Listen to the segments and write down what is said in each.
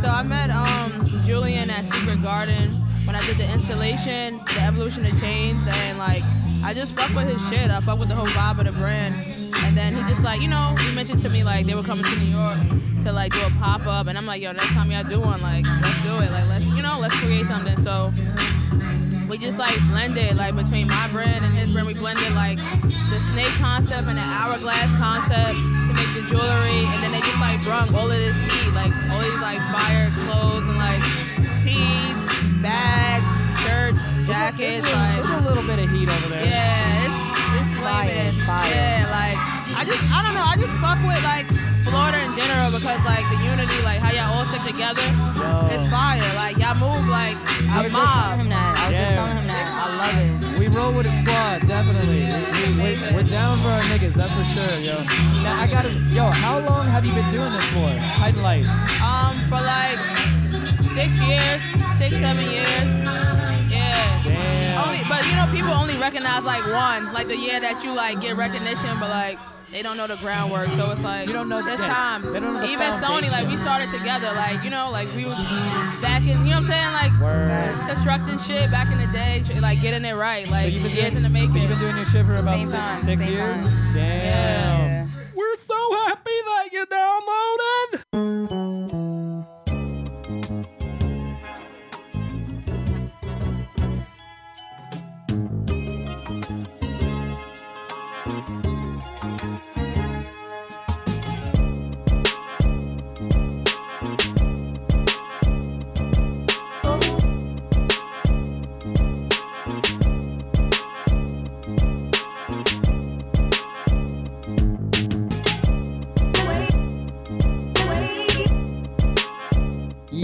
So I met um, Julian at Secret Garden when I did the installation, the evolution of chains, and like I just fuck with his shit. I fuck with the whole vibe of the brand. And then he just like, you know, he mentioned to me like they were coming to New York to like do a pop up, and I'm like, yo, next time y'all do one, like let's do it, like let's, you know, let's create something. So we just like blended like between my brand and his brand. We blended like the snake concept and the hourglass concept the jewelry, and then they just like brung all of this heat, like all these like fire clothes and like tees, bags, shirts, jackets, There's a, like there's a little bit of heat over there. yeah, it's it's Fire, flaming. fire. Yeah, like I just I don't know, I just fuck with like Florida in general because like the unity, like how y'all all stick together, Yo. it's fire. Like y'all move like I a was just telling him that. I was Yeah. just telling him that. I love it. We roll with a squad, definitely. We, we're, we're down for our niggas, that's for sure, yo. Now I gotta, yo, how long have you been doing this for? Hide and light. Um, for like six years, six, seven years. Yeah. Damn. Only, but you know, people only recognize like one, like the year that you like get recognition, but like they don't know the groundwork. So it's like You don't know the- this yeah, time. they don't know the Even Sony, like we started together, like you know, like we was back in, you know what I'm saying, like Word. constructing shit back in the day, like getting it right, So like you've been years doing, in the making. So you've been doing your shit for about Same six, time, six same years? time. Damn. We're so happy that you downloaded.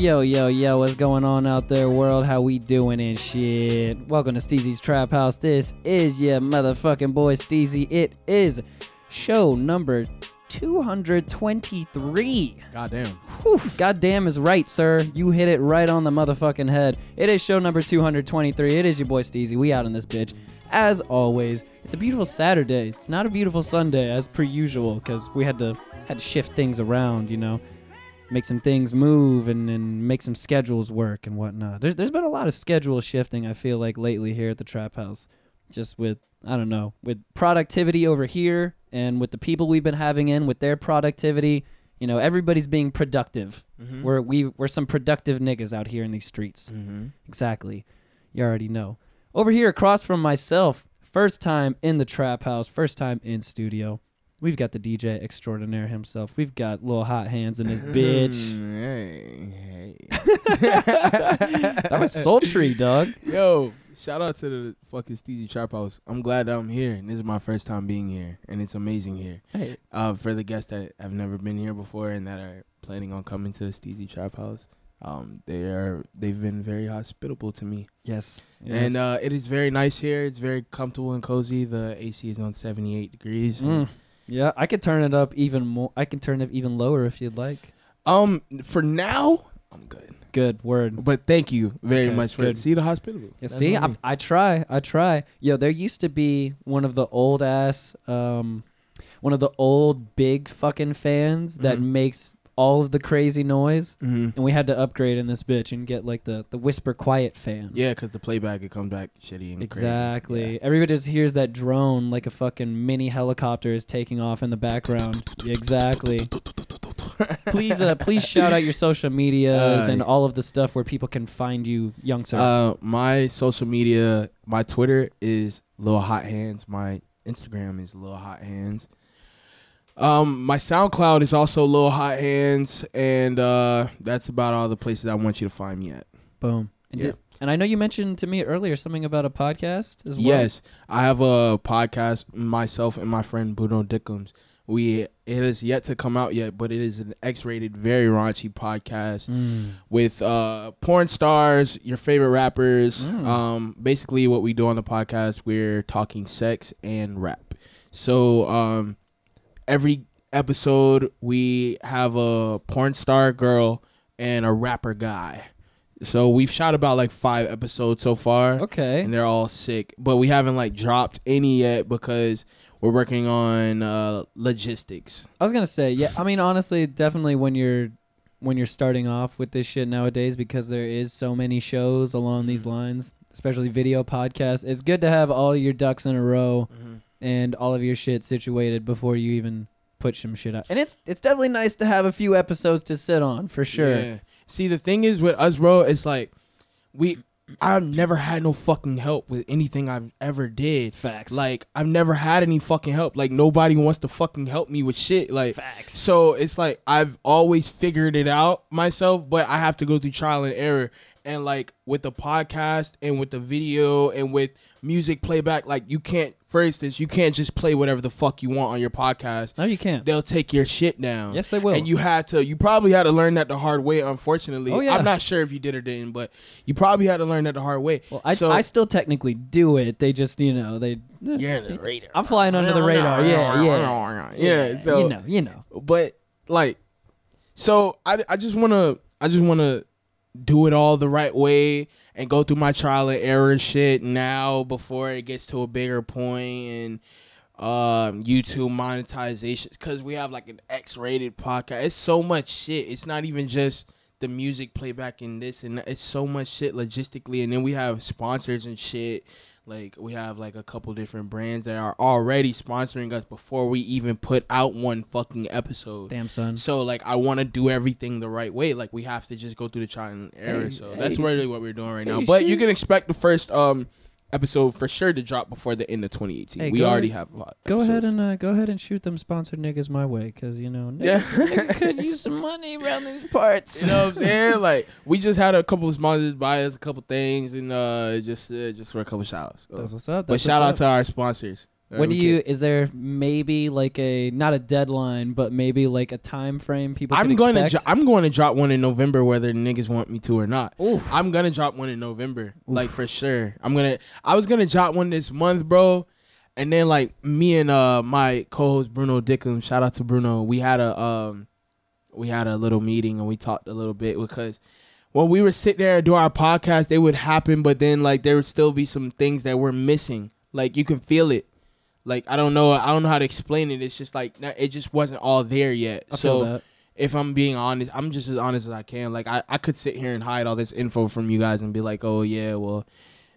Yo, yo, yo, what's going on out there, world? How we doing and shit? Welcome to Steezy's Trap House. This is your motherfucking boy Steezy. It is show number 223. Goddamn. Whew, goddamn is right, sir. You hit it right on the motherfucking head. It is show number 223. It is your boy Steezy. We out in this bitch. As always, it's a beautiful Saturday. It's not a beautiful Sunday as per usual because we had to had to shift things around, you know, make some things move and, and make some schedules work and whatnot. There's there's been a lot of schedule shifting. I feel like lately here at the Trap House, just with I don't know with productivity over here and with the people we've been having in with their productivity. You know, everybody's being productive. Mm-hmm. We're we we're some productive niggas out here in these streets. mm-hmm. Exactly. You already know. Over here across from myself, first time in the trap house, first time in studio. We've got the DJ extraordinaire himself. We've got little hot hands in this bitch. Hey, hey. that was sultry, dog. Yo, shout out to the fucking Steezy Trap House. I'm glad that I'm here, and this is my first time being here, and it's amazing here. Hey, Uh, for the guests that have never been here before and that are planning on coming to the Steezy Trap House, um, they are they've been very hospitable to me, yes. and yes. uh, it is very nice here. It's very comfortable and cozy. The AC is on 78 degrees. Mm. Yeah, I could turn it up even more. I can turn it even lower if you'd like. Um, for now, I'm good. Good word. But thank you very Okay, much for good. see the hospitable. Yeah, That's see, I, me. I try, I try. Yo, there used to be one of the old ass, um, one of the old big fucking fans that Mhm. makes all of the crazy noise, Mhm. and we had to upgrade in this bitch and get like the the whisper quiet fan. Yeah, because the playback it comes back shitty and crazy. Exactly. Yeah. Everybody just hears that drone like a fucking mini helicopter is taking off in the background. exactly. please, uh, please shout out your social medias Uh, and all of the stuff where people can find you, young sir. Uh, my social media, my Twitter is Lil Hot Hands. My Instagram is Lil Hot Hands. Um, my SoundCloud is also Lil Hot Hands, and uh, that's about all the places I want you to find me at. Boom. And, Yeah. did- and I know you mentioned to me earlier something about a podcast as well. Yes, I have a podcast. Myself and my friend Bruno Dickums. We it is yet to come out yet, but it is an X-rated, very raunchy podcast. Mm. with uh, porn stars, your favorite rappers. Mm. Um, basically, what we do on the podcast, we're talking sex and rap. So um, every episode, we have a porn star girl and a rapper guy. So we've shot about like five episodes so far, Okay. and they're all sick. But we haven't like dropped any yet because we're working on uh, logistics. I was gonna say, yeah. I mean, honestly, definitely when you're when you're starting off with this shit nowadays because there is so many shows along these lines, especially video podcasts. It's good to have all your ducks in a row and all of your shit situated before you even put some shit out. And it's it's definitely nice to have a few episodes to sit on for sure. Yeah. See, the thing is with us, bro, it's like we. I've never had no fucking help with anything I've ever did. Facts. Like I've never had any fucking help. Like nobody wants to fucking help me with shit. Like Facts. so it's like I've always figured it out myself, but I have to go through trial and error. And like with the podcast and with the video and with music playback, like you can't for instance, you can't just play whatever the fuck you want on your podcast. No, you can't. They'll take your shit down. Yes, they will. And you had to you probably had to learn that the hard way, unfortunately. Oh, yeah. I'm not sure if you did or didn't, but you probably had to learn that the hard way. Well, I, so, I still technically do it. They just, you know, they. you're in the radar. I'm flying under the radar. Yeah, yeah. Yeah, so you know, you know. but like so I, I just want to i just want to do it all the right way and go through my trial and error shit now before it gets to a bigger point and um youtube monetization because we have like an x-rated podcast. It's so much shit. It's not even just the music playback in this and it's so much shit logistically and then we have sponsors and shit like we have like a couple different brands that are already sponsoring us before we even put out one fucking episode Damn son. so like I want to do everything the right way. Like we have to just go through the trial and error. Hey, so hey. that's really what we're doing right now. Hey, But you can expect the first um episode for sure to drop before the end of 2018. Hey, we go already have a lot. Go ahead and uh, go ahead and shoot them sponsored niggas my way, cause you know, niggas, Yeah. niggas could use some money around these parts. You know what I'm saying? Like we just had a couple of sponsors buy us a couple things and uh just uh, just for a couple shout outs. That's what's up. but that's shout out to our sponsors. Uh, When do you? Is there maybe like a not a deadline, but maybe like a time frame people? I'm going to dro- I'm going to drop one in November whether niggas want me to or not. Oof. I'm gonna drop one in November, like for sure. I'm gonna. I was gonna drop one this month, bro, and then like me and uh my co-host Bruno Dickham, shout out to Bruno. We had a um, we had a little meeting and we talked a little bit because when we were sitting there and do our podcast, it would happen, but then like there would still be some things that we're missing. Like you can feel it. Like I don't know. I don't know how to explain it. It's just like it just wasn't all there yet. I so if I'm being honest, I'm just as honest as I can. Like I, I could sit here and hide all this info from you guys and be like, oh yeah, well,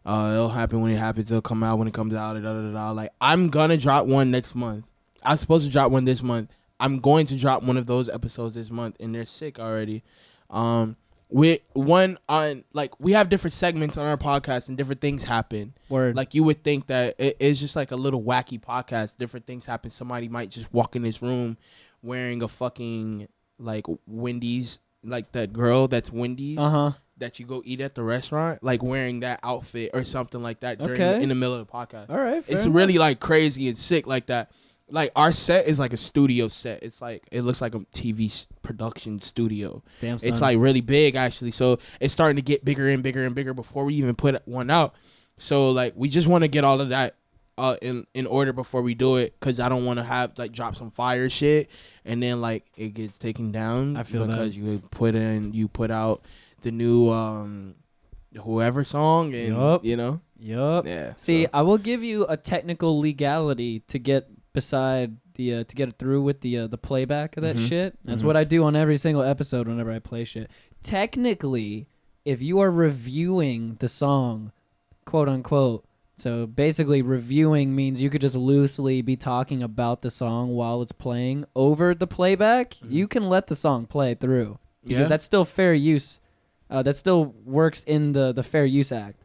uh, it'll happen when it happens. It'll come out when it comes out. Da, da, da, da. Like I'm gonna drop one next month. I'm supposed to drop one this month. I'm going to drop one of those episodes this month, and they're sick already. Um, with one on like we have different segments on our podcast, and different things happen. Word. Like you would think that it- it's just like a little wacky podcast. Different things happen. Somebody might just walk in this room wearing a fucking like Wendy's, like that girl that's Wendy's uh huh. that you go eat at the restaurant, like wearing that outfit or something like that during Okay. in the middle of the podcast. All right. It's enough. really like crazy and sick like that. Like our set is like a studio set. It's like it looks like a TV production studio. damn. Son. It's like really big actually. So it's starting to get bigger and bigger and bigger before we even put one out. So like we just want to get all of that uh, in in order before we do it because I don't want to have like drop some fire shit and then like it gets taken down I feel that. because you put in you put out the new um whoever song and Yup. you know yup. yeah. See, so- I will give you a technical legality to get beside the uh, to get it through with the uh, the playback of that Mhm. shit. That's Mhm. what I do on every single episode whenever I play shit. Technically, if you are reviewing the song, quote unquote, so basically reviewing means you could just loosely be talking about the song while it's playing over the playback. Mhm. You can let the song play through because Yeah? that's still fair use. Uh, that still works in the the Fair Use Act.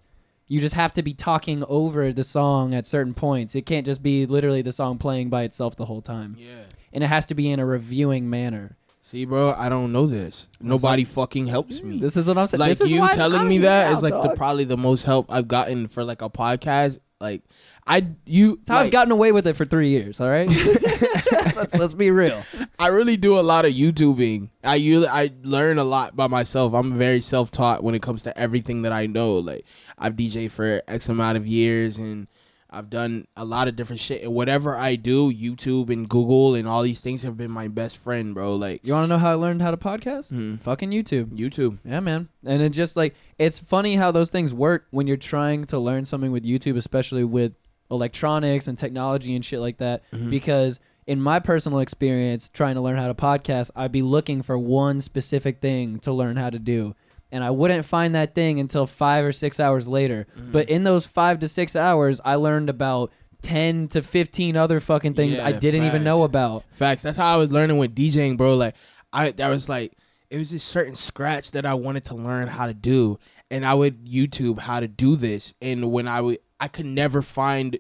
You just have to be talking over the song at certain points. It can't just be literally the song playing by itself the whole time. yeah. And it has to be in a reviewing manner. See, bro, I don't know this. Nobody fucking helps me. This is what I'm saying. like you telling me that is like the probably the most help I've gotten for like a podcast. Like I you It's how like, I've gotten away with it for three years. All right, let's let's be real. I really do a lot of YouTubing. I usually I learn a lot by myself. I'm very self taught when it comes to everything that I know. Like I've DJ for X amount of years and I've done a lot of different shit. And whatever I do, YouTube and Google and all these things have been my best friend, bro. Like You want to know how I learned how to podcast? hmm, Fucking YouTube. YouTube. Yeah, man. And it just like it's funny how those things work when you're trying to learn something with YouTube, especially with electronics and technology and shit like that. Mhm. Because in my personal experience trying to learn how to podcast, I'd be looking for one specific thing to learn how to do. And I wouldn't find that thing until five or six hours later. Mm-hmm. But in those five to six hours, I learned about 10 to 15 other fucking things I didn't even know about. Facts. That's how I was learning with DJing, bro. Like I, that was like it was this certain scratch that I wanted to learn how to do, and I would YouTube how to do this. And when I would, I could never find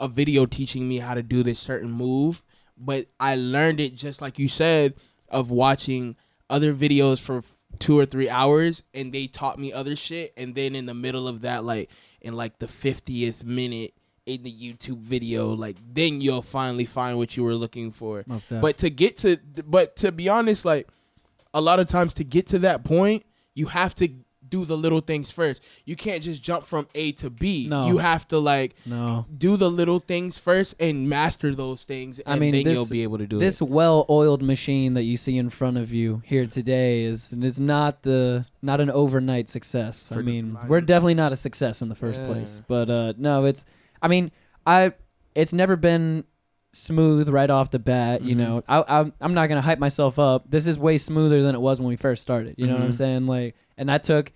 a video teaching me how to do this certain move, but I learned it just like you said of watching other videos for two or three hours and they taught me other shit. And then in the middle of that like in like the 50th minute in the YouTube video like then you'll finally find what you were looking for. But to get to but to be honest like a lot of times to get to that point you have to do the little things first you can't just jump from A to B No. you have to like No. do the little things first and master those things and I mean, then this- you'll be able to do This it well-oiled machine that you see in front of you here today is is not the not an overnight success. I mean, I- we're definitely not a success in the first Yeah. place. But uh no, it's I mean, I it's never been smooth right off the bat, you Mhm. know. I I'm, I'm not to hype myself up. This is way smoother than it was when we first started. You know what I'm Mhm. saying? Like and that took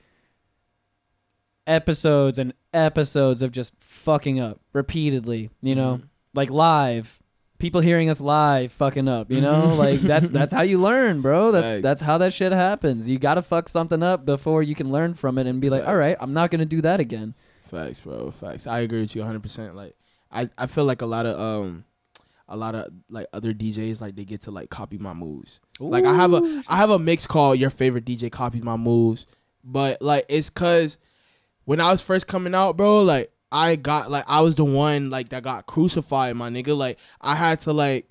episodes and episodes of just fucking up repeatedly, you know? Mhm. like live people hearing us live fucking up you know Mhm. like that's that's how you learn bro that's Facts. that's how that shit happens you gotta fuck something up before you can learn from it and be like all right i'm not gonna do that again Facts, bro. Facts. I agree with you 100. percent Like, I, I feel like a lot of um, a lot of like other DJs like they get to like copy my moves. Like I have a I have a mix called Your Favorite DJ Copies My Moves, but like it's cause when I was first coming out, bro, like I got like I was the one like that got crucified, my nigga. Like I had to like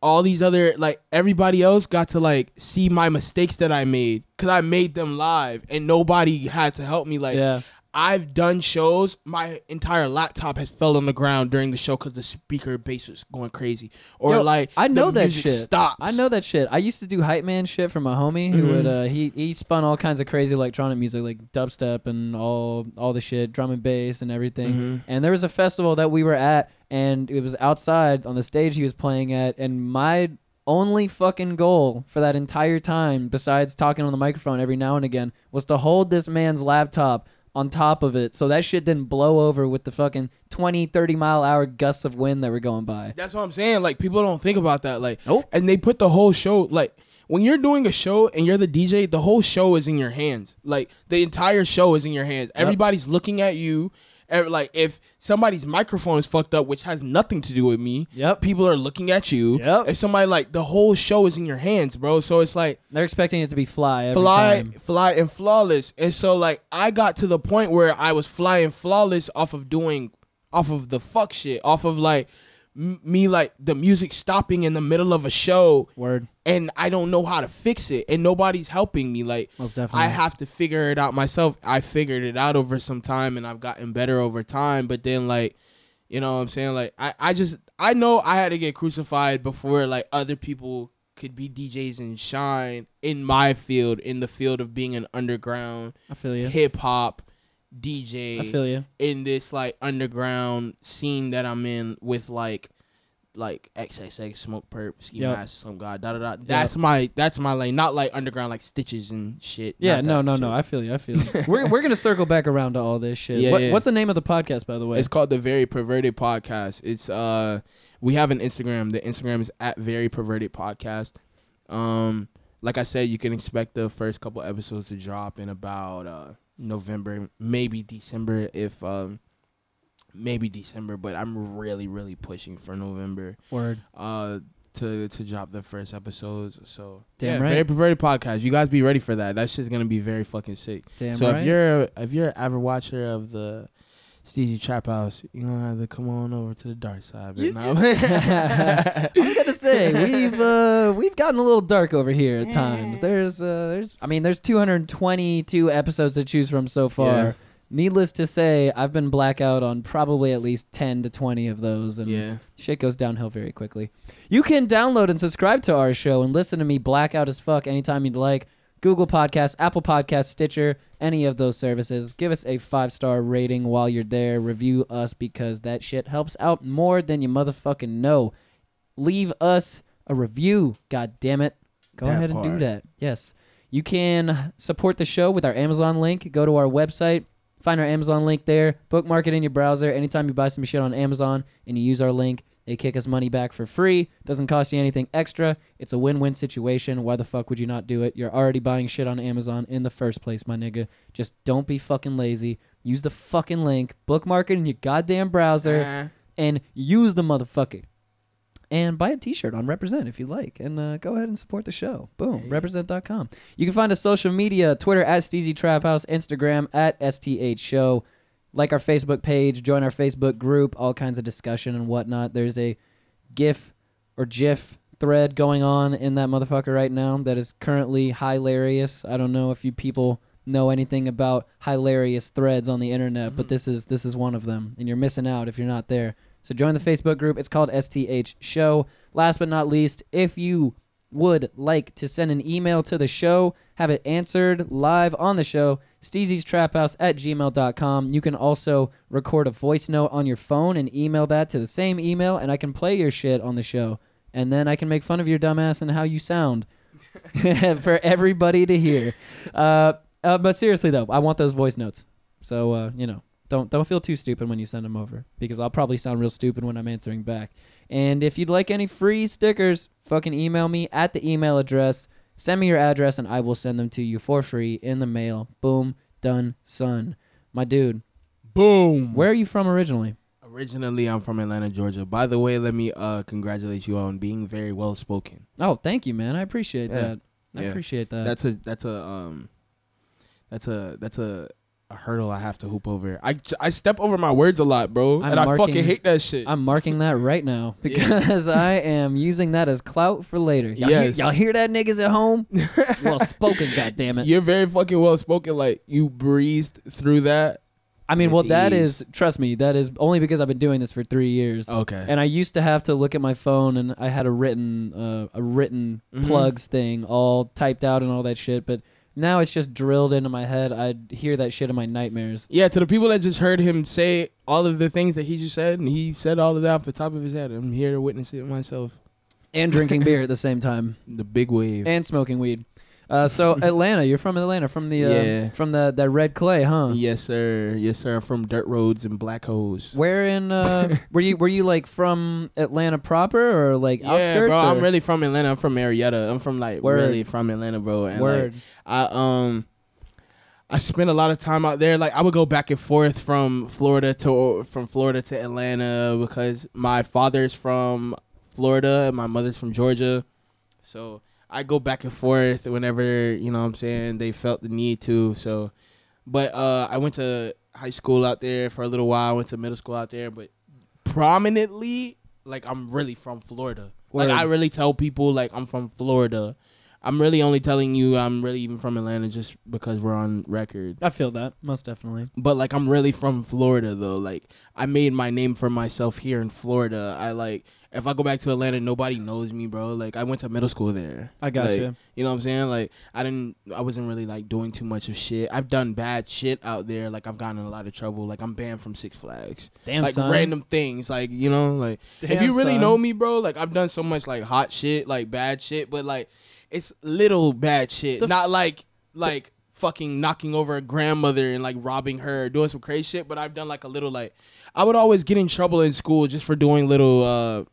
all these other like everybody else got to like see my mistakes that I made because I made them live and nobody had to help me. Like yeah I've done shows. My entire laptop has fell on the ground during the show because the speaker bass was going crazy, or Yo, like I know that shit. Stops. I know that shit. I used to do hype man shit for my homie who Mhm. would uh he he spun all kinds of crazy electronic music like dubstep and all all the shit, drum and bass and everything. Mhm. And there was a festival that we were at and it was outside on the stage he was playing at and my only fucking goal for that entire time besides talking on the microphone every now and again was to hold this man's laptop on top of it so that shit didn't blow over with the fucking 20 30 mile hour gusts of wind that were going by That's what I'm saying. Like people don't think about that. Like, Nope. and they put the whole show like when you're doing a show and you're the DJ, the whole show is in your hands. Like the entire show is in your hands. Everybody's looking at you. Like if somebody's microphone is fucked up, which has nothing to do with me. Yep. People are looking at you. Yep. If somebody like the whole show is in your hands, bro. So it's like they're expecting it to be fly fly, time. fly, and flawless. And so like I got to the point where I was flying flawless off of doing, off of the fuck shit, off of like m- me like the music stopping in the middle of a show, word and I don't know how to fix it, and nobody's helping me. Like Most definitely. I have to figure it out myself. I figured it out over some time, and I've gotten better over time. But then like. You know what I'm saying? Like I, I just I know I had to get crucified before like other people could be DJs and shine in my field, in the field of being an underground I feel you. hip hop DJ I feel you. in this like underground scene that I'm in with like like XXX Smokepurpp, Ski Yep. Mask, Slump God, da da da. That's my that's my lane. Not like underground like stitches and shit. Yeah, no, no, shit. no. I feel you. I feel you. we're we're gonna circle back around to all this shit. Yeah, what, yeah. What's the name of the podcast, by the way? It's called the Very Perverted Podcast. It's uh we have an Instagram. The Instagram is at Very Perverted Podcast. Um like I said, you can expect the first couple episodes to drop in about uh November, maybe December if um maybe December, but I'm really, really pushing for November Word. uh to to drop the first episodes. So Damn yeah, right. Very Perverted Podcast. You guys be ready for that. That shit's gonna be very fucking sick. Damn So right. if you're if you're an avid watcher of the Steezy Trap House, you're gonna have to come on over to the dark side. But no. I'm gonna say we've uh, we've gotten a little dark over here at times. There's uh, there's I mean there's 222 episodes to choose from so far. Yeah. Needless to say, I've been blackout on probably at least 10 to 20 of those, and yeah, shit goes downhill very quickly. You can download and subscribe to our show and listen to me blackout as fuck anytime you'd like. Google Podcasts, Apple Podcasts, Stitcher, any of those services. Give us a five star rating while you're there. Review us because that shit helps out more than you motherfucking know. leave us a review. God damn it. Go That ahead and do part. that. Yes. You can support the show with our Amazon link. Go to our website, find our Amazon link there, bookmark it in your browser. Anytime you buy some shit on Amazon and you use our link, they kick us money back for free. Doesn't cost you anything extra. It's a win win situation. Why the fuck would you not do it? You're already buying shit on Amazon in the first place, my nigga. Just don't be fucking lazy. Use the fucking link, bookmark it in your goddamn browser, Uh, and use the motherfucker. And buy a t-shirt on Represent if you like. And uh, go ahead and support the show. Boom. Represent.com. You can find us social media, Twitter at Steezy Trap House, Instagram at STH Show. Like our Facebook page, join our Facebook group, all kinds of discussion and whatnot. There's a GIF or GIF thread going on in that motherfucker right now that is currently hilarious. I don't know if you people know anything about hilarious threads on the internet, but mm-hmm. this is this is one of them, and you're missing out if you're not there. So join the Facebook group. It's called STH Show. Last but not least, if you would like to send an email to the show, have it answered live on the show, steezystraphouse at gmail.com. You can also record a voice note on your phone and email that to the same email, and I can play your shit on the show. And then I can make fun of your dumbass and how you sound for everybody to hear. Uh, uh, but seriously, though, I want those voice notes. So, uh, you know, don't don't feel too stupid when you send them over because I'll probably sound real stupid when I'm answering back. And if you'd like any free stickers, fucking email me at the email address. Send me your address and I will send them to you for free in the mail. Boom, done, son. My dude, boom. where are you from originally? Originally, I'm from Atlanta, Georgia. By the way, let me uh congratulate you on being very well spoken. Oh, thank you, man. I appreciate Yeah. that. I Yeah. appreciate that. That's a that's a um that's a that's a, a hurdle I have to hoop over. I, I step over my words a lot, bro, I'm and I fucking hate that shit. I'm marking that right now because I am using that as clout for later. Y'all, Yes. hear, y'all hear that, niggas at home? well spoken, goddammit. You're very fucking well spoken. Like you breezed through that. I mean, well, that is, trust me, that is only because I've been doing this for three years. Okay. And I used to have to look at my phone, and I had a written, uh, a written Mhm. plugs thing all typed out and all that shit. But now it's just drilled into my head. I hear that shit in my nightmares. yeah, to the people that just heard him say all of the things that he just said, and he said all of that off the top of his head. I'm here to witness it myself. And drinking beer at the same time, The big wave. and smoking weed. Uh, so Atlanta, you're from Atlanta, from the uh, Yeah. from the that red clay, huh? yes, sir. Yes, sir. I'm from dirt roads and black holes. Where in uh, were you were you like from Atlanta proper or like Yeah, outskirts? bro. I'm or- really from Atlanta. I'm from Marietta. I'm from like Word. really from Atlanta, bro. And like. I um I spent a lot of time out there. Like I would go back and forth from Florida to from Florida to Atlanta because my father's from Florida and my mother's from Georgia. So I go back and forth whenever, you know what I'm saying, they felt the need to. So but uh I went to high school out there for a little while, I went to middle school out there, but prominently like I'm really from Florida. Word. Like I really tell people like I'm from Florida. I'm really only telling you I'm really even from Atlanta just because we're on record. I feel that most definitely. But like I'm really from Florida though. Like I made my name for myself here in Florida. I like if I go back to Atlanta, nobody knows me, bro. Like I went to middle school there. I got Like, you. You know what I'm saying? Like I didn't I wasn't really like doing too much of shit. I've done bad shit out there. Like I've gotten in a lot of trouble. Like I'm banned from Six Flags. Damn like son. random things. Like, you know, like if you really son. know me, bro, like I've done so much like hot shit, like bad shit, but like it's little bad shit. The Not like like fucking knocking over a grandmother and like robbing her, doing some crazy shit, but I've done like a little like I would always get in trouble in school just for doing little uh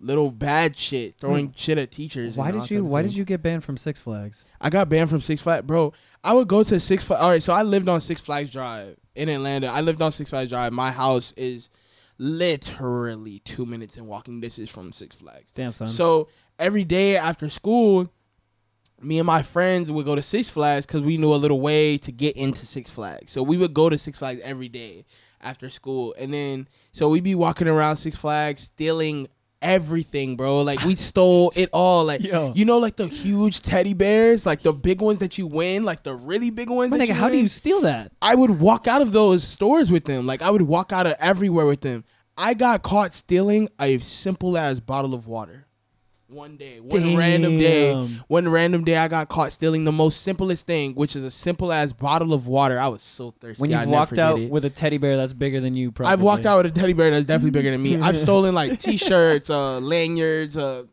little bad shit, throwing shit at teachers. Why did you Why did you get banned from Six Flags? I got banned from Six Flags, bro. I would go to Six Flags. All right, so I lived on Six Flags Drive in Atlanta. I lived on Six Flags Drive. My house is literally two minutes in walking distance from Six Flags. Damn son. So every day after school, me and my friends would go to Six Flags because we knew a little way to get into Six Flags. So we would go to Six Flags every day after school, and then so we'd be walking around Six Flags stealing everything, bro. Like we stole it all. Like Yo. you know, like the huge teddy bears, like the big ones that you win, like the really big ones. My that nigga, you how do you steal that? I would walk out of those stores with them. Like I would walk out of everywhere with them. I got caught stealing a simple as bottle of water. One day, one random day, one random day, I got caught stealing the most simplest thing, which is a simple as bottle of water. I was so thirsty. When I'll you've walked out it. with a teddy bear that's bigger than you, probably. I've walked out with a teddy bear that's definitely bigger than me. I've stolen like T-shirts, uh, lanyards, uh,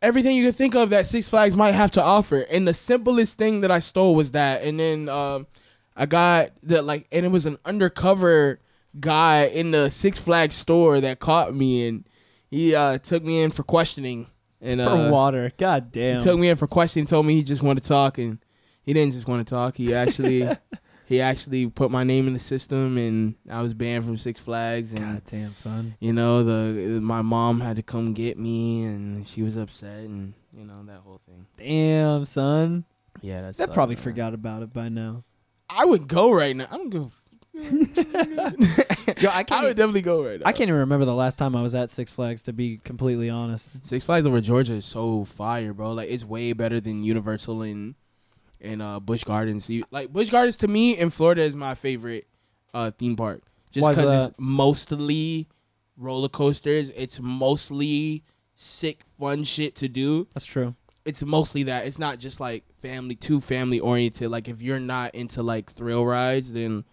everything you can think of that Six Flags might have to offer. And the simplest thing that I stole was that. And then um, I got the like, and it was an undercover guy in the Six Flags store that caught me, and he uh, took me in for questioning. And for uh, water. God damn. he took me in for questioning. Told me he just wanted to talk, and he didn't just want to talk. He actually. He actually put my name in the system, and I was banned from Six Flags. And God damn, son. you know the my mom had to come get me and she was upset and you know that whole thing Damn, son. yeah that's That probably forgot about it by now. i would go right now i don't give Yo, I I can't. would e- definitely go right now I can't even remember the last time I was at Six Flags. To be completely honest, six flags over georgia is so fire bro like it's way better than universal and and uh Busch Gardens You- like Busch Gardens to me in florida is my favorite uh theme park just because it's mostly roller coasters it's mostly sick fun shit to do that's true. it's mostly that. It's not just like family too family oriented. Like if you're not into like thrill rides, then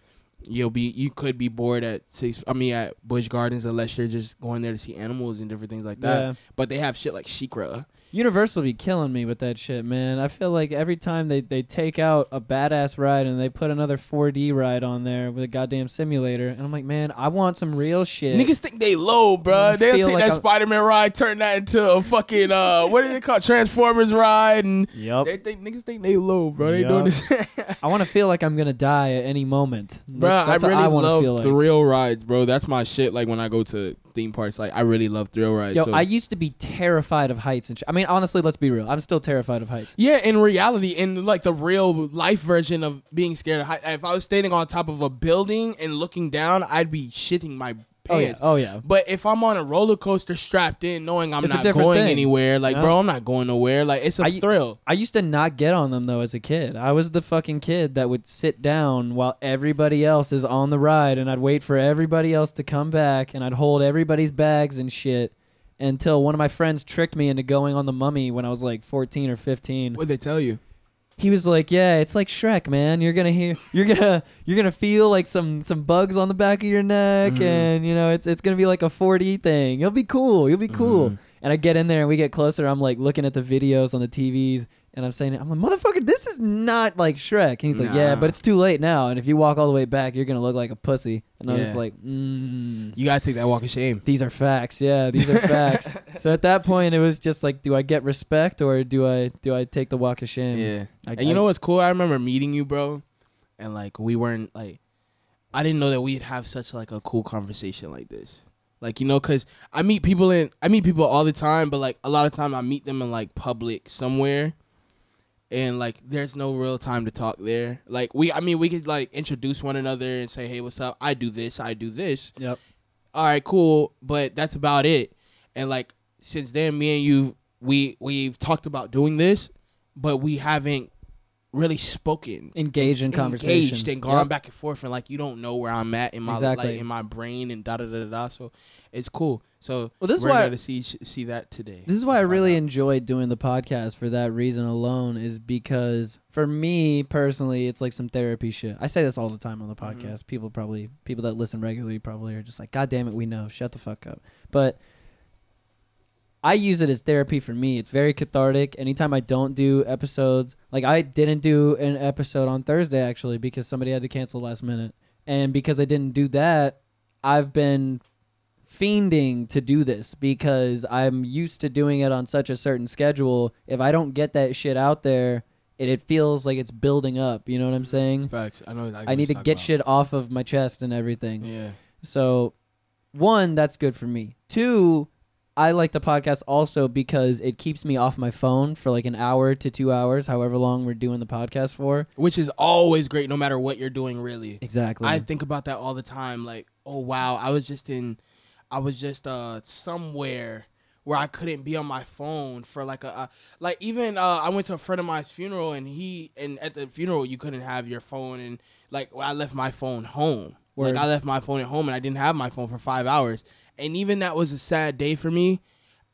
you'll be you could be bored at six. I mean at Busch Gardens unless you're just going there to see animals and different things like that. Yeah. But they have shit like SheiKra. Universal be killing me with that shit, man. I feel like every time they, they take out a badass ride and they put another 4D ride on there with a goddamn simulator, and I'm like, man, I want some real shit. Niggas think they low, bro. They'll take like that I'm- Spider Man ride, turn that into a fucking uh, what is it called, Transformers ride, and Yup. they think niggas think they low, bro. They Yup. doing this, I want to feel like I'm gonna die at any moment, bro. That's, that's I what really I want to love feel like. thrill rides, bro. That's my shit. Like when I go to theme parks, like I really love thrill rides. Yo, so- I used to be terrified of heights and sh- I mean, honestly, let's be real. I'm still terrified of heights. Yeah, in reality, in like the real life version of being scared of height, if I was standing on top of a building and looking down, I'd be shitting my Oh yeah. pants. Oh yeah. But if I'm on a roller coaster strapped in, knowing I'm It's not going thing, anywhere, like bro, I'm not going nowhere. Like it's a I- thrill. I used to not get on them though as a kid. I was the fucking kid that would sit down while everybody else is on the ride and I'd wait for everybody else to come back and I'd hold everybody's bags and shit until one of my friends tricked me into going on the mummy when I was like 14 or 15. What they tell you? He was like, "Yeah, it's like Shrek, man. You're going to hear you're to you're to feel like some some bugs on the back of your neck Mhm. and you know, it's it's going to be like a 4D thing. You'll be cool. You'll be cool." Mhm. And I get in there and we get closer. I'm like looking at the videos on the TVs and I'm saying, I'm like, motherfucker, this is not like Shrek. And he's like, yeah, Nah. but it's too late now. And if you walk all the way back, you're going to look like a pussy. And I was Yeah. like, mm, You gotta take that walk of shame. these are facts. Yeah, these are facts. So at that point, it was just like, do I get respect or do I do I take the walk of shame? Yeah. I, And you know what's cool? I remember meeting you, bro, and like we weren't like, I didn't know that we'd have such like a cool conversation like this. Like you know, cause I meet people in I meet people all the time, but like a lot of time I meet them in like public somewhere, and like there's no real time to talk there. Like we, I mean, we could like introduce one another and say, hey, what's up? I do this, I do this. Yep. All right, cool, but that's about it. And like since then, me and you, we we've talked about doing this, but we haven't really spoken Engage in conversation. engaged and gone Yep. back and forth and like you don't know where I'm at in my Exactly. like in my brain and da da da da. So it's cool. So Well, this is why- gonna see see that today. This is why I really out. enjoyed doing the podcast for that reason alone is because for me personally it's like some therapy shit. I say this all the time on the Mhm. podcast. People probably people that listen regularly probably are just like god damn it we know. Shut the fuck up. But I use it as therapy for me. It's very cathartic. Anytime I don't do episodes, like I didn't do an episode on Thursday actually because somebody had to cancel last minute. And because I didn't do that, I've been fiending to do this because I'm used to doing it on such a certain schedule. If I don't get that shit out there, it, it feels like it's building up. You know what I'm mm-hmm. saying? Facts. I know. exactly I need to get talking shit off of my chest and everything. Yeah. So, one, that's good for me. Two, I like the podcast also because it keeps me off my phone for like an hour to two hours, however long we're doing the podcast for. Which is always great, no matter what you're doing. Really. Exactly. I think about that all the time. Like, oh wow, I was just in, I was just uh somewhere where I couldn't be on my phone for like a, a like even uh I went to a friend of mine's funeral and he and at the funeral you couldn't have your phone and like I left my phone home. Word. Like I left my phone at home and I didn't have my phone for five hours. And even that was a sad day for me.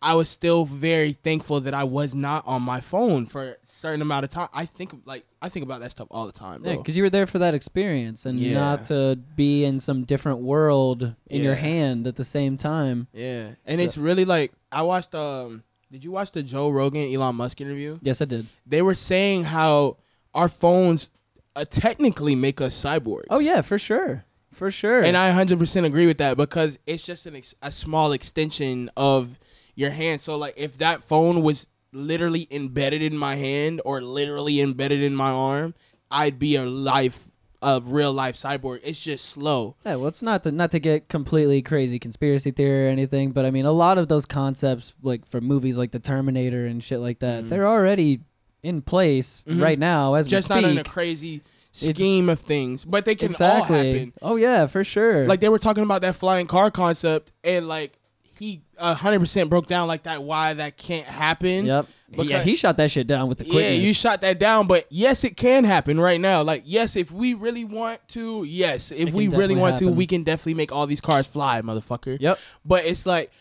I was still very thankful that I was not on my phone for a certain amount of time. I think like I think about that stuff all the time, bro. Yeah, because you were there for that experience and Yeah. not to be in some different world in your hand at the same time. yeah, and So- it's really like I watched. Um, did you watch the Joe Rogan Elon Musk interview? Yes, I did. They were saying how our phones uh, technically make us cyborgs. Oh yeah, for sure, for sure. And I 100% agree with that because it's just an ex- a small extension of your hand. So like if that phone was literally embedded in my hand or literally embedded in my arm, I'd be a life a real life cyborg. It's just slow. Yeah, well, it's not to not to get completely crazy conspiracy theory or anything, but I mean, a lot of those concepts, like for movies like The Terminator and shit like that, Mhm. they're already in place Mhm. right now as Just we not in a crazy scheme of things, but they can exactly. all happen. Oh yeah, for sure. Like they were talking about that flying car concept and like he 100% broke down like that why that can't happen. yep. yeah, he shot that shit down with the Yeah, you shot that down, but yes, it can happen right now. Like, yes, if we really want to, yes, if we really want to, we can definitely make all these cars fly, motherfucker. Yep. But it's like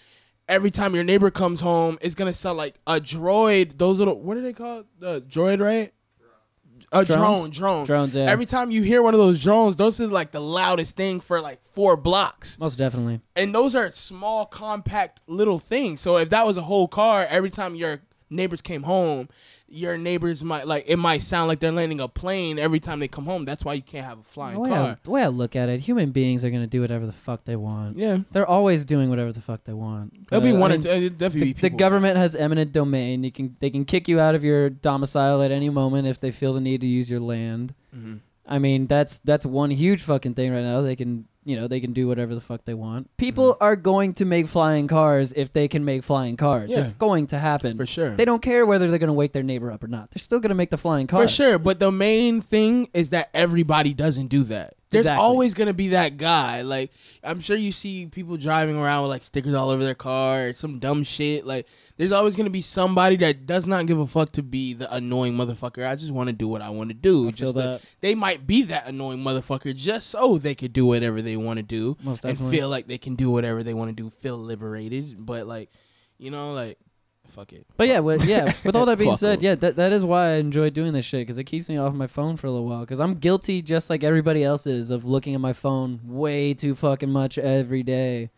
every time your neighbor comes home, it's gonna sound like a droid. Those little, what are they called? The droid, right? A Drones? drone, drone. Drones, yeah. Every time you hear one of those drones, those are like the loudest thing for like four blocks Most definitely. and those are small, compact little things. So if that was a whole car, every time your neighbors came home, your neighbors might like it might sound like they're landing a plane every time they come home. That's why you can't have a flying The way, I, car. the way I look at it, human beings are gonna do whatever the fuck they want. Yeah, They're always doing whatever the fuck they want. there'll be one I or mean, two. Definitely the, the government has eminent domain. You can they can kick you out of your domicile at any moment if they feel the need to use your land. Mhm. I mean, that's that's one huge fucking thing right now. They can you know they can do whatever the fuck they want. People mm. are going to make flying cars if they can make flying cars. Yeah. It's going to happen for sure. They don't care whether they're going to wake their neighbor up or not. They're still going to make the flying car. For sure, but the main thing is that everybody doesn't do that. There's Exactly. always gonna be that guy. Like I'm sure you see people driving around with like stickers all over their car or some dumb shit. Like there's always gonna be somebody that does not give a fuck to be the annoying motherfucker. I just want to do what I want to do. I just they might be that annoying motherfucker just so they could do whatever they want to do Most and feel like they can do whatever they want to do. Feel liberated, but like you know, like fuck it. But yeah, with, yeah. With all that being Fuck said, yeah, that, that is why I enjoy doing this shit because it keeps me off my phone for a little while. Because I'm guilty, just like everybody else is, of looking at my phone way too fucking much every day.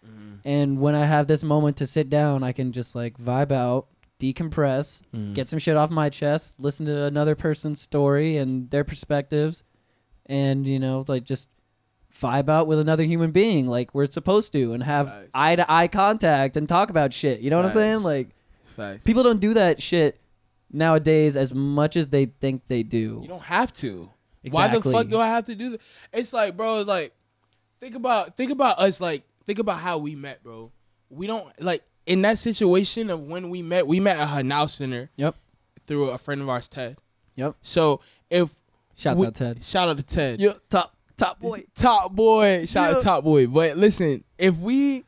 And when I have this moment to sit down, I can just like vibe out, decompress, Mm. get some shit off my chest, listen to another person's story and their perspectives, and you know, like just vibe out with another human being like we're supposed to and have eye to eye contact and talk about shit. You know what I'm saying? Like Facts. people don't do that shit nowadays as much as they think they do. You don't have to. Why the fuck do I have to do that? It's like, bro, it's like think about think about us like think about how we met, bro. We don't like in that situation of when we met, we met at her now center Yep. through a friend of ours, Ted. Yep. So if shout we- out Ted. Shout out to Ted. Yeah, top top boy. Top boy. Shout Yeah. out top boy. But listen, if we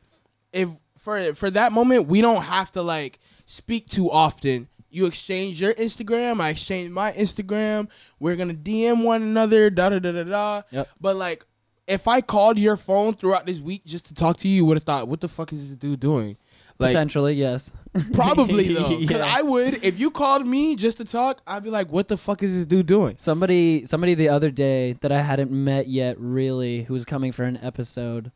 if for for that moment we don't have to like speak too often. You exchange your Instagram, I exchange my Instagram. We're gonna DM one another, da da da da da. Yep. But like if I called your phone throughout this week just to talk to you, you would have thought, what the fuck is this dude doing? Like Potentially, yes. probably though. Because Yeah. I would, if you called me just to talk, I'd be like, what the fuck is this dude doing? Somebody somebody the other day that I hadn't met yet really who was coming for an episode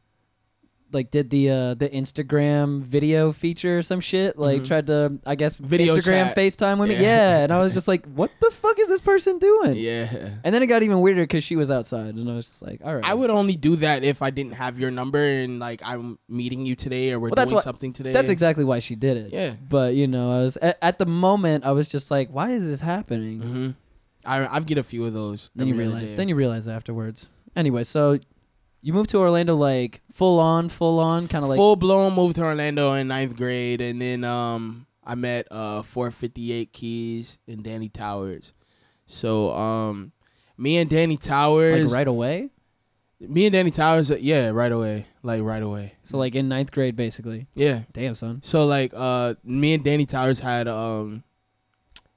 like did the uh the Instagram video feature or some shit like Mhm. tried to I guess Video Instagram chat. FaceTime with me Yeah. yeah and I was just like what the fuck is this person doing Yeah. and then it got even weirder cuz she was outside and I was just like all right I would only do that if I didn't have your number and like I'm meeting you today or we're Well, that's doing something today. That's exactly why she did it. Yeah. But you know, I was at, at the moment I was just like, why is this happening? hmm I I get a few of those. Then you realize. Then you realize afterwards. Anyway, so you moved to Orlando like full on, full on, kind of like full blown moved to Orlando in ninth grade, and then um I met uh 458 Keys and Danny Towers. So um me and Danny Towers like right away. me and Danny Towers, uh, yeah, right away, like right away, So like in ninth grade, basically. yeah. Damn son. So like uh me and Danny Towers had um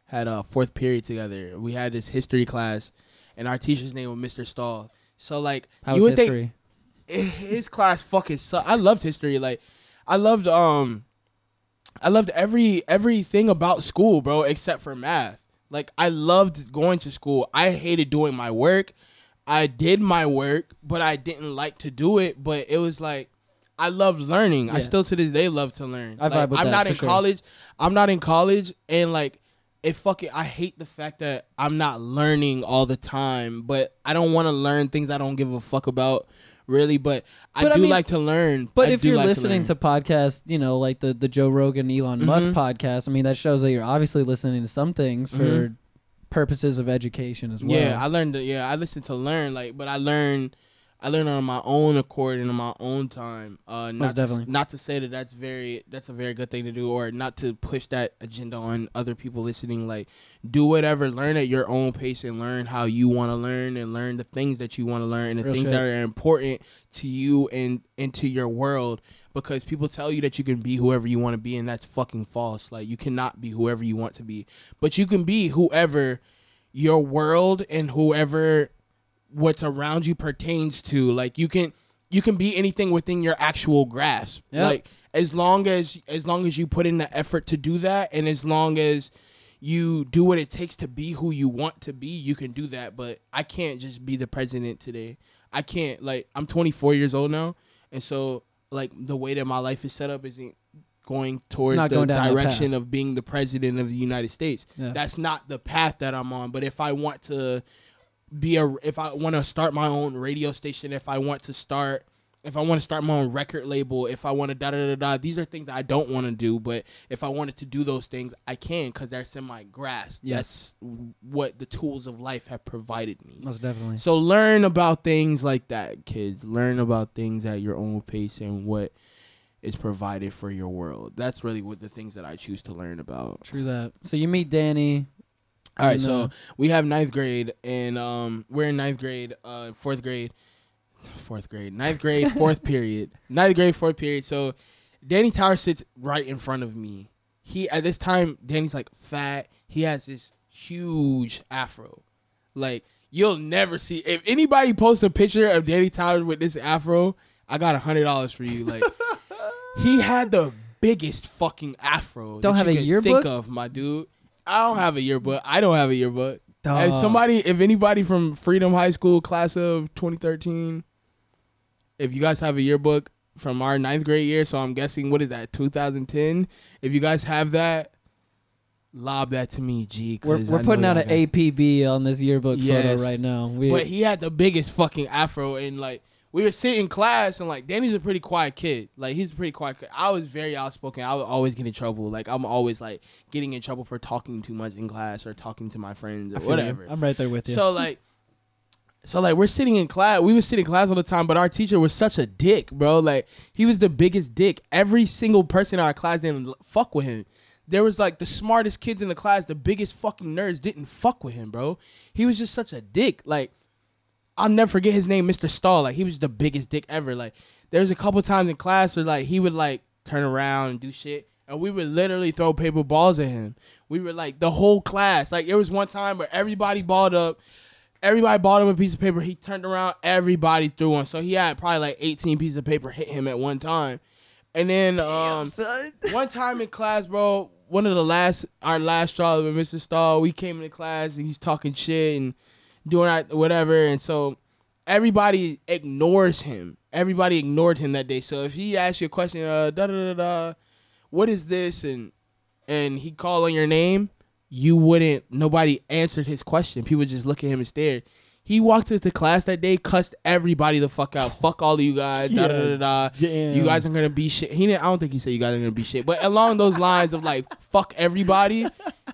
had a fourth period together. We had this history class and our teacher's name was Mr. Stahl. So like How's you would history? think his class fucking sucked. I loved history. Like I loved um I loved every everything about school, bro, except for math. Like I loved going to school. I hated doing my work. I did my work, but I didn't like to do it. But it was like I love learning. I still to this day love to learn. I Like, I'm that, not in sure. college. I'm not in college, and like it fucking. I hate the fact that I'm not learning all the time. But I don't want to learn things I don't give a fuck about. Really, but, I But I do mean- like to learn. But I if you're like listening to, to, podcasts, you know, like the the Joe Rogan, Elon Musk podcast, I mean, that shows that you're obviously listening to some things for Mhm. purposes of education as well. Yeah, I learned. To, yeah, I listen to learn. Like, but I learn. I learned on my own accord and on my own time. Uh, not definitely. To, not to say that that's very that's a very good thing to do, or not to push that agenda on other people listening. Like, do whatever, learn at your own pace, and learn how you want to learn, and learn the things that you want to learn, and the Real things shit. that are important to you and into your world. Because people tell you that you can be whoever you want to be, and that's fucking false. Like, you cannot be whoever you want to be, but you can be whoever your world and whoever what's around you pertains to like you can you can be anything within your actual grasp. Yeah. like as long as as long as you put in the effort to do that and as long as you do what it takes to be who you want to be you can do that. But i can't just be the president today. I can't like i'm 24 years old now and so like the way that my life is set up isn't going towards the going direction of being the president of the united states. Yeah. that's not the path that i'm on. But if i want to be a if I want to start my own radio station, if I want to start if I want to start my own record label, if I want to da da da da, these are things I don't want to do. But if I wanted to do those things, I can because that's in my grasp. Yes. That's what the tools of life have provided me. most definitely. So learn about things like that, kids. Learn about things at your own pace and what is provided for your world. That's really what the things that I choose to learn about. True that. So you meet Danny. All right, so we have ninth grade, and um, we're in ninth grade, uh, fourth grade, fourth grade, ninth grade, fourth period, ninth grade, fourth period. So Danny Tower sits right in front of me. He at this time, Danny's like fat. He has this huge afro, like you'll never see. If anybody posts a picture of Danny Towers with this afro, I got a hundred dollars for you. Like he had the biggest fucking afro. Don't that have you a yearbook? Think of my dude. I don't have a yearbook. I don't have a yearbook. Dog. If somebody, if anybody from Freedom High School class of 2013, if you guys have a yearbook from our ninth grade year, so I'm guessing what is that 2010? If you guys have that, lob that to me, G. We're, we're putting out an APB on this yearbook Yes. photo right now. We, but he had the biggest fucking afro, and like we were sitting in class, and like Danny's a pretty quiet kid. Like he's a pretty quiet. Kid. I was very outspoken. I would always get in trouble. Like I'm always like getting in trouble for talking too much in class or talking to my friends or feel you. whatever. I'm right there with you. So like, so like we're sitting in class. We were sitting in class all the time, but our teacher was such a dick, bro. Like he was the biggest dick. Every single person in our class didn't fuck with him. There was like the smartest kids in the class, the biggest fucking nerds didn't fuck with him, bro. He was just such a dick. Like I'll never forget his name, Mr. Stahl. Like he was the biggest dick ever. Like there was a couple times in class where like he would like turn around and do shit, and we would literally throw paper balls at him. We were like the whole class. Like there was one time where everybody balled up. Everybody balled up a piece of paper. He turned around. Everybody threw one. So he had probably like 18 pieces of paper hit him at one time. And then um, one time in class, bro, one of the last our last straw with Mr. Stahl, we came into class and he's talking shit and doing whatever, and so everybody ignores him. Everybody ignored him that day. So if he asks you a question, uh, da da da da, what is this, and and he call on your name, you wouldn't. Nobody answered his question. People just look at him and stare. He walked into class that day, cussed everybody the fuck out. Fuck all of you guys. Da da da da. Damn. You guys aren't gonna be shit. He didn't. I don't think he said you guys are gonna be shit, but along those lines of like fuck everybody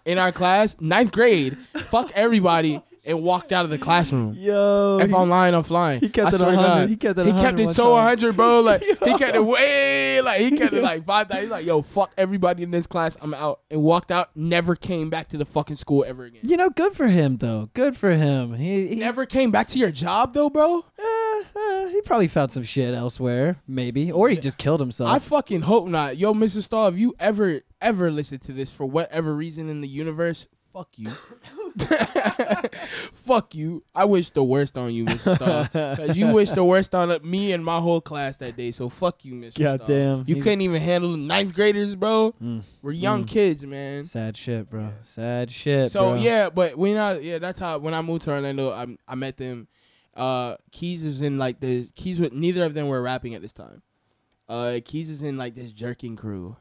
in our class, ninth grade, fuck everybody, and walked out of the classroom. Yo, If I'm lying, I'm flying. he kept I it swear 100. God. He kept it He kept it so time. 100, bro. Like he kept it way, like he kept it like five. He's like, yo, fuck everybody in this class. I'm out, and walked out. Never came back to the fucking school ever again. you know, good for him though. Good for him. He he, Never came back to your job though, bro. uh, uh, he probably found some shit elsewhere, maybe, or he just killed himself. I fucking hope not. Yo, Mr. Stahl, if you ever ever listen to this for whatever reason in the universe, fuck you. Fuck you. I wish the worst on you, Mr. Star. Because you wish the worst on me and my whole class that day. So fuck you, Mr. Star. Goddamn. You He's- couldn't even handle the ninth graders, bro. Mm. We're young Mm. kids, man. Sad shit, bro. Sad shit. So bro. yeah, but when I yeah, that's how when I moved to Orlando, I I met them. Uh, Keys was in like the Keys. With, neither of them were rapping at this time. Uh, Keys was in like this jerking crew,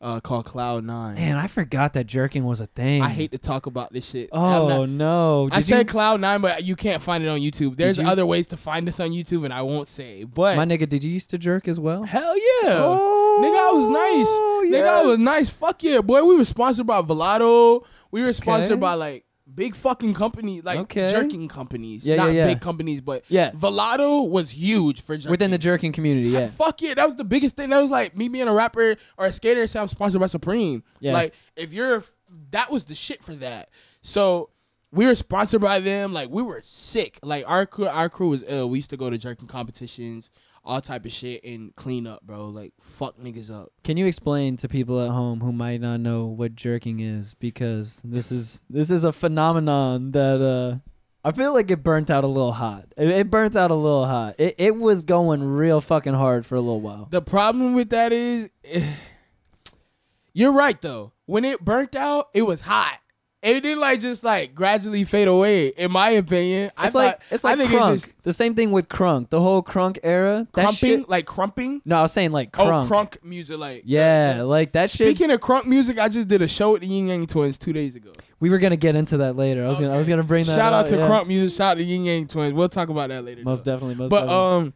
uh, called Cloud Nine. Man, I forgot that jerking was a thing. I hate to talk about this shit. Oh not- no! I Did said you- Cloud Nine, but you can't find it on YouTube. There's you- other ways to find this on YouTube, and I won't say. But my nigga, did you used to jerk as well? hell yeah, Oh, nigga, I was nice. Nigga, I was nice. Fuck yeah, boy. We were sponsored by Velato. We were sponsored Okay. by like big fucking companies, like Okay. jerking companies. Yeah, Not yeah, yeah. big companies, but Yeah. Velato was huge for jerking. Within the jerking community, yeah. Fuck yeah, that was the biggest thing. That was like me being a rapper or a skater. So I'm sponsored by Supreme. Yeah. Like if you're, that was the shit for that. So we were sponsored by them. Like we were sick. Like our crew, our crew was ill. We used to go to jerking competitions, all type of shit, and clean up, bro. Like fuck niggas up. Can you explain to people at home who might not know what jerking is? Because this is this is a phenomenon that uh, I feel like it burnt out a little hot. It, it burnt out a little hot. It it was going real fucking hard for a little while. The problem with that is, you're right though. When it burnt out, it was hot. It didn't like just like gradually fade away. In my opinion, I It's like thought- it's I like think crunk. It just the same thing with crunk. The whole crunk era. That crumping, shit- like crumping. no, I was saying like crunk. Oh, crunk music, like Yeah, like that shit. Speaking of crunk music, I just did a show with the Yin Yang Twins two days ago. We were gonna get into that later. I was gonna I was gonna bring that. Shout out to yeah. crunk music. Shout out to Yin Yang Twins. We'll talk about that later. Most though. definitely. Most But definitely. um,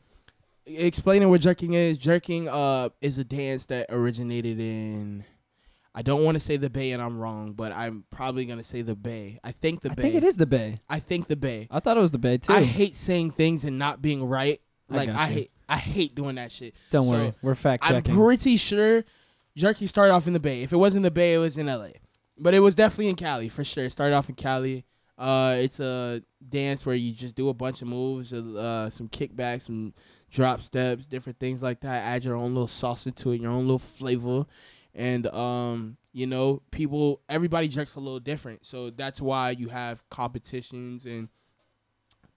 explaining what jerking is. Jerking uh is a dance that originated in. I don't want to say the Bay, and I'm wrong, but I'm probably gonna say the Bay. I think the I Bay. think it is the Bay. I think the Bay. I thought it was the Bay too. I hate saying things and not being right. Like got I, hate. I hate doing that shit. Don't So, worry, we're fact I'm pretty sure Jerky started off in the Bay. If it wasn't the Bay, it was in LA. But it was definitely in Cali for sure. It started off in Cali. Uh, it's a dance where you just do a bunch of moves, uh, some kickbacks, some drop steps, different things like that. Add your own little sauce into it, your own little flavor, and um, you know, people, everybody jerks a little different. So that's why you have competitions and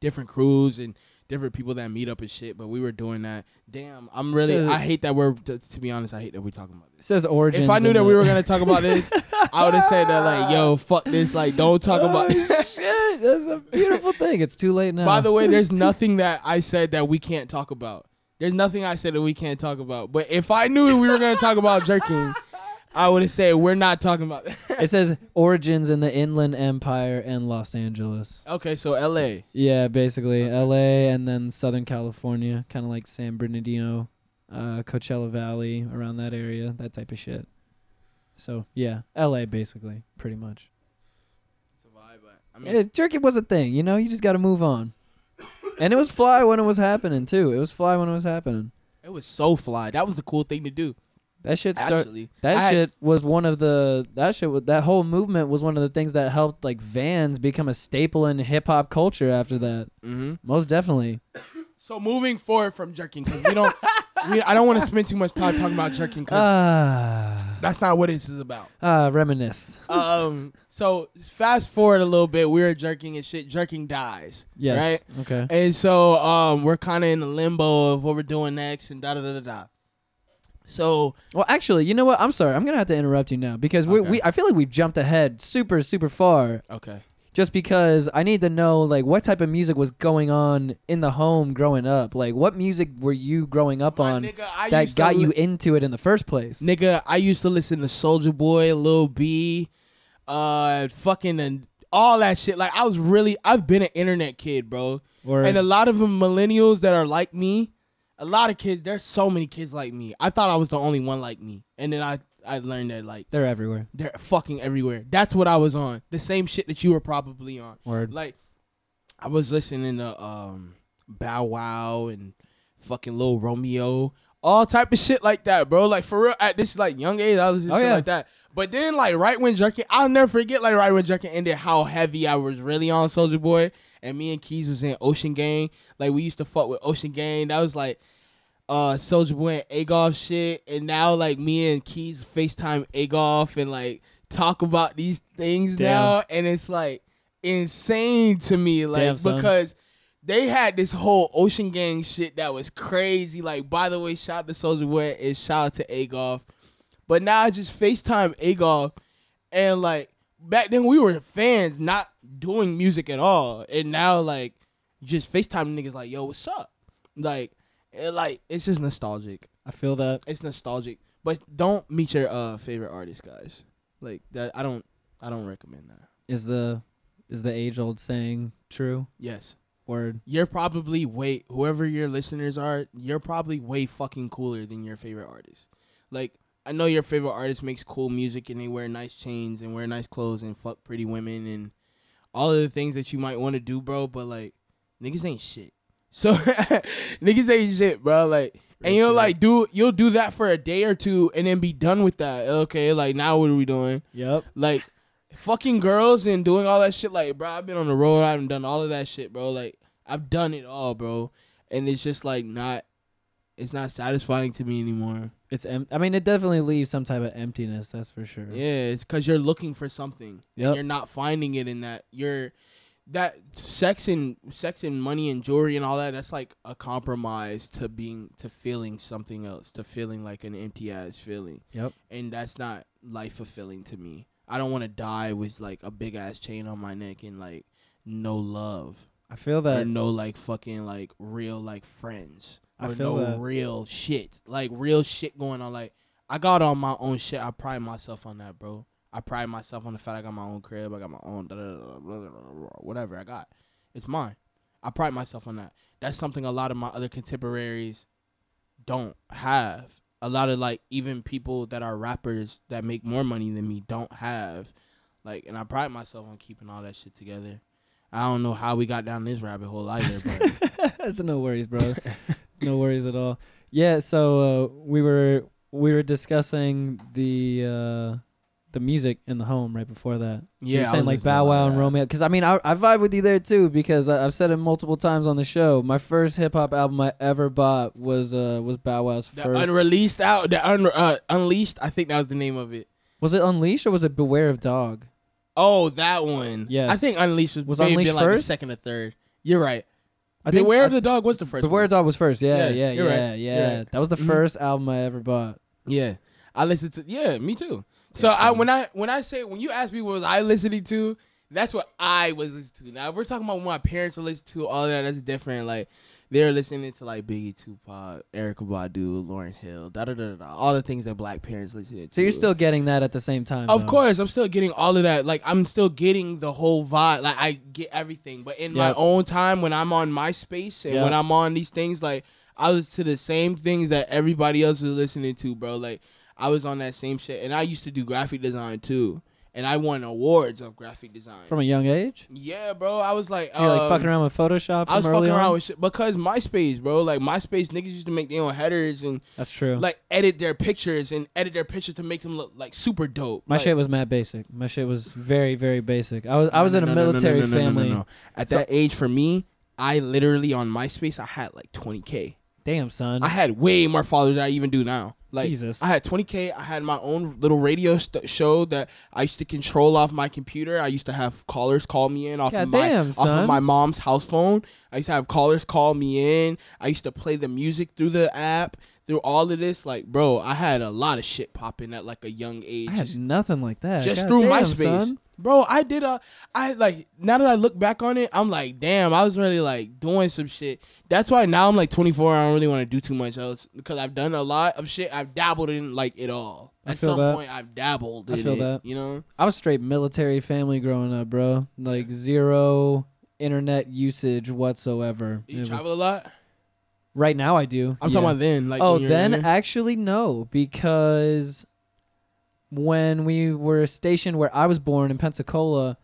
different crews and different people that meet up and shit. But we were doing that. Damn, I'm really. I hate that we're. To, to be honest, I hate that we're talking about It this. says origins. If I knew that we were gonna talk about this, I would have said that like, yo, fuck this. Like, don't talk about Oh, this. shit, that's a beautiful thing. It's too late now. By the way, there's nothing that I said that we can't talk about. There's nothing I said that we can't talk about. But if I knew we were gonna talk about jerking, I would say we're not talking about that. it says origins in the Inland Empire and Los Angeles. okay, so L.A. Yeah, basically L.A. and then Southern California, kind of like San Bernardino, uh, Coachella Valley, around that area, that type of shit. So yeah, L.A. basically, pretty much. It's a vibe, but I mean, Yeah, jerky was a thing, you know. You just got to move on. And it was fly when it was happening too. It was fly when it was happening. it was so fly. That was the cool thing to do. That shit start. Actually, That I had- shit was one of the that shit wa- that whole movement was one of the things that helped like Vans become a staple in hip hop culture after that. Mhm. Most definitely. So moving forward from jerking, because we don't, we, I don't want to spend too much time talking about jerking, because Ah, that's not what this is about. ah, reminisce. Um, so fast forward a little bit, we were jerking and shit. Jerking dies, Yes. right? Okay. And so um, we're kind of in the limbo of what we're doing next, and da da da da da. So Well, actually, you know what? I'm sorry. I'm gonna have to interrupt you now because we, Okay. we I feel like we've jumped ahead super super far. okay, Just because I need to know like what type of music was going on in the home growing up. Like what music were you growing up My on nigga, that got you into it in the first place? nigga, I used to listen to Soulja Boy, Lil B, uh, fucking and all that shit. Like I was really, I've been an internet kid, bro. And a lot of them millennials that are like me, a lot of kids. There's so many kids like me. I thought I was the only one like me, and then I I learned that like they're everywhere. they're fucking everywhere. That's what I was on. The same shit that you were probably on. Word. Like I was listening to um Bow Wow and fucking Lil Romeo, all type of shit like that, bro. Like for real, at this like young age, I was Oh, shit yeah. like that. But then like right when Jerkin, I'll never forget like right when Jerkin ended, how heavy I was really on Soulja Boy, and me and Keys was in Ocean Gang. Like we used to fuck with Ocean Gang. That was like uh Soulja Boy and Agoff shit, and now like me and Keys FaceTime Agoff and like talk about these things Damn. now, and it's like insane to me. Like Damn, because they had this whole Ocean Gang shit that was crazy. Like by the way, shout out to Soulja Boy and shout out to Agolf. But now I just FaceTime Agolf and like back then we were fans not doing music at all. And now like just FaceTime niggas like, yo, what's up? Like it, like it's just nostalgic. I feel that. It's nostalgic. But don't meet your uh favorite artist, guys. Like that I don't I don't recommend that. Is the is the age old saying true? Yes. Word. You're probably way whoever your listeners are, you're probably way fucking cooler than your favorite artist. Like I know your favorite artist makes cool music and they wear nice chains and wear nice clothes and fuck pretty women and all of the things that you might want to do, bro, but like niggas ain't shit. So niggas ain't shit, bro. Like and you'll like do you'll do that for a day or two and then be done with that. Okay, like now what are we doing? Yep. Like fucking girls and doing all that shit. Like, bro, I've been on the road. I've done all of that shit, bro. Like, I've done it all, bro. And it's just like not. It's not satisfying to me anymore. It's em- I mean, it definitely leaves some type of emptiness. That's for sure. Yeah, it's because you're looking for something. You're not finding it in that. You're that sex and sex and money and jewelry and all that. That's like a compromise to being to feeling something else. To feeling like an empty ass feeling. Yep. and that's not life fulfilling to me. I don't want to die with like a big ass chain on my neck and like no love I feel that. no like fucking like real like friends I or feel no that. real shit like real shit going on. Like I got all my own shit. I pride myself on that, bro. I pride myself on the fact I got my own crib. I got my own blah, blah, blah, whatever I got. It's mine. I pride myself on that. That's something a lot of my other contemporaries don't have. A lot of like even people that are rappers that make more money than me don't have. Like, and I pride myself on keeping all that shit together. I don't know how we got down this rabbit hole either, but That's no worries, bro. no worries at all. Yeah. So uh, we were we were discussing the uh, the music in the home right before that. yeah, You're saying like listening to a Bow Wow and. Romeo. Because I mean, I, I vibe with you there too. Because I, I've said it multiple times on the show. My first hip hop album I ever bought was uh was Bow Wow's The first. unreleased out, the un, uh, unleashed. I think that was the name of it. was it Unleashed or was it Beware of Dog? Oh, that one. Yes. I think unleashed was, Was maybe Unleashed like the first? second or third. You're right. I think Beware of the Dog was the first. Beware one. of Dog was first. Yeah, Yeah, yeah, yeah, right. yeah. Right. That was the Mhm. first album I ever bought. Yeah, I listened to. Yeah, me too. So I when I when I say when you ask me what was I listening to, that's what I was listening to. Now if we're talking about what my parents were listening to, all that that's different. Like they're listening to like Biggie, Tupac, Erykah Badu, Lauryn Hill, da da da da, all the things that black parents listen to. So you're still getting that at the same time. Of though. course, I'm still getting all of that. Like I'm still getting the whole vibe. Like I get everything. But in my own time, when I'm on MySpace and Yep. when I'm on these things, like I was to the same things that everybody else was listening to, bro. Like I was on that same shit, and I used to do graphic design too, and I won awards of graphic design. From a young age, yeah, bro. I was like, you're like um, fucking around with Photoshop. I was fucking around on? with shit because MySpace, bro. Like MySpace, niggas used to make their own headers and That's true. like edit their pictures and edit their pictures to make them look like super dope. My Like, shit was mad basic. My shit was very, very basic. I was I was no, in a no, military no, no, no, no, family. no. At So- that age, for me, I literally on MySpace, I had like 20k. Damn son. I had way more followers than I even do now. Like Jesus. I had 20k. I had my own little radio st- show that I used to control off my computer. I used to have callers call me in off God of my damn, off of my mom's house phone. I used to have callers call me in. I used to play the music through the app. Through all of this, like, bro, I had a lot of shit popping at like a young age. I had Just- nothing like that. just God through damn, MySpace. son. Bro, I did a I like now that I look back on it, I'm like, damn, I was really like doing some shit. That's why now I'm like 24. I don't really want to do too much else because I've done a lot of shit. I've dabbled in like it all. I At feel some that. point, I've dabbled. I feel it, that. You know, I was straight military family growing up, bro. Like zero internet usage whatsoever. you It was- travel a lot. right now I do. I'm yeah. talking about then. Like, oh, then younger. actually no, because when we were stationed where I was born in Pensacola,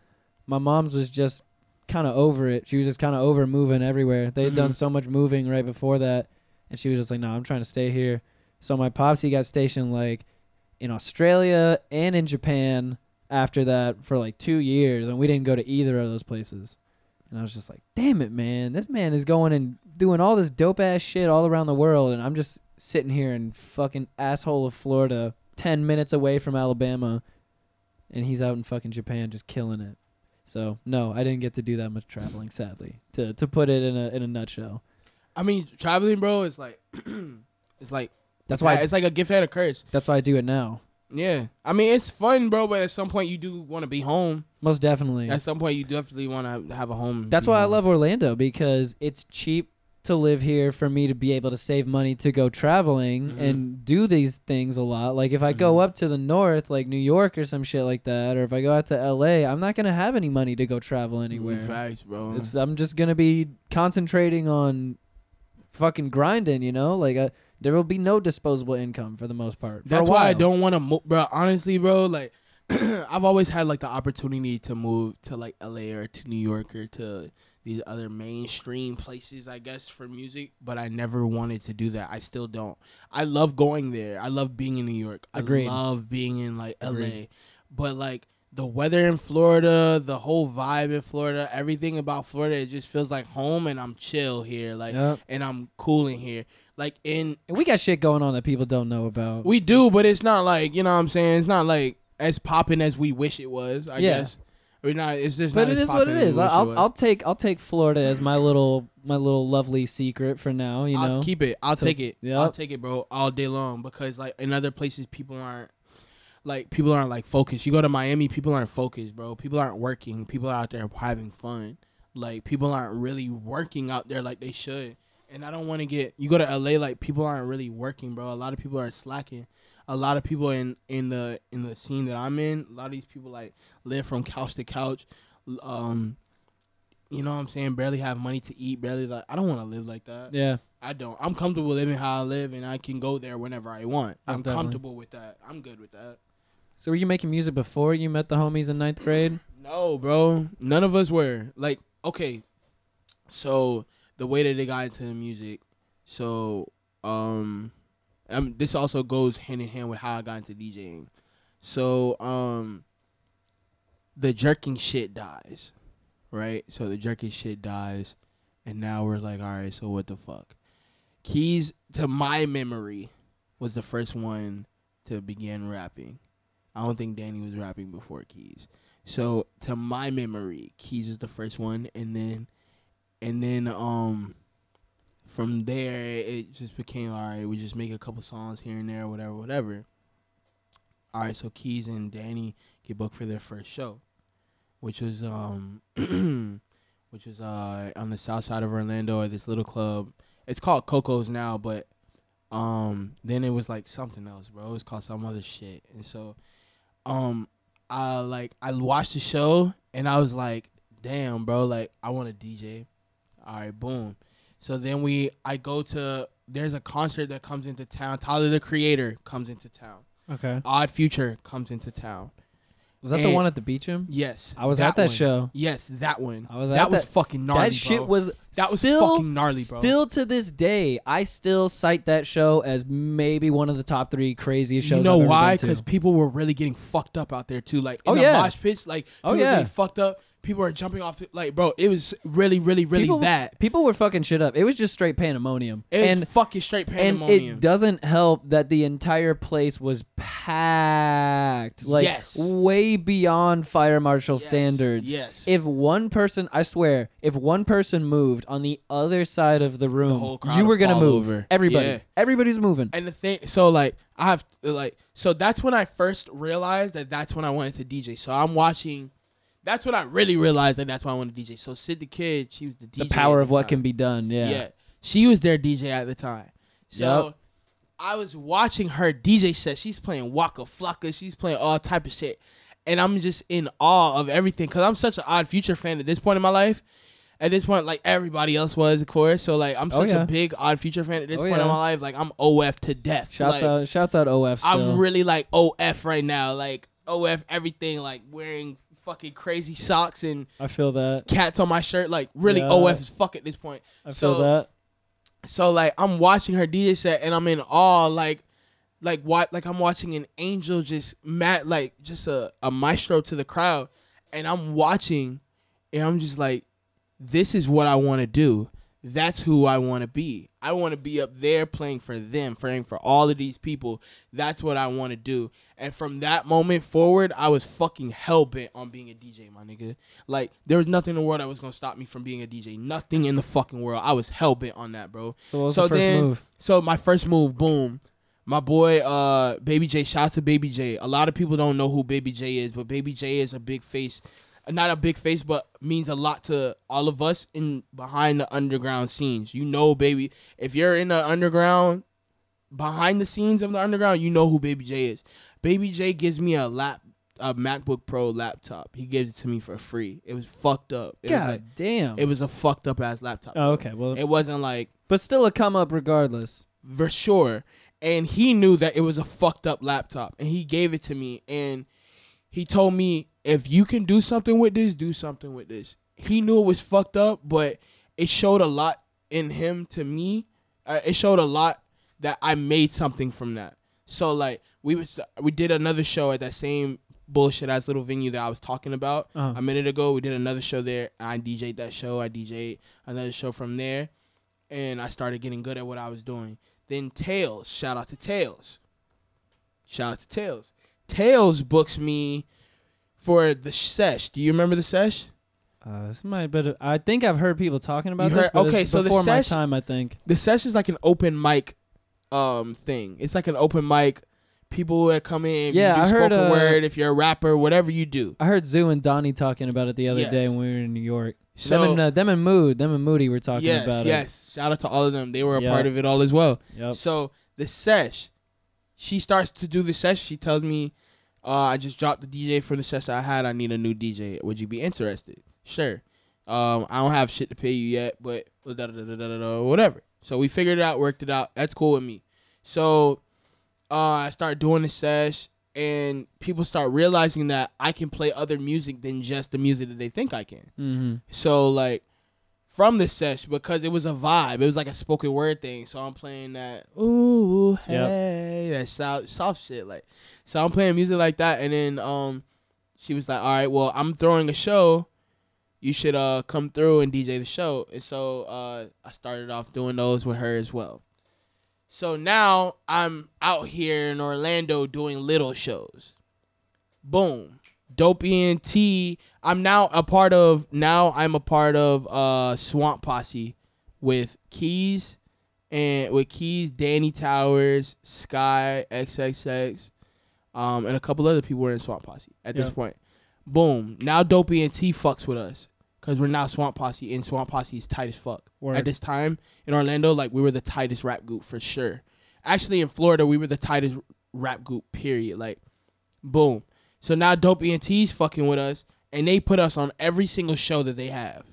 my mom's was just kind of over it. She was just kind of over moving everywhere. They had done Mhm. so much moving right before that, and she was just like, "No, I'm trying to stay here." So my pops he got stationed like in Australia and in Japan after that for like two years, and we didn't go to either of those places. And I was just like, "Damn it, man! This man is going and doing all this dope ass shit all around the world, and I'm just sitting here in fucking asshole of Florida, ten minutes away from Alabama, and he's out in fucking Japan just killing it." So no, I didn't get to do that much traveling, sadly. To to put it in a in a nutshell. I mean, traveling, bro, is like, it's like That's why it's like a gift and a curse. that's why I do it now. Yeah, I mean, it's fun, bro, but at some point you do want to be home. Most definitely. At some point, you definitely want to have a home. That's why I love Orlando because it's cheap to live here for me to be able to save money to go traveling Mhm. and do these things a lot. Like if I go Mhm. up to the north, like New York or some shit like that, or if I go out to LA, I'm not gonna have any money to go travel anywhere. Facts, bro. It's, I'm just gonna be concentrating on fucking grinding. You know, like uh, there will be no disposable income for the most part. That's why I don't want to move, bro. Honestly, bro, like I've always had like the opportunity to move to like LA or to New York or to these other mainstream places, I guess, for music, but I never wanted to do that. I still don't. I love going there. I love being in New York. Agreed. I love being in like Agreed. LA. But like the weather in Florida, the whole vibe in Florida, everything about Florida, it just feels like home and I'm chill here. Like Yep. and I'm cooling here. Like in And we got shit going on that people don't know about. we do, but it's not like you know what I'm saying. It's not like as popping as we wish it was. I Yeah. guess we're not. It's just. but it is what it is. we wish it I'll. I'll take I'll take Florida as my little my little lovely secret for now. You know, I'll keep it. I'll So- take it. Yep. I'll take it, bro, all day long. Because like in other places, people aren't like people aren't like focused. You go to Miami, people aren't focused, bro. People aren't working. People are out there having fun. Like people aren't really working out there like they should. And I don't want to get. You go to LA, like people aren't really working, bro. A lot of people are slacking. A lot of people in in the in the scene that I'm in, a lot of these people like live from couch to couch. Um, you know what I'm saying? Barely have money to eat. Barely like. I don't want to live like that. yeah. I don't. I'm comfortable living how I live, and I can go there whenever I want. Most I'm definitely. comfortable with that. I'm good with that. So were you making music before you met the homies in ninth grade? No, bro. None of us were like okay. So the way that they got into the music, so um, um, this also goes hand in hand with how I got into DJing. So um, the jerking shit dies, right? So the jerking shit dies, and now we're like, all right, so what the fuck? Keys to my memory was the first one to begin rapping. I don't think Danny was rapping before Keys. So to my memory, Keys is the first one, and then, and then um, from there it just became all right. We just make a couple songs here and there, whatever, whatever. All right, so Keys and Danny get booked for their first show, which was um, which was uh on the south side of Orlando at this little club. It's called Coco's now, but um then it was like something else, bro. It was called some other shit, and so um I like I watched the show and I was like, damn, bro, like I want to DJ. All right, boom. So then we I go to there's a concert that comes into town. Tyler the Creator comes into town. Okay. Odd Future comes into town. Was that the one at the beach? Beacham? Yes, I was at that one. show. Yes, that one. I was at that was that- fucking gnarly. that shit bro. was That was still, fucking gnarly, bro. Still to this day, I still cite that show as maybe one of the top three craziest shows. You know I've why? Because people were really getting fucked up out there too. Like in Oh, the yeah. mosh pits, like oh, people Oh, were yeah. getting fucked up. People are jumping off. The, like, bro, it was really, really, really people, that. people were fucking shit up. It was just straight pandemonium. It was and fucking straight pandemonium. and it doesn't help that the entire place was packed, like Yes. way beyond fire marshal Yes, standards. yes. If one person, I swear, if one person moved on the other side of the room, crowd you were gonna move. over. Everybody, Yeah. everybody's moving. And the thing, so like I have like, so that's when I first realized that that's when I wanted to DJ. So I'm watching. That's what I really realized and that's why I wanted to DJ. So Syd tha Kyd, she was the DJ. the power of the what can be done. Yeah. Yeah. She was their DJ at the time. So Yup. I was watching her DJ set. She's playing Waka Flocka. She's playing all type of shit. And I'm just in awe of everything because I'm such an Odd Future fan at this point in my life. At this point, like everybody else was, of course. So like I'm Oh, such yeah. a big Odd Future fan at this Oh, point yeah. in my life. Like I'm OF to death. Shouts Like, out, shouts out OF. Still. I'm really like OF right now. Like OF everything. Like wearing fucking crazy socks and I feel that. cats on my shirt. Like really Yeah. OF as fuck at this point. I so, feel that. so like I'm watching her DJ set and I'm in awe like like what like I'm watching an angel just mat like just a, a maestro to the crowd and I'm watching and I'm just like this is what I want to do. That's who I want to be. I want to be up there playing for them, playing for all of these people. That's what I want to do. And from that moment forward, I was fucking hell bent on being a DJ, my nigga. Like there was nothing in the world that was gonna stop me from being a DJ. Nothing in the fucking world. I was hell bent on that, bro. So so the then, move? so my first move, boom. My boy, uh, Baby J. Shout out to Baby J. A lot of people don't know who Baby J is, but Baby J is a big face, not a big face, but means a lot to all of us in behind the underground scenes. You know, baby, if you're in the underground, behind the scenes of the underground, you know who Baby J is. Baby J gives me a lap, a MacBook Pro laptop. He gives it to me for free. It was fucked up. It was God like, damn. it was a fucked up ass laptop. oh, okay. Well, It wasn't like but still a come up regardless. for sure. And he knew that it was a fucked up laptop, and he gave it to me. And he told me, if you can do something with this, do something with this. He knew it was fucked up, but it showed a lot in him to me. Uh, it showed a lot that I made something from that. So like we was we did another show at that same bullshit ass little venue that I was talking about Uh-huh. a minute ago. We did another show there. I DJ'd that show. I DJ'd another show from there, and I started getting good at what I was doing. Then Tails, shout out to Tails. Shout out to Tails. Tails books me for the sesh. Do you remember the sesh? Uh, this might, but I think I've heard people talking about You this. heard- but okay, it's so the before my time, I think. The sesh is like an open mic um thing. It's like an open mic. People that come in, Yeah, you do I heard, spoken uh, word, if you're a rapper, whatever you do. I heard Zoo and Donnie talking about it the other day when we were in New York. So them and uh, them and Mood, them and Moody were talking yes, about yes. Yes. Shout out to all of them. They were a Yeah. part of it all as well. it. Yep. So the sesh, she starts to do the sesh. She tells me, uh, "I just dropped the DJ for the sesh I had. I need a new DJ. Would you be interested?" Sure. Um, I don't have shit to pay you yet, but whatever. So we figured it out, worked it out. That's cool with me. So uh, I start doing the sesh, and people start realizing that I can play other music than just the music that they think I can. Mm-hmm. So like from the sesh because it was a vibe. It was like a spoken word thing. So I'm playing that ooh hey that soft soft shit like. So I'm playing music like that, and then um, she was like, "All right, well I'm throwing a show. You should uh come through and DJ the show." And so uh, I started off doing those with her as well. So now I'm out here in Orlando doing little shows. Boom. Dope ENT. I'm now a part of now I'm a part of uh Swamp Posse with Keys and with Keys, Danny Towers, Sky, XXX, um, and a couple other people were in Swamp Posse at this point. Boom. Now Dope ENT fucks with us. Cause we're now Swamp Posse and Swamp Posse is tight as fuck. Word. At this time in Orlando, like we were the tightest rap group for sure. Actually in Florida, we were the tightest rap group, period. Like, boom. So now Dope ENT's fucking with us, and they put us on every single show that they have.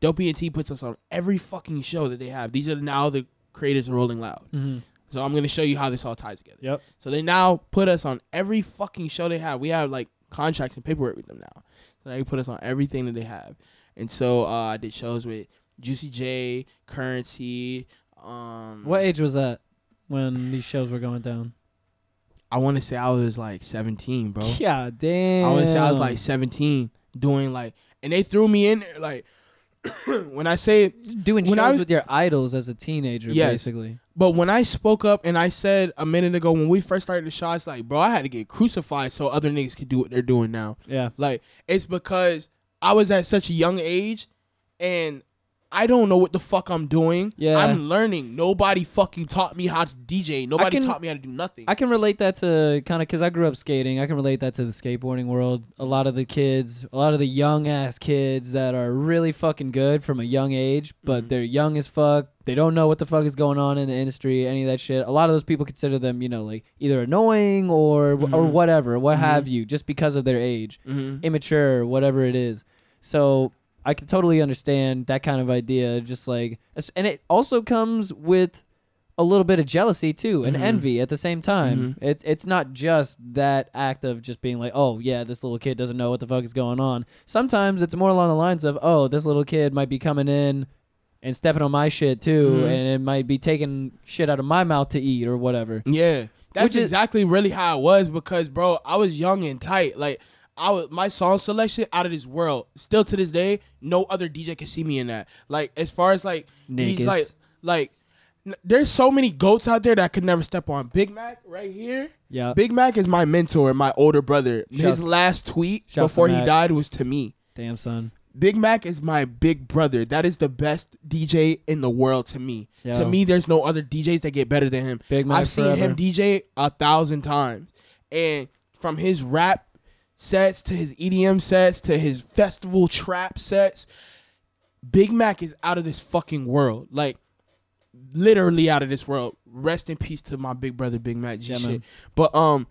Dope ENT puts us on every fucking show that they have. These are now the creators of Rolling Loud. Mm-hmm. So I'm gonna show you how this all ties together. Yep. So they now put us on every fucking show they have. We have like contracts and paperwork with them now. So they put us on everything that they have. And so uh, I did shows with Juicy J, Curren$y. Um, What age was that when these shows were going down? I want to say I was like 17, bro. Yeah, damn. I want to say I was like 17 doing like, and they threw me in there like. when I say, doing when shows I was- with your idols as a teenager, Yes. basically. but when I spoke up and I said a minute ago when we first started the show, it's like, bro, I had to get crucified so other niggas could do what they're doing now. Yeah. Like it's because I was at such a young age and I don't know what the fuck I'm doing. Yeah. I'm learning. Nobody fucking taught me how to DJ. Nobody can- taught me how to do nothing. I can relate that to kind of because I grew up skating. I can relate that to the skateboarding world. A lot of the kids, a lot of the young ass kids that are really fucking good from a young age, but Mhm. they're young as fuck. They don't know what the fuck is going on in the industry, any of that shit. A lot of those people consider them, you know, like either annoying or or Mhm. whatever, what Mhm. have you, just because of their age, hmm immature, whatever it is. So I can totally understand that kind of idea. Just like, and it also comes with a little bit of jealousy too and Mhm. envy at the same time. It's it's not just that act of just being like, oh yeah, this little kid doesn't know what the fuck is going on. Sometimes it's more along the lines of, oh, this little kid might be coming in and stepping on my shit too, Mhm. and it might be taking shit out of my mouth to eat or whatever. Yeah. That's Which is- exactly really how it was because, bro, I was young and tight. Like, I was my song selection out of this world. Still to this day, no other DJ can see me in that. Like as far as like Niggas. he's like like n- there's so many goats out there that I could never step on. Big Mac right here. Yeah. Big Mac is my mentor, my older brother. Shouts- His last tweet shouts to before he Mac. died was to me. Damn son. Big Mac is my big brother. That is the best DJ in the world to me. Yo. To me, there's no other DJs that get better than him. Big Mac I've seen him. DJ a thousand times, and from his rap sets to his EDM sets to his festival trap sets, Big Mac is out of this fucking world. Like literally out of this world. Rest in peace to my big brother Big Mac G Yeah, shit. But um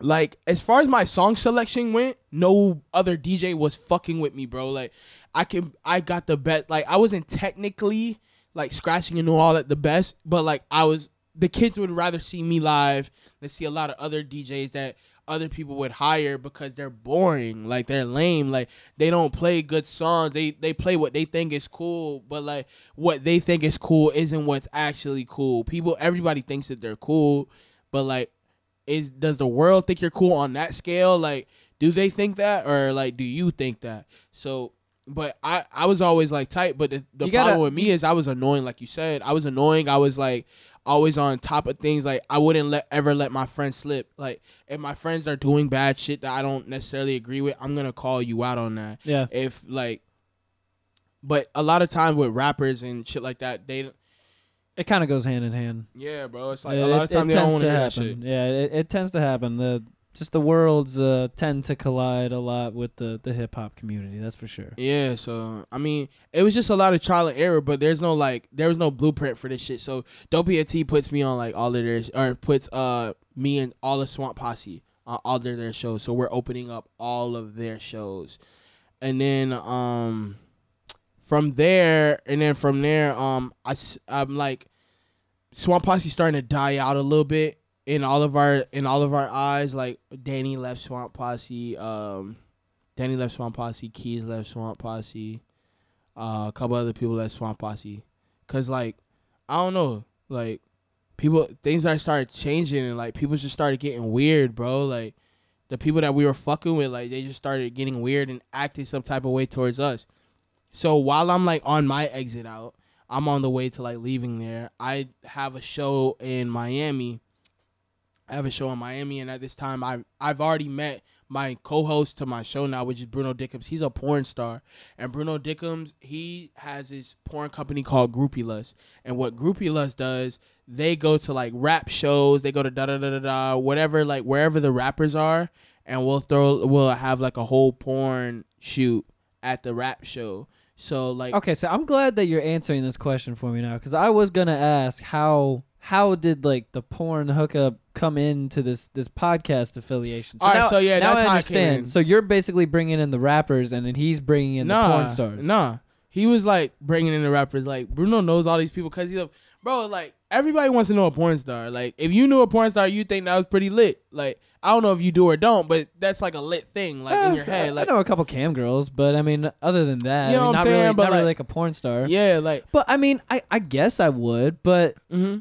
like as far as my song selection went, no other DJ was fucking with me, bro. Like I can I got the best like I wasn't technically like scratching and all that the best, but like I was the kids would rather see me live than see a lot of other DJs that other people would hire because they're boring, like they're lame, like they don't play good songs. They they play what they think is cool, but like what they think is cool isn't what's actually cool. People everybody thinks that they're cool, but like is does the world think you're cool on that scale? Like, do they think that, or like, do you think that? So, but I I was always like tight, but the, the gotta- problem with me is I was annoying, like you said. I was annoying. I was like always on top of things. Like I wouldn't let ever let my friends slip. Like if my friends are doing bad shit that I don't necessarily agree with, I'm gonna call you out on that. Yeah. If like, but a lot of times with rappers and shit like that, they It kind of goes hand in hand. yeah, bro. It's like It- a lot of times they don't want to to hear that shit. happen. Yeah, it, it tends to happen. The just the worlds uh, tend to collide a lot with the the hip hop community. That's for sure. Yeah, so I mean, it was just a lot of trial and error, but there's no like, there was no blueprint for this shit. So Dope ENT puts me on like all of their, or puts uh me and all the Swamp Posse on all of their shows. So we're opening up all of their shows, and then um from there, and then from there, um I I'm like Swamp Posse starting to die out a little bit in all of our in all of our eyes. Like Danny left Swamp Posse, um. Danny left Swamp Posse. Keys left Swamp Posse. Uh, a couple other people left Swamp Posse. Cause like, I don't know, like people things that started changing and like people just started getting weird, bro. Like the people that we were fucking with, like they just started getting weird and acting some type of way towards us. So while I'm like on my exit out, I'm on the way to like leaving there. I have a show in Miami. I have a show in Miami, and at this time, I I've already met my co-host to my show now, which is Bruno Dickums. He's a porn star, and Bruno Dickums he has his porn company called Groupie Lust. And what Groupie Lust does, they go to like rap shows, they go to da da da da da, whatever, like wherever the rappers are, and we'll throw we'll have like a whole porn shoot at the rap show. So like Okay, so I'm glad that you're answering this question for me now because I was gonna ask how how did like the porn hookup come into this this podcast affiliation? So All right, now, so yeah, now that's I how it came understand. in. So you're basically bringing in the rappers, and then he's bringing in the porn stars. Nah, he was like bringing in the rappers. Like Bruno knows all these people because he's a bro. Like everybody wants to know a porn star. Like if you knew a porn star, you think that was pretty lit. Like I don't know if you do or don't, but that's like a lit thing. Like in Eh, your head, I like know a couple cam girls, but I mean, other than that, You know I mean, what I'm not saying? really, But, not really like- like a porn star. yeah, like But I mean, I I guess I would, but mm-hmm.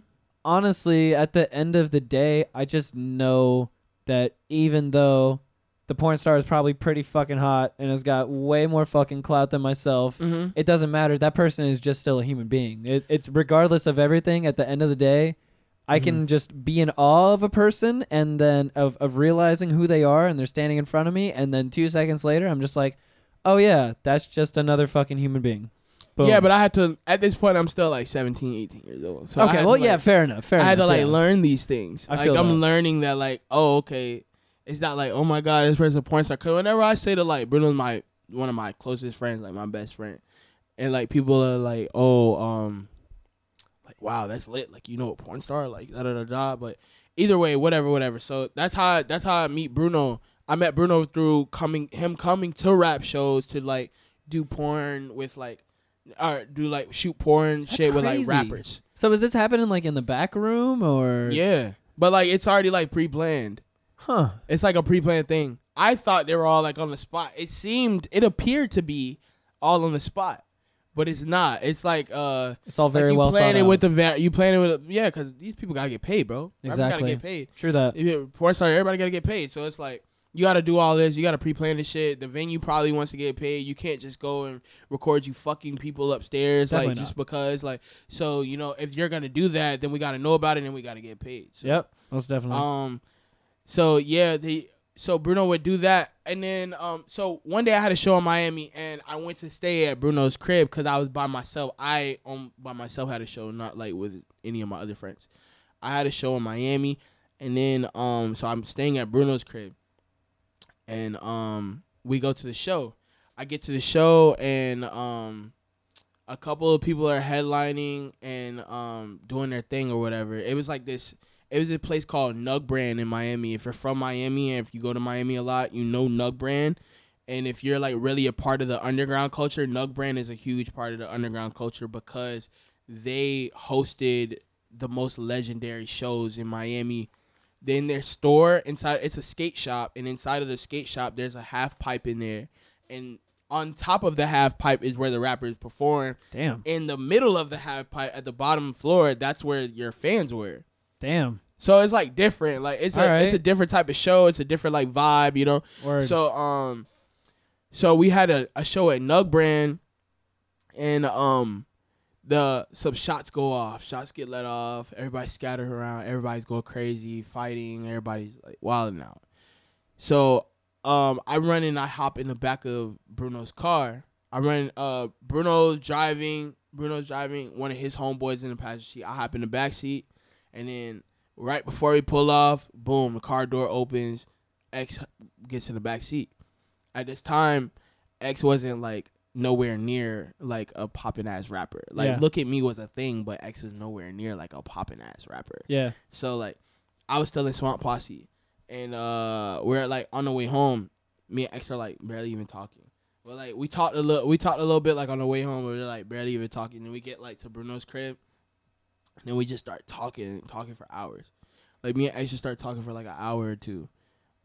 Honestly, at the end of the day, I just know that even though the porn star is probably pretty fucking hot and has got way more fucking clout than myself, Mhm. it doesn't matter. That person is just still a human being. It, it's regardless of everything. At the end of the day, I can Mm-hmm. just be in awe of a person and then of, of realizing who they are and they're standing in front of me, and then two seconds later, I'm just like, oh yeah, that's just another fucking human being. Boom. yeah, but I had to. At this point, I'm still like 17, 18 years old. So I okay, had to, well, yeah, fair enough. Fair enough. I had to like learn these things. I like I'm that. learning that like, oh, okay. It's not like, oh my god, this person's a porn star. Cause whenever I say to like Bruno's my one of my closest friends, like my best friend, and like people are like, oh, um, like wow, that's lit. Like you know a porn star, like da da da da. But either way, whatever, whatever. So that's how that's how I meet Bruno. I met Bruno through coming him coming to rap shows to like do porn with like or do like shoot porn That's shit with like crazy. rappers. So is this happening like in the back room or? Yeah. But like it's already like pre planned. Huh. It's like a pre planned thing. I thought they were all like on the spot. It seemed it appeared to be all on the spot. But it's not. It's like uh It's all very like you well plan thought it out. with the va- you plan it with yeah, because these people gotta get paid, bro. Rappers gotta get paid. True that. If you're a porn star, everybody gotta get paid. So it's like you got to do all this. You got to pre-plan this shit. The venue probably wants to get paid. You can't just go and record you fucking people upstairs Definitely like not. just because like so you know if you're gonna do that then we got to know about it and we got to get paid. So, Yep, most definitely. Um, so yeah, the so Bruno would do that, and then um, so one day I had a show in Miami, and I went to stay at Bruno's crib because I was by myself. I um by myself had a show, not like with any of my other friends. I had a show in Miami, and then um, so I'm staying at Bruno's crib, and um, we go to the show. I get to the show, and um, a couple of people are headlining and um doing their thing or whatever. It was like this. It was a place called Nug Brand in Miami. If you're from Miami and if you go to Miami a lot, you know Nug Brand. And if you're like really a part of the underground culture, Nug Brand is a huge part of the underground culture because they hosted the most legendary shows in Miami. Then their store inside it's a skate shop, and inside of the skate shop there's a half pipe in there, and on top of the half pipe is where the rappers perform. Damn, In the middle of the half pipe at the bottom floor, that's where your fans were. damn. So it's like different. Like it's a Alright. it's a different type of show. It's a different like vibe, you know. Word. So um, so we had a, a show at Nug Brand, and um, the some shots go off. Shots get let off. Everybody scattered around. Everybody's going crazy, fighting. Everybody's like wilding out. So um, I run and I hop in the back of Bruno's car. I run. Uh, Bruno's driving. Bruno's driving. One of his homeboys in the passenger seat. I hop in the back seat, and then right before we pull off, boom, the car door opens. X gets in the back seat. At this time, X wasn't like nowhere near like a poppin' ass rapper. Like Yeah. Look at Me was a thing, but X was nowhere near like a poppin' ass rapper. yeah, So like I was still in Swamp Posse and uh we're like on the way home, me and X are like barely even talking. But like we talked a little we talked a little bit like on the way home, but we're like barely even talking. Then we get like to Bruno's crib and then we just start talking talking for hours. Like me and X just start talking for like an hour or two.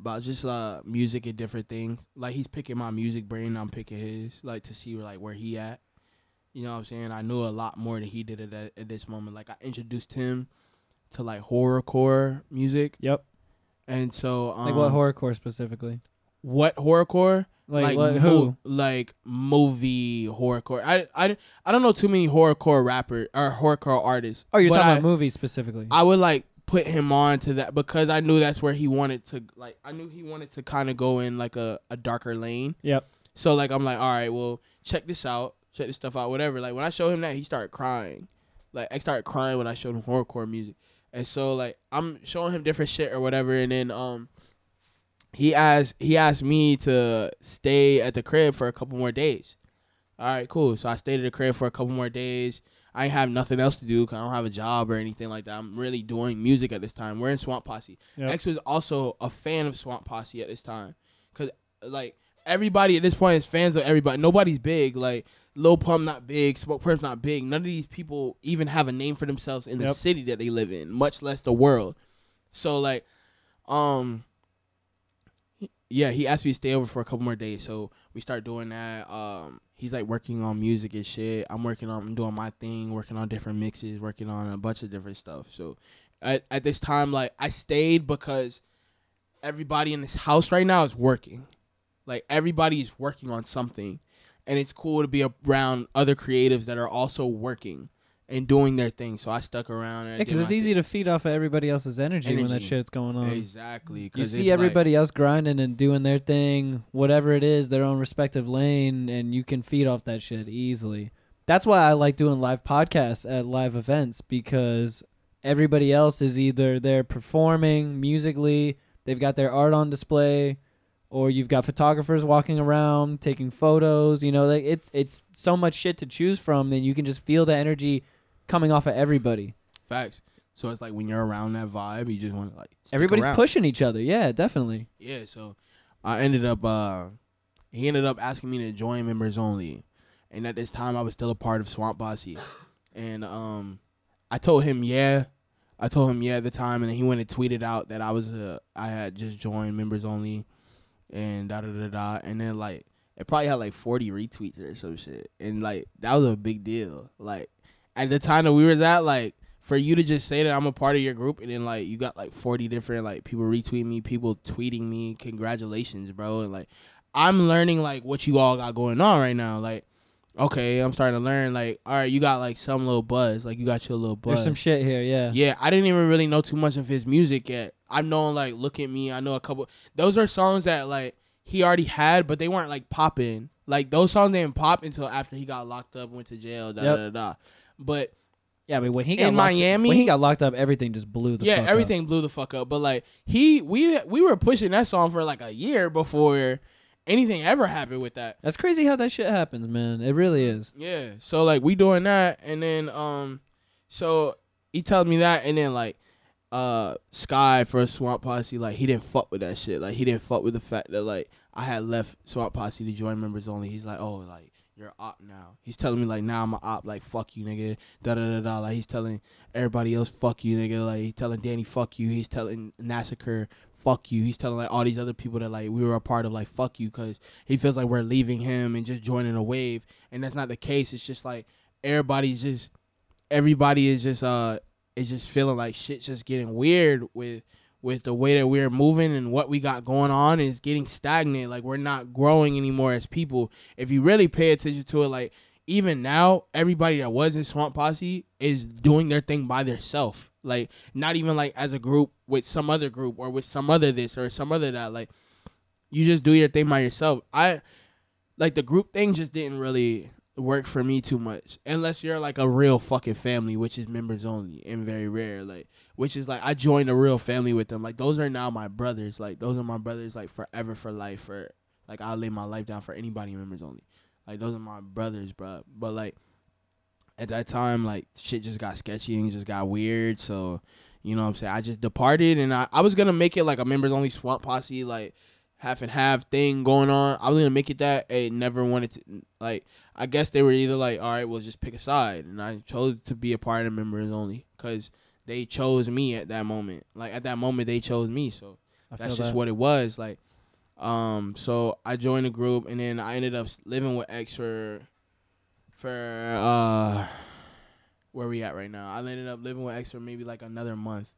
About just uh music and different things. Like he's picking my music brain, I'm picking his, like to see like where he at. You know what I'm saying? I knew a lot more than he did at, that, at this moment. Like I introduced him to like horrorcore music, yep. and so um, Like what horrorcore specifically? What horrorcore? Like, what, mo- who? Like movie horrorcore. I I I don't know too many horrorcore rapper or horrorcore artists. Oh, you're talking I, about movies specifically. I would like put him on to that because I knew that's where he wanted to like. I knew he wanted to kind of go in like a, a darker lane. yep. So like I'm like, all right, well, check this out, check this stuff out, whatever. Like when I showed him that, he started crying. Like I started crying when I showed him horrorcore music, and so like I'm showing him different shit or whatever, and then um, he asked he asked me to stay at the crib for a couple more days. All right, cool. So I stayed at the crib for a couple more days. I have nothing else to do because I don't have a job or anything like that. I'm really doing music at this time. We're in Swamp Posse. Yep. X was also a fan of Swamp Posse at this time because like everybody at this point is fans of everybody. Nobody's big. Like Lil Pump not big, Smokepurpp's not big. None of these people even have a name for themselves in the city that they live in, much less the world. So like, um, yeah, he asked me to stay over for a couple more days. So we start doing that. Um, he's like working on music and shit. I'm working on, I'm doing my thing, working on different mixes, working on a bunch of different stuff. So at, at this time, like I stayed because everybody in this house right now is working. Like everybody's working on something, and it's cool to be around other creatives that are also working and doing their thing. So I stuck around. Yeah, because it's easy to feed off of everybody else's energy, when that shit's going on. Exactly. You see like- everybody else grinding and doing their thing, whatever it is, their own respective lane, and you can feed off that shit easily. That's why I like doing live podcasts at live events because everybody else is either there performing musically, they've got their art on display, or you've got photographers walking around taking photos. You know, like it's it's so much shit to choose from. Then you can just feel the energy coming off of everybody. facts. So it's like when you're around that vibe, you just want to like Everybody's around. pushing each other. Yeah, definitely. Yeah, so I ended up uh he ended up asking me to join members only. And at this time I was still a part of Swamp Posse. And um I told him yeah. I told him yeah at the time and then he went and tweeted out that I was uh I had just joined members only and da da da da and then like it probably had like 40 retweets or some shit. And like that was a big deal. Like at the time that we were at like for you to just say that I'm a part of your group and then like you got like 40 different like people retweeting me, people tweeting me, congratulations, bro. And like I'm learning like what you all got going on right now. Like, okay, I'm starting to learn like, all right, you got like some little buzz, like you got your little buzz. There's some shit here, yeah. Yeah, I didn't even really know too much of his music yet. I've known like Look at Me. I know a couple. Those are songs that like he already had, but they weren't like popping. Like those songs didn't pop until after he got locked up, went to jail, da Yep. da da. But Yeah, but when he got In locked, Miami- when he got locked up, everything just blew the yeah, fuck up. everything blew the fuck up. But like he, we we were pushing that song for like a year before anything ever happened with that. That's crazy how that shit happens, man. It really is. Yeah. So like we doing that and then um so he tells me that and then like uh Sky for a Swamp Posse, like he didn't fuck with that shit. Like he didn't fuck with the fact that like I had left Swamp Posse to join members only. He's like, Oh, like you're op now. He's telling me like now I'm a op, like fuck you nigga. Da da da da. Like he's telling everybody else fuck you nigga. Like he's telling Danny fuck you. He's telling Massacre fuck you. He's telling like all these other people that like we were a part of like fuck you because he feels like we're leaving him and just joining a wave. And that's not the case. It's just like everybody's just everybody is just uh is just feeling like shit's just getting weird with with the way that we're moving and what we got going on is getting stagnant. Like we're not growing anymore as people. If you really pay attention to it, like even now, everybody that was in Swamp Posse is doing their thing by themselves. Like not even like as a group with some other group or with some other this or some other that. Like you just do your thing by yourself. I like the group thing just didn't really work for me too much unless you're like a real fucking family which is members only and very rare like which is like I joined a real family with them. Like those are now my brothers. Like those are my brothers like forever for life for like I'll lay my life down for anybody members only. Like those are my brothers bro. But like at that time like shit just got sketchy and just got weird. So you know what I'm saying? I just departed and I, I was gonna make it like a members only swamp posse like half and half thing going on. I was gonna make it that and never wanted to like I guess they were either like, all right, we'll just pick a side, and I chose to be a part of members only because they chose me at that moment. Like at that moment, they chose me, so I that's just that. what it was. Like, um, so I joined the group, and then I ended up living with X for, for uh, where we at right now. I ended up living with X for maybe like another month.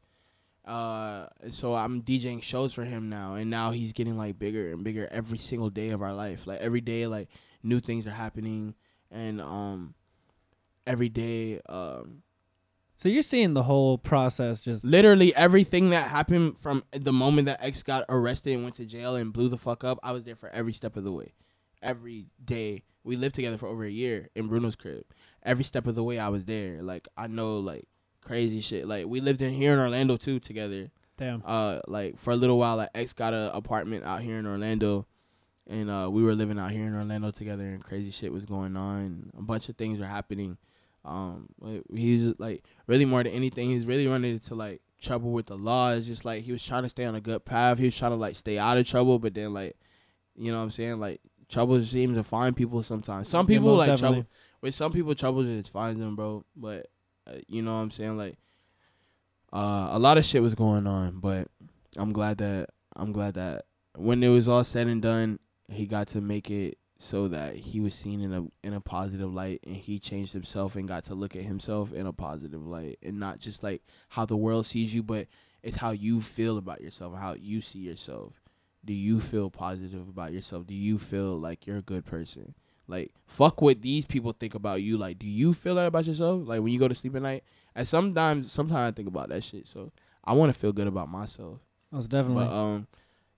Uh, so I'm DJing shows for him now, and now he's getting like bigger and bigger every single day of our life. Like every day, like new things are happening, and um, every day, um, So you're seeing the whole process just literally everything that happened from the moment that X got arrested and went to jail and blew the fuck up. I was there for every step of the way, every day. We lived together for over a year in Bruno's crib. Every step of the way, I was there. Like I know, like crazy shit. Like we lived in here in Orlando too together. damn. uh like for a little while like X got an apartment out here in Orlando and uh we were living out here in Orlando together and crazy shit was going on a bunch of things were happening um he's like really more than anything he's really running into like trouble with the law. It's just like he was trying to stay on a good path. He was trying to like stay out of trouble but then like you know what I'm saying? Like trouble seems to find people sometimes. Some people most like definitely. trouble with some people trouble just finds them bro. But uh, you know what I'm saying? Like uh, a lot of shit was going on, but I'm glad that I'm glad that when it was all said and done, he got to make it so that he was seen in a in a positive light, and he changed himself and got to look at himself in a positive light, and not just like how the world sees you, but it's how you feel about yourself, how you see yourself. Do you feel positive about yourself? Do you feel like you're a good person? Like fuck what these people think about you. Like, do you feel that about yourself? Like when you go to sleep at night, and sometimes, sometimes I think about that shit. So I want to feel good about myself. Most definitely. But um,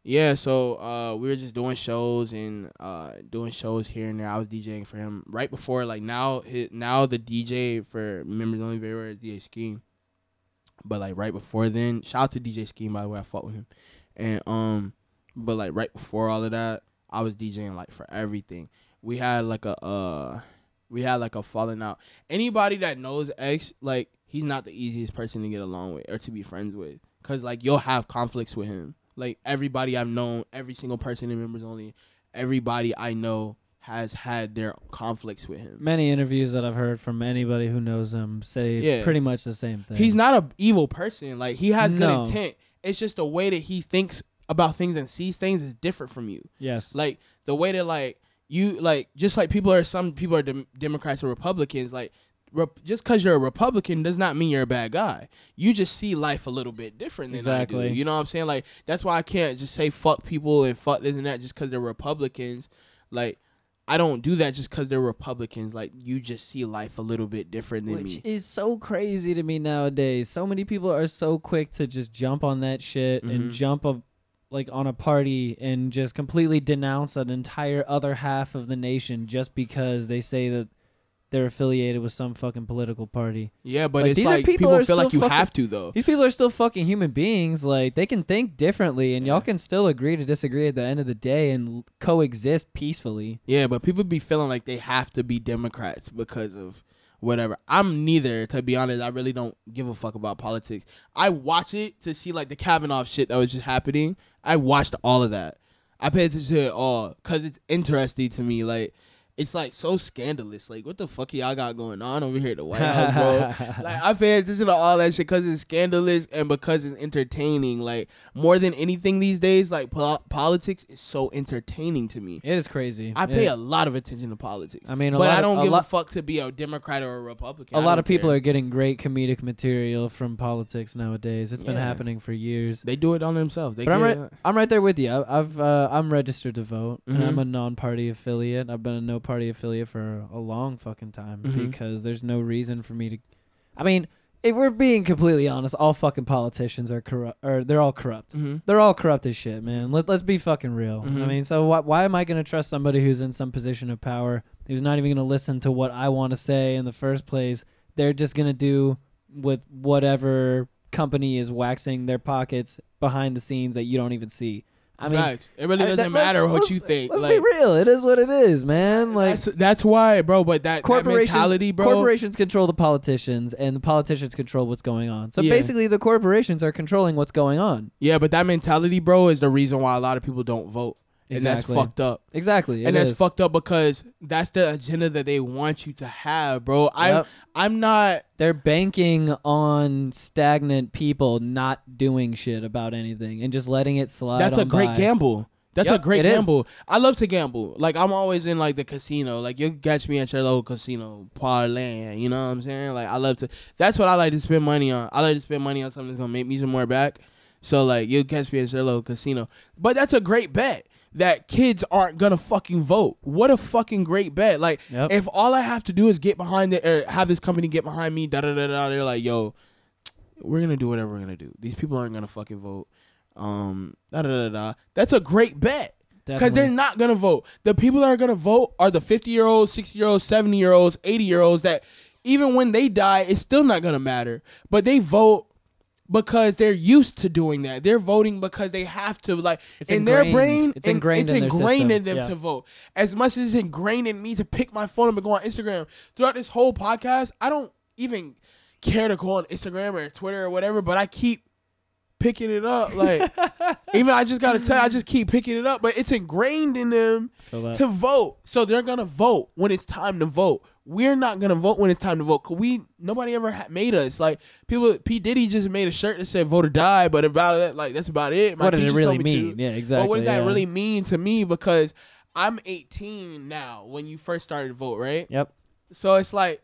yeah. So uh, we were just doing shows and uh, doing shows here and there. I was DJing for him right before. Like now, his, now the DJ for members only very rare is DJ Scheme. But like right before then, shout out to DJ Scheme by the way. I fought with him, and um, but like right before all of that, I was DJing like for everything. We had like a uh, we had like a falling out. Anybody that knows X, like he's not the easiest person to get along with or to be friends with, cause like you'll have conflicts with him. Like everybody I've known, every single person in members only, everybody I know has had their conflicts with him. Many interviews that I've heard from anybody who knows him say Yeah. pretty much the same thing. He's not an evil person. Like he has good intent. It's just the way that he thinks about things and sees things is different from you. yes. Like the way that like you like just like people are some people are dem- Democrats or Republicans. Like just because you're a Republican does not mean you're a bad guy. You just see life a little bit different than I Exactly. do. You know what I'm saying? Like that's why I can't just say fuck people and fuck this and that just because they're Republicans. Like I don't do that just because they're Republicans. Like you just see life a little bit different than me. Which me. is so crazy to me nowadays. So many people are so quick to just jump on that shit Mhm. and jump up like on a party and just completely denounce an entire other half of the nation just because they say that they're affiliated with some fucking political party. Yeah, but Like, it's these are like people people, feel like you fucking- have to though. These people are still fucking human beings. Like they can think differently and y'all can still agree to disagree at the end of the day and coexist peacefully. Yeah, but people be feeling like they have to be Democrats because of whatever. I'm neither, to be honest. I really don't give a fuck about politics. I watch it to see like the Kavanaugh shit that was just happening. I watched all of that. I pay attention to it all because it's interesting to me. Like, it's like so scandalous. Like, what the fuck y'all got going on over here at the White House, bro? like, I pay attention to all that shit because it's scandalous and because it's entertaining. Like, more than anything these days, like pol- politics is so entertaining to me. It is crazy. I pay It- a lot of attention to politics. I mean, a but I don't a give lot- a fuck to be a Democrat or a Republican. a lot of people care. are getting great comedic material from politics nowadays. It's been happening for years. They do it on themselves. They But I'm right. I'm right there with you. I, I've uh, I'm registered to vote, and Mhm. I'm a non-party affiliate. I've been a no-party affiliate for a long fucking time Mhm. because there's no reason for me to. I mean, if we're being completely honest, all fucking politicians are corrupt, or they're all corrupt. Mhm. They're all corrupt as shit, man. Let, let's be fucking real. I Mhm. mean, so why, why am I going to trust somebody who's in some position of power who's not even going to listen to what I want to say in the first place? They're just going to do with whatever company is waxing their pockets behind the scenes that you don't even see. I mean, Facts. It really I- doesn't that- matter let's- what let's- you think. Let's like be real. It is what it is, man. Like that's that's why, bro. But that, that corporations, mentality, bro. corporations control the politicians, and the politicians control what's going on. So Yeah. basically, the corporations are controlling what's going on. yeah, but that mentality, bro, is the reason why a lot of people don't vote, and that's fucked up. Exactly, and that's is. fucked up because that's the agenda that they want you to have, bro. I Yep. I'm not. They're banking on stagnant people not doing shit about anything and just letting it slide. That's a great by. gamble. That's Yep, a great it is. gamble. I love to gamble. Like I'm always in like the casino. Like you catch me at your local casino, parlay. You know what I'm saying? Like I love to. That's what I like to spend money on. I like to spend money on something that's gonna make me some more back. So like you'll catch me at your local casino. But that's a great bet. That kids aren't gonna fucking vote. What a fucking great bet. Like Yep. if all I have to do is get behind it or have this company get behind me, da da da da. They're like, yo, we're gonna do whatever we're gonna do. These people aren't gonna fucking vote. Um, da da da da. That's a great bet because they're not gonna vote. The people that are gonna vote are the fifty year olds, sixty year olds, seventy year olds, eighty year olds. That even when they die, it's still not gonna matter. But they vote because they're used to doing that. They're voting because they have to. Like It's in their brain, It's ingrained in ingrained in them Yeah. to vote. As much as it's ingrained in me to pick my phone up and go on Instagram throughout this whole podcast, I don't even care to go on Instagram or Twitter or whatever. But I keep picking it up. Like even I just gotta tell, you, I just keep picking it up. But it's ingrained in them to vote. So they're gonna vote when it's time to vote. We're not gonna vote when it's time to vote. Cause we nobody ever ha- made us like people. P Diddy just made a shirt that said "Vote or Die," but about it, like that's about it. My what does it really told me to. mean? Yeah, exactly. But what does that really mean to me? Because I'm 18 now. When you first started to vote, right? Yep. So it's like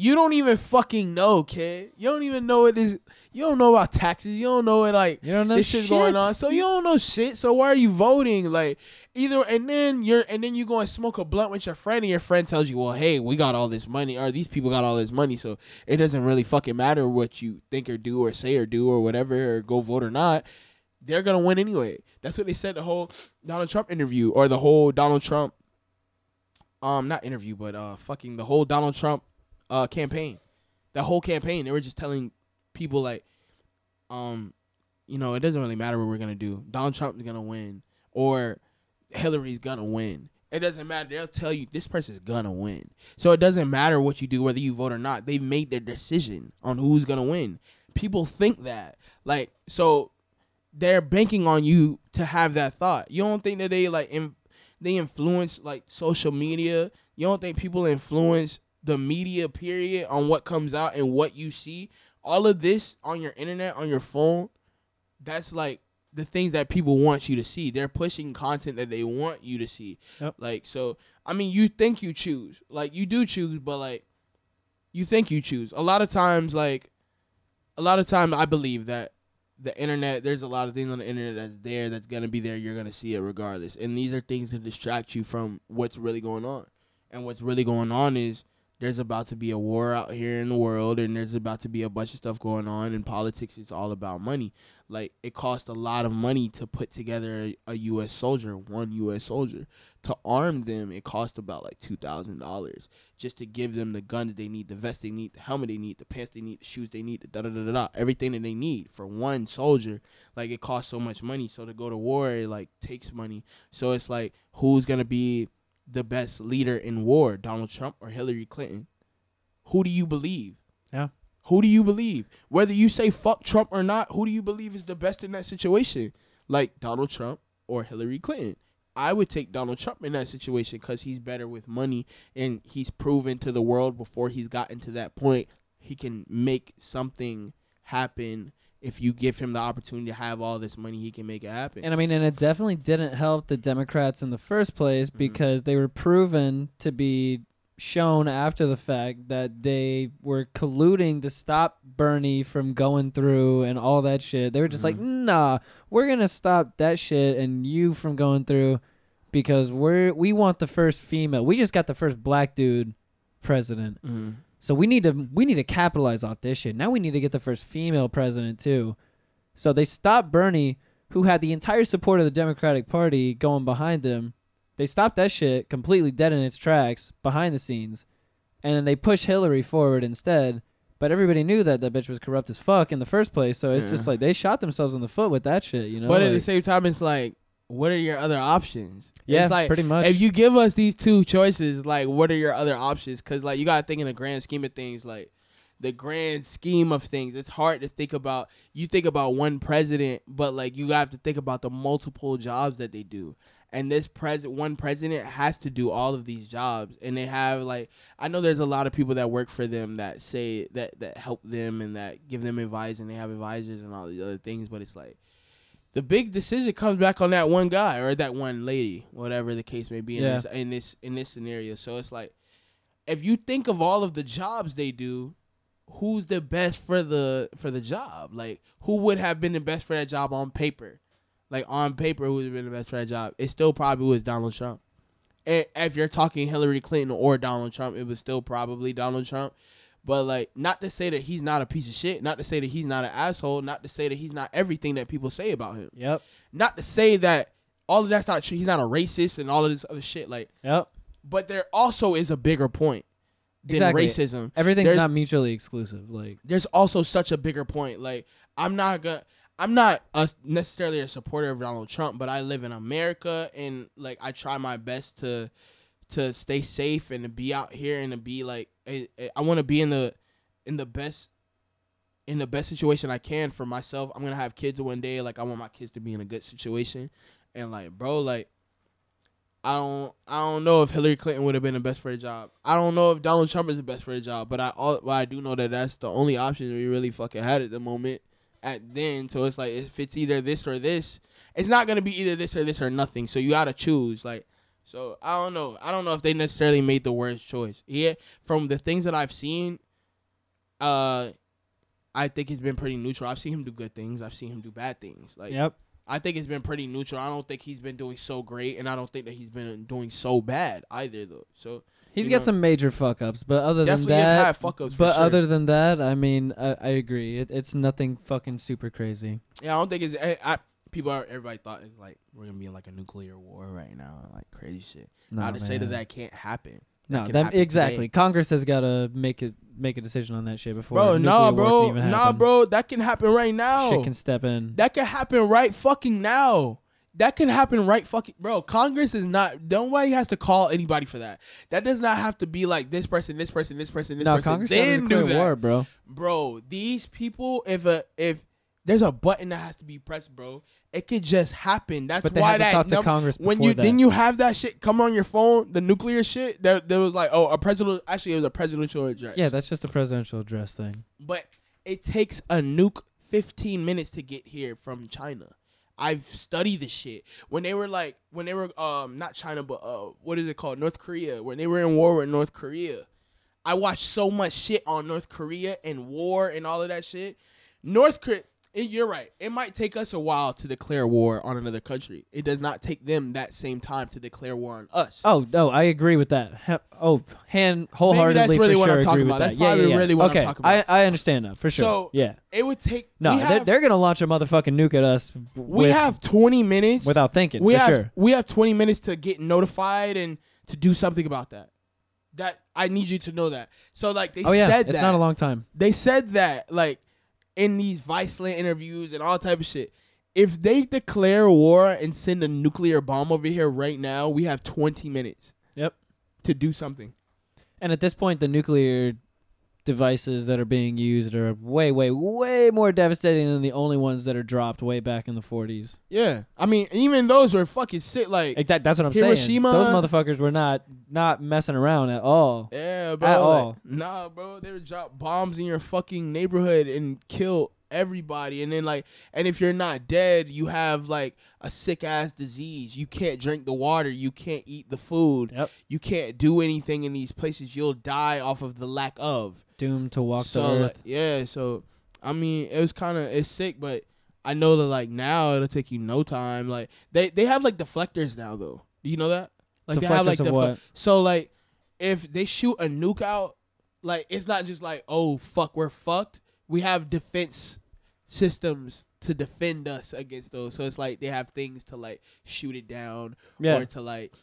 you don't even fucking know, kid. You don't even know what this. You don't know about taxes. You don't know what like You don't know this shit's shit. going on. So you don't know shit. So why are you voting? Like either and then you're and then you go and smoke a blunt with your friend and your friend tells you, well, hey, we got all this money or these people got all this money, so it doesn't really fucking matter what you think or do or say or do or whatever or go vote or not. They're gonna win anyway. That's what they said the whole Donald Trump interview or the whole Donald Trump um not interview but uh fucking the whole Donald Trump uh campaign. That whole campaign, they were just telling people like um you know, it doesn't really matter what we're to do. Donald Trump's to win or Hillary's to win. It doesn't matter. They'll tell you this person's to win. So it doesn't matter what you do whether you vote or not. They've made their decision on who's to win. People think that. Like so they're banking on you to have that thought. You don't think that they like in, they influence like social media. You don't think people influence the media period on what comes out and what you see. All of this on your internet, on your phone, that's like the things that people want you to see. They're pushing content that they want you to see. Yep. Like so, I mean, you think you choose, like you do choose, but like you think you choose. A lot of times, like, a lot of time, I believe that the internet, there's a lot of things on the internet that's there, that's gonna be there. You're gonna see it regardless, and these are things that distract you from what's really going on. And what's really going on is there's about to be a war out here in the world, and there's about to be a bunch of stuff going on. In politics, it's all about money. Like it costs a lot of money to put together a, a U.S. soldier, one U.S. soldier. To arm them, it cost about like two thousand dollars just to give them the gun that they need, the vest they need, the helmet they need, the pants they need, the shoes they need, the da da da da da, everything that they need for one soldier. Like it costs so much money. So to go to war, it like takes money. So it's like who's gonna be the best leader in war, Donald Trump or Hillary Clinton? Who do you believe? Yeah. Who do you believe? Whether you say fuck Trump or not, who do you believe is the best in that situation? Like Donald Trump or Hillary Clinton? I would take Donald Trump in that situation because he's better with money and he's proven to the world before he's gotten to that point he can make something happen. If you give him the opportunity to have all this money, he can make it happen. And I mean, and it definitely didn't help the Democrats in the first place Mhm. because they were proven to be shown after the fact that they were colluding to stop Bernie from going through and all that shit. They were just like, "Nah, we're going to stop that shit and you from going through because we're we want the first female. We just got the first black dude president. Mhm. So we need to we need to capitalize off this shit. Now we need to get the first female president too. So they stopped Bernie, who had the entire support of the Democratic Party going behind him. They stopped that shit completely dead in its tracks behind the scenes, and then they pushed Hillary forward instead. But everybody knew that that bitch was corrupt as fuck in the first place. So it's just like they shot themselves in the foot with that shit. You know. but at the same time, it's like, what are your other options? yeah, it's like pretty much. if you give us these two choices, like, what are your other options? Because like you gotta think in the grand scheme of things, like the grand scheme of things. It's hard to think about. You think about one president, but like you have to think about the multiple jobs that they do. And this president, one president has to do all of these jobs, and they have like I know there's a lot of people that work for them that say that that help them and that give them advice, and they have advisors and all these other things. But it's like the big decision comes back on that one guy or that one lady, whatever the case may be in Yeah. this in this in this scenario. So it's like if you think of all of the jobs they do, who's the best for the for the job? Like who would have been the best for that job on paper? Like on paper, who would have been the best for that job? It still probably was Donald Trump. And if you're talking Hillary Clinton or Donald Trump, it was still probably Donald Trump. But like, not to say that he's not a piece of shit, not to say that he's not an asshole, not to say that he's not everything that people say about him yep. not to say that all of that's not true. He's not a racist and all of this other shit. Like, Yep. but there also is a bigger point than Exactly. racism. Everything's There's- not mutually exclusive. Like There's also such a bigger point. Like, I'm not gonna. I'm not a, necessarily a supporter of Donald Trump, but I live in America and like I try my best to to stay safe and to be out here and to be like I, want to be in the in the best in the best situation I can for myself. I'm gonna have kids one day. Like I want my kids to be in a good situation, and like bro, like I don't I don't know if Hillary Clinton would have been the best for the job. I don't know if Donald Trump is the best for the job, but I all but I do know that that's the only option we really fucking had at the moment. At then, so it's like if it's either this or this, it's not gonna be either this or this or nothing. So you gotta choose. Like, so I don't know. I don't know if they necessarily made the worst choice. Yeah, from the things that I've seen, uh, I think it's been pretty neutral. I've seen him do good things. I've seen him do bad things. Like, yep. I think it's been pretty neutral. I don't think he's been doing so great, and I don't think that he's been doing so bad either, though. So He's got know, some major fuck ups, but other than that, had fuck ups. but sure. other than that, I mean, I, I agree. It, it's nothing fucking super crazy. yeah, I don't think it's. I, I, people are everybody thought it's like we're gonna be in like a nuclear war right now, and like crazy shit. No, Not to say that that can't happen. No, can that happen exactly. today. Congress has got to make it make a decision on that shit before. Bro, nuclear nah, bro, even nah, bro. That can happen right now. Shit can step in. That can happen right fucking now. That can happen right fucking bro. Congress is not nobody has to call anybody for that. That does not have to be like this person, this person, this person, this no, person. Congress then do that. war, bro. Bro, these people, if a if there's a button that has to be pressed, bro, it could just happen. That's But they why to that talk to num- Congress when you that. then you have that shit come on your phone, the nuclear shit. There, there was like, oh, a president. Actually, it was a presidential address. Yeah, that's just a presidential address thing. but it takes a nuke 15 minutes to get here from China. I've studied this shit. When they were like, when they were um not China, but uh, what is it called? North Korea. When they were in war with North Korea, I watched so much shit on North Korea and war and all of that shit. North Korea, you're right. It might take us a while to declare war on another country. It does not take them that same time to declare war on us. Oh no, I agree with that. He- oh, hand wholeheartedly really for what sure I'm talking with about. that. That's yeah, probably yeah, yeah. really what I'm okay, talking about. I, I understand that for sure. So, yeah. It would take. No, have, they're gonna launch a motherfucking nuke at us. we have 20 minutes without thinking. we have sure. we have 20 minutes to get notified and to do something about that. That I need you to know that. So like they Oh yeah, said it's that not a long time. they said that like in these Viceland interviews and all type of shit. If they declare war and send a nuclear bomb over here right now, we have 20 minutes Yep. to do something. And at this point, the nuclear devices that are being used are way, way, way more devastating than the only ones that are dropped way back in the 40s. Yeah, I mean, even those were fucking sick. Like, Exactly. That's what I'm Hiroshima- saying. Those motherfuckers were not not messing around at all. yeah, bro. At like, all. Nah, bro. They would drop bombs in your fucking neighborhood and kill everybody. And then like, and if you're not dead, you have like a sick ass disease. You can't drink the water. You can't eat the food. Yep. You can't do anything in these places. You'll die off of the lack of. Doomed to walk so the like, earth. yeah, so I mean, it was kind of it's sick, but I know that like now it'll take you no time. Like they they have like deflectors now though. Do you know that? Like they have like Deflectors defle- what? so like if they shoot a nuke out, like it's not just like oh fuck we're fucked. We have defense systems to defend us against those. So it's like they have things to like shoot it down Yeah. or to like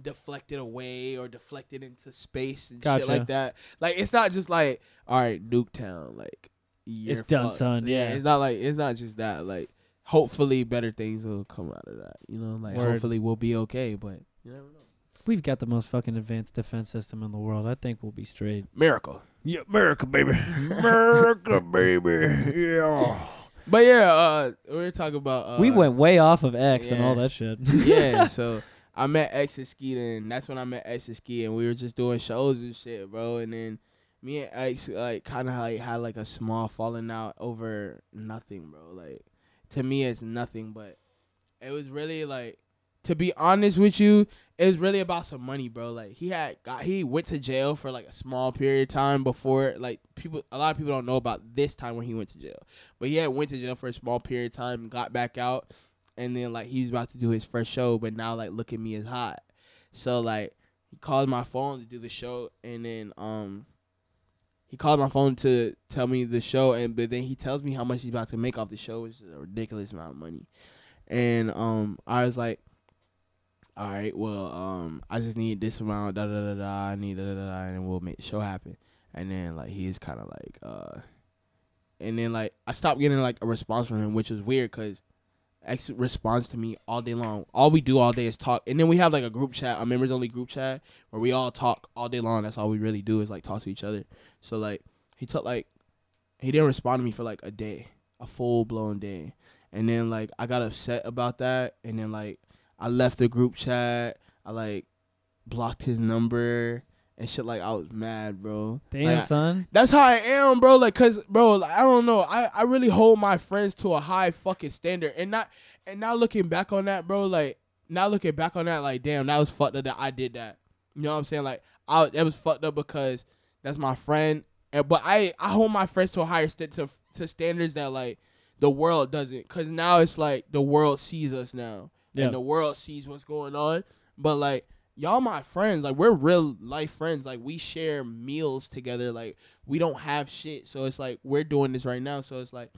deflect it away or deflect it into space and Gotcha. shit like that. Like it's not just like all right, Nuketown, like you're It's done, fucked. son, yeah. it's not like it's not just that. Like hopefully better things will come out of that. You know, like Word. hopefully we'll be okay. But you never know. We've got the most fucking advanced defense system in the world. I think we'll be straight. Miracle. Yeah, America, baby. America, baby. Yeah. But yeah, uh, we were talking about. Uh, we went way off of X and all that shit. yeah, so I met X and Skeet, and that's when I met X and Skeet, and we were just doing shows and shit, bro. And then me and X like kind of like had like a small falling out over nothing, bro. Like to me, it's nothing, but it was really like to be honest with you, it was really about some money, bro. Like he had got he went to jail for like a small period of time before like people a lot of people don't know about this time when he went to jail. But he had went to jail for a small period of time, got back out, and then like he was about to do his first show, but now like look at me as hot. So like he called my phone to do the show and then um he called my phone to tell me the show and but then he tells me how much he's about to make off the show, which is a ridiculous amount of money. And um I was like all right, well, um, I just need this amount, da da da da. I need da da da, and we'll make the show happen. And then like he's kind of like, uh, and then like I stopped getting like a response from him, which was weird because X responds to me all day long. All we do all day is talk, and then we have like a group chat, a members only group chat where we all talk all day long. That's all we really do is like talk to each other. So like he took like he didn't respond to me for like a day, a full blown day, and then like I got upset about that, and then like I left the group chat. I like blocked his number and shit. Like I was mad, bro. Damn, Like, son. that's how I am, bro. Like, cause, bro, like, I don't know. I, I really hold my friends to a high fucking standard, and not and now looking back on that, bro. Like, now looking back on that, like, damn, that was fucked up that I did that. You know what I'm saying? Like, I that was fucked up because that's my friend, and but I I hold my friends to a higher st- to to standards that like the world doesn't. Cause now it's like the world sees us now, Yeah. and the world sees what's going on. But like y'all my friends. Like we're real life friends. Like we share meals together. Like we don't have shit. So it's like we're doing this right now. So it's like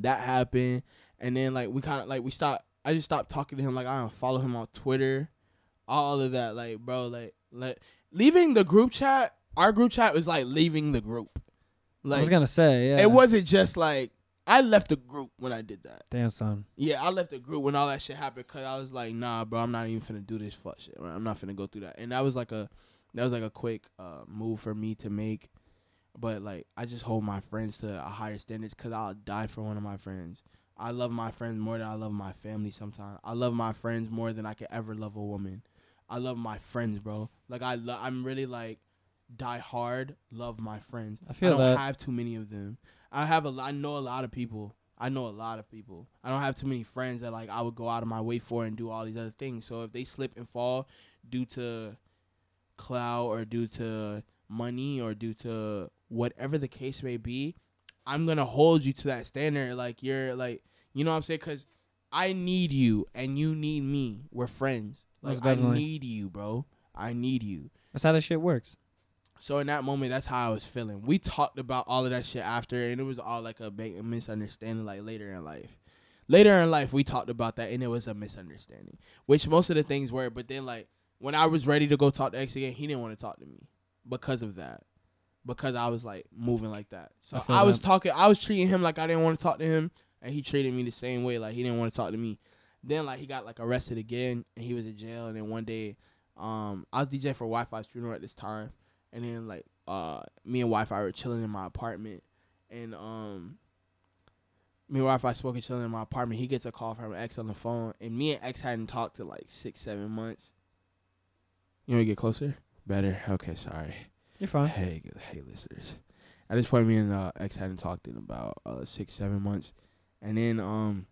that happened. And then like we kind of like we stopped i just stopped talking to him. Like i don't follow him on twitter. All of that. Like bro like like leaving the group chat our group chat was like leaving the group. Like I was gonna say, yeah. it wasn't just like i left the group when i did that Damn, son. yeah, I left the group when all that shit happened because I was like, nah, bro, I'm not even finna do this fuck shit. Right? I'm not finna go through that. And that was like a, that was like a quick uh, move for me to make. But like, I just hold my friends to a higher standards because I'll die for one of my friends. I love my friends more than I love my family. Sometimes I love my friends more than I could ever love a woman. I love my friends, bro. Like I, lo- I'm really like die hard. Love my friends. I feel I don't that. have too many of them. I have a. I know a lot of people. I know a lot of people. I don't have too many friends that like I would go out of my way for and do all these other things. So if they slip and fall due to clout or due to money or due to whatever the case may be, I'm gonna hold you to that standard. Like you're like, you know what I'm saying? Because I need you and you need me. We're friends. Like I need you, bro. I need you. That's how this shit works. So in that moment, that's how I was feeling. We talked about all of that shit after, and it was all like a big misunderstanding. Like later in life, later in life, we talked about that, and it was a misunderstanding. Which most of the things were, but then like when I was ready to go talk to X again, he didn't want to talk to me because of that, because I was like moving like that. So I I, was that. talking, I was treating him like I didn't want to talk to him, and he treated me the same way, like he didn't want to talk to me. Then like he got like arrested again, and he was in jail. And then one day, um, I was DJ for Wifisfuneral at this time, and then like uh, me and Wi-Fi were chilling in my apartment, and um, me and Wi-Fi smoking chilling in my apartment. He gets a call from X on the phone, and me and X hadn't talked in like six, seven months. You want to get closer? Better. Okay, sorry. You're fine. Hey, g- hey, listeners. At this point, me and uh, X hadn't talked in about uh, six, seven months, and then um,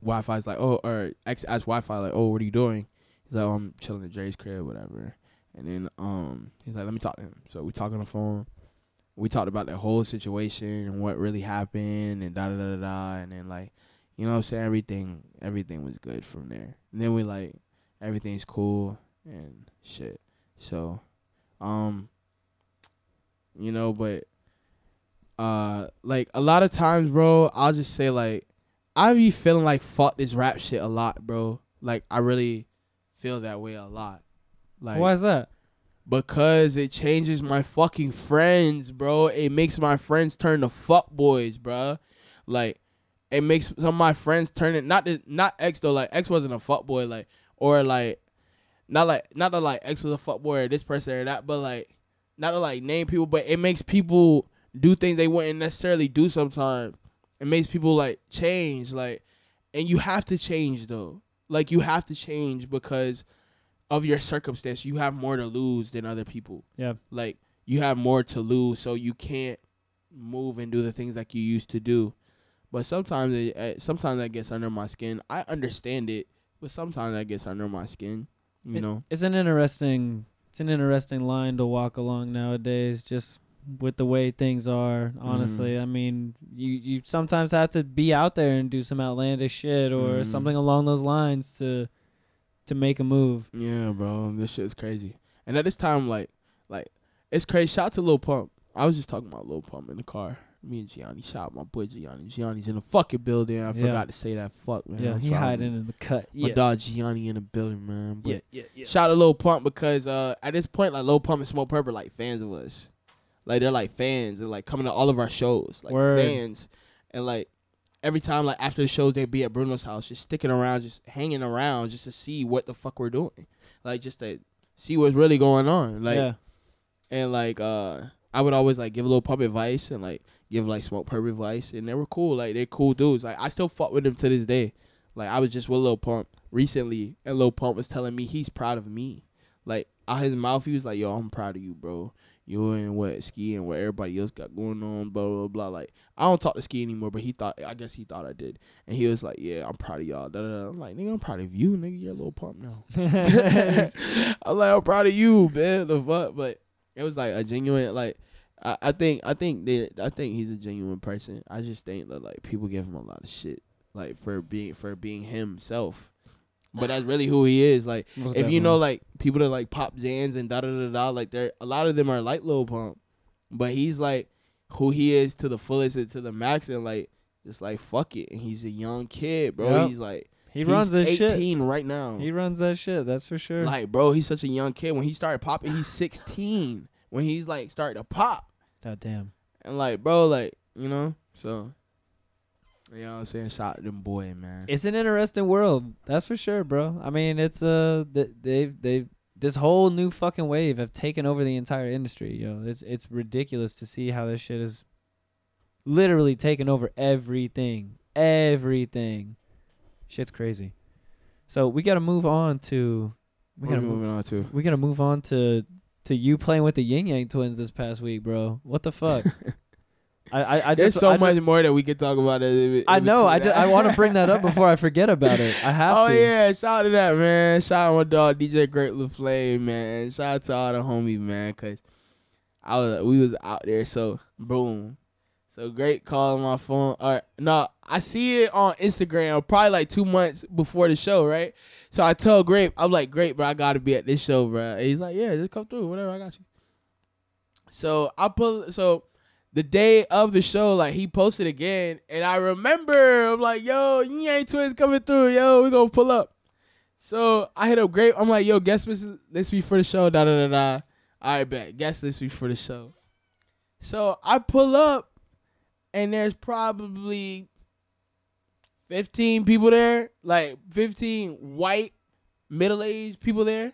Wi-Fi's like, oh, or X asked Wi-Fi like, oh, what are you doing? He's like, oh, I'm chilling at Jay's crib, whatever. And then um, he's like, let me talk to him. So we talk on the phone. We talked about the whole situation and what really happened and da da da da. And then like, you know, what I'm saying everything, everything was good from there. And then we like, everything's cool and shit. So, um, you know, but uh, like a lot of times, bro, I'll just say like, I be feeling like fuck this rap shit a lot, bro. Like I really feel that way a lot. Like Why is that? because it changes my fucking friends, bro. It makes my friends turn to fuck boys, bro. Like it makes some of my friends turn it not the, not X though. Like X wasn't a fuck boy, like or like not like not that like X was a fuck boy or this person or that, but like not to like name people, but it makes people do things they wouldn't necessarily do sometimes. It makes people like change, like, and you have to change though. Like you have to change because of your circumstance. You have more to lose than other people. Yeah. Like you have more to lose, so you can't move and do the things like you used to do. But sometimes, it, uh, sometimes that gets under my skin. I understand it, but sometimes that gets under my skin. You It- know. It's an interesting it's an interesting line to walk along nowadays just with the way things are, honestly. Mm-hmm. I mean, you you sometimes have to be out there and do some outlandish shit or Mhm. something along those lines to to make a move. Yeah, bro, this shit is crazy. And at this time, like, like it's crazy. Shout out to Lil Pump. I was just talking about Lil Pump in the car. Me and Gianni. Shout out my boy Gianni. Gianni's in the fucking building. I Yeah. forgot to say that. Fuck man. yeah, That's he hiding in the cut. My Yeah. dog Gianni in the building, man. But yeah, yeah, yeah. Shout out to Lil Pump because uh, at this point, like Lil Pump and Smokepurpp, like fans of us. Like they're like fans and like coming to all of our shows, like Word. fans. And like every time, like after the shows, they'd be at Bruno's house, just sticking around, just hanging around, just to see what the fuck we're doing, like just to see what's really going on. Like yeah. and like uh, I would always like give a Lil Pump advice and like give like Smokepurpp advice, and they were cool. Like they're cool dudes. Like I still fuck with them to this day. Like I was just with Lil Pump recently, and Lil Pump was telling me he's proud of me. Like out his mouth, he was like, "Yo, I'm proud of you, bro. You and what Ski and what everybody else got going on, blah blah blah." Like I don't talk to Ski anymore, but he thought, I guess he thought I did, and he was like, "Yeah, I'm proud of y'all." Da, da, da. I'm like, "Nigga, I'm proud of you, nigga. You're a little Pump now." I'm like, I'm proud of you, man. The fuck, but it was like a genuine like. I, I think I think that I think he's a genuine person. I just think that like people give him a lot of shit like for being for being himself. But that's really who he is. Like Most if you know like people that like pop Xans and da da da da like there a lot of them are like Lil Pump. But he's like who he is to the fullest and to the max and like just like fuck it. And he's a young kid, bro. Yep. He's like he runs that shit. 18 right now. He runs that shit. That's for sure. Like, bro, he's such a young kid. When he started popping, he's 16. When he's like starting to pop. God damn. And like, bro, like, you know, so you know what I'm saying? Shout out them boy, man. It's an interesting world, that's for sure, bro. I mean, it's uh, th- they've they've this whole new fucking wave have taken over the entire industry, yo. It's it's ridiculous to see how this shit is literally taken over everything, everything. Shit's crazy. So we got to move on to we what gotta move, on to? we got to move on to to you playing with the Yin Yang Twins this past week, bro. What the fuck? I I, I There's just so I much more that we could talk about. I know. I, ju- that. I want to bring that up before I forget about it. I have Oh to. yeah, shout out to that man. Shout out to my dog DJ Great LaFlame, man. Shout out to all the homies, man, cause I was we was out there, so boom. So great calling my phone. All right, no, I see it on Instagram probably like two months before the show, right? So I tell Grape, I'm like, Grape, bro, I gotta be at this show, bro. And he's like, Yeah, just come through, whatever, I got you. So I pull so the day of the show, like he posted again, and I remember I'm like, yo, ain't twins coming through, yo, we gonna pull up. So I hit up Grape. I'm like, yo, guest list this week for the show, da da da da. All right, bet. Guest list week for the show. So I pull up, and there's probably 15 people there, like 15 white, middle aged people there.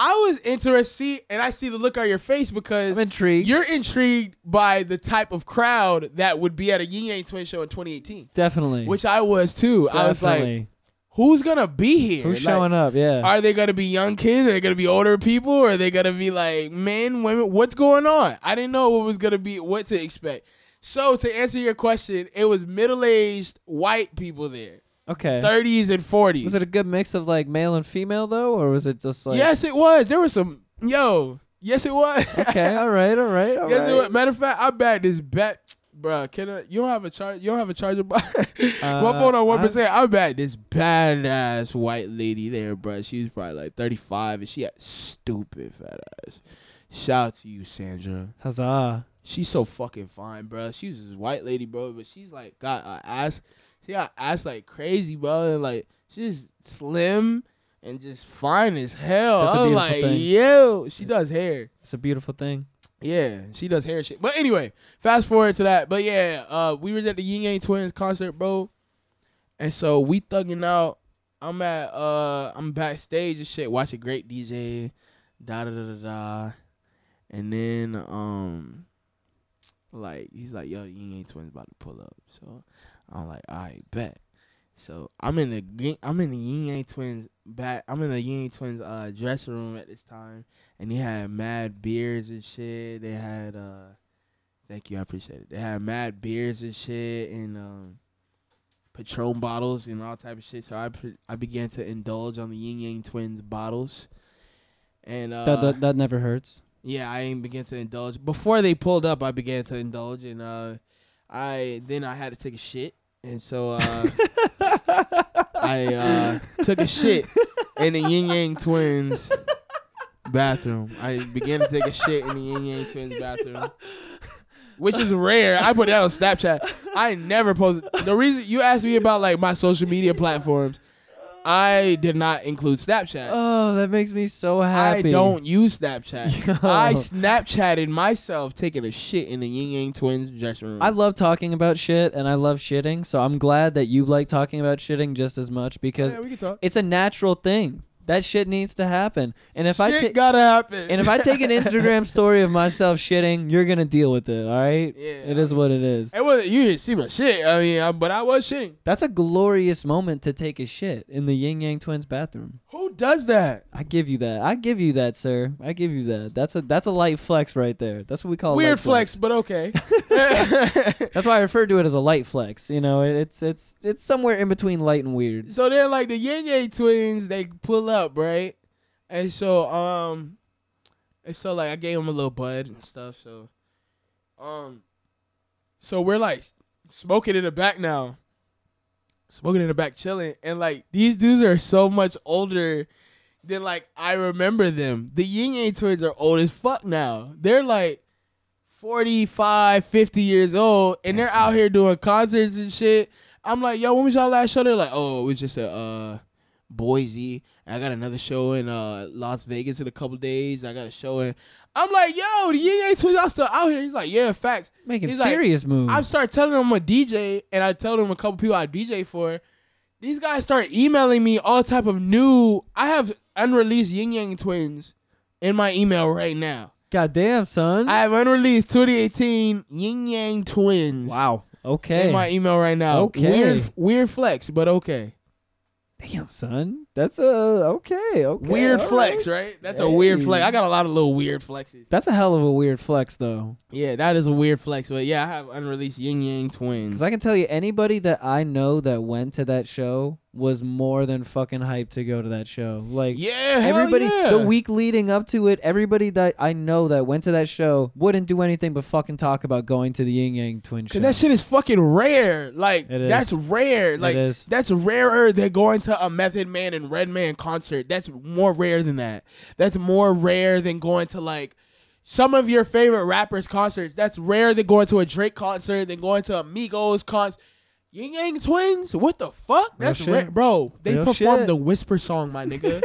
I was interested, and I see the look on your face because I'm intrigued. you're intrigued by the type of crowd that would be at a Yin Yang Twin show in 2018, Definitely. which I was too. I was like, who's gonna be here? who's Like, showing up? Yeah. Are they gonna be young kids? Are they gonna be older people? Or are they gonna be like men, women? What's going on? I didn't know what was gonna be, what to expect. So to answer your question, it was middle aged white people there, okay. thirties and forties. Was it a good mix of like male and female though, or was it just like? yes, it was. There was some. Yo, yes, it was. Okay. All right. All right. All yes, right. it was. Matter of fact, I bet this bet. Bruh, can I, you don't have a charge? You don't have a charger? My Uh, phone on one I- percent. I bet this badass white lady there, bruh. She was probably like thirty five, and she had stupid fat ass. Shout out to you, Sandra. Huzzah. She's so fucking fine, bruh. She was this white lady, bro, but she's like got an ass. She got ass like crazy, bro, and like she's slim and just fine as hell. That's a I was beautiful like, thing. yo, she does hair. It's a beautiful thing. Yeah, she does hair shit. But anyway, fast forward to that. But yeah, uh, we were at the Ying Yang Twins concert, bro. And so we thugging out. I'm at uh I'm backstage and shit, watching great DJ, da da da da da. And then um like he's like, yo, the Ying Yang Twins about to pull up. So I'm like, all right, bet. So I'm in the I'm in the Ying Yang Twins back. I'm in the Ying Yang Twins uh dressing room at this time, and they had mad beers and shit. They had uh, thank you, I appreciate it. They had mad beers and shit and um, Patron bottles and all type of shit. So I I began to indulge on the Ying Yang Twins bottles, and uh, that, that that never hurts. yeah, I began to indulge. Before they pulled up, I began to indulge, and uh, I then I had to take a shit, and so uh, I uh, took a shit in the Ying Yang Twins bathroom. I began to take a shit in the Ying Yang Twins bathroom. Which is rare. I put that on Snapchat. I never posted. The reason you asked me about like my social media platforms, I did not include Snapchat. Oh, that makes me so happy. I don't use Snapchat. Yo. I Snapchatted myself taking a shit in the Ying Yang Twins dressing room. I love talking about shit and I love shitting, so I'm glad that you like talking about shitting just as much because yeah, we can talk. it's a natural thing. That shit needs to happen. And if I shit take gotta happen. and if I take an Instagram story of myself shitting, you're gonna deal with it. All right? Yeah, It is what it is. it wasn't you didn't see my shit. I mean, I, but I was shitting. That's a glorious moment to take a shit in the Ying Yang Twins bathroom. Who does that? I give you that. I give you that, sir. I give you that. That's a that's a light flex right there. That's what we call Weird light flex, but okay. That's why I refer to it as a light flex. You know, it, it's it's it's somewhere in between light and weird. so then, like the Ying Yang Twins, they pull up right, and so um, and so like I gave him a little bud and stuff. So, um, so we're like smoking in the back now, smoking in the back, chilling, and like these dudes are so much older than like I remember them. The Ying Yang Twins are old as fuck now. They're like 45, 50 years old, and they're out here doing concerts and shit. I'm like, yo, when was y'all last show? They're like, oh, it was just a uh, Boise. I got another show in uh, Las Vegas in a couple days. I got a show in. I'm like, yo, the Ying Yang Twins, y'all still out here? He's like, yeah, facts. Making He's like, serious moves. I start telling them I'm a DJ, and I tell them a couple people I DJ for. These guys start emailing me all type of new. I have unreleased Ying Yang Twins in my email right now. God damn, son. I have unreleased 2018 Ying Yang Twins. wow. Okay. In my email right now. Okay. Weird, weird flex, but okay. Damn, son. That's a okay. Okay. weird flex, right. right? That's a weird flex. I got a lot of little weird flexes. That's a hell of a weird flex, though. Yeah, that is a weird flex. But yeah, I have unreleased Ying Yang Twins. Because I can tell you, anybody that I know that went to that show was more than fucking hyped to go to that show. Like Yeah, everybody yeah. the week leading up to it, everybody that I know that went to that show wouldn't do anything but fucking talk about going to the Ying Yang Twin show. Cause that shit is fucking rare. Like that's rare. Like that's rarer than going to a Method Man and Redman concert. That's more rare than that. That's more rare than going to like some of your favorite rappers concerts. That's rare than going to a Drake concert than going to a Migos concert. Ying Yang Twins? What the fuck? Real That's shit. rare, bro. They Real performed shit. the Whisper song, my nigga.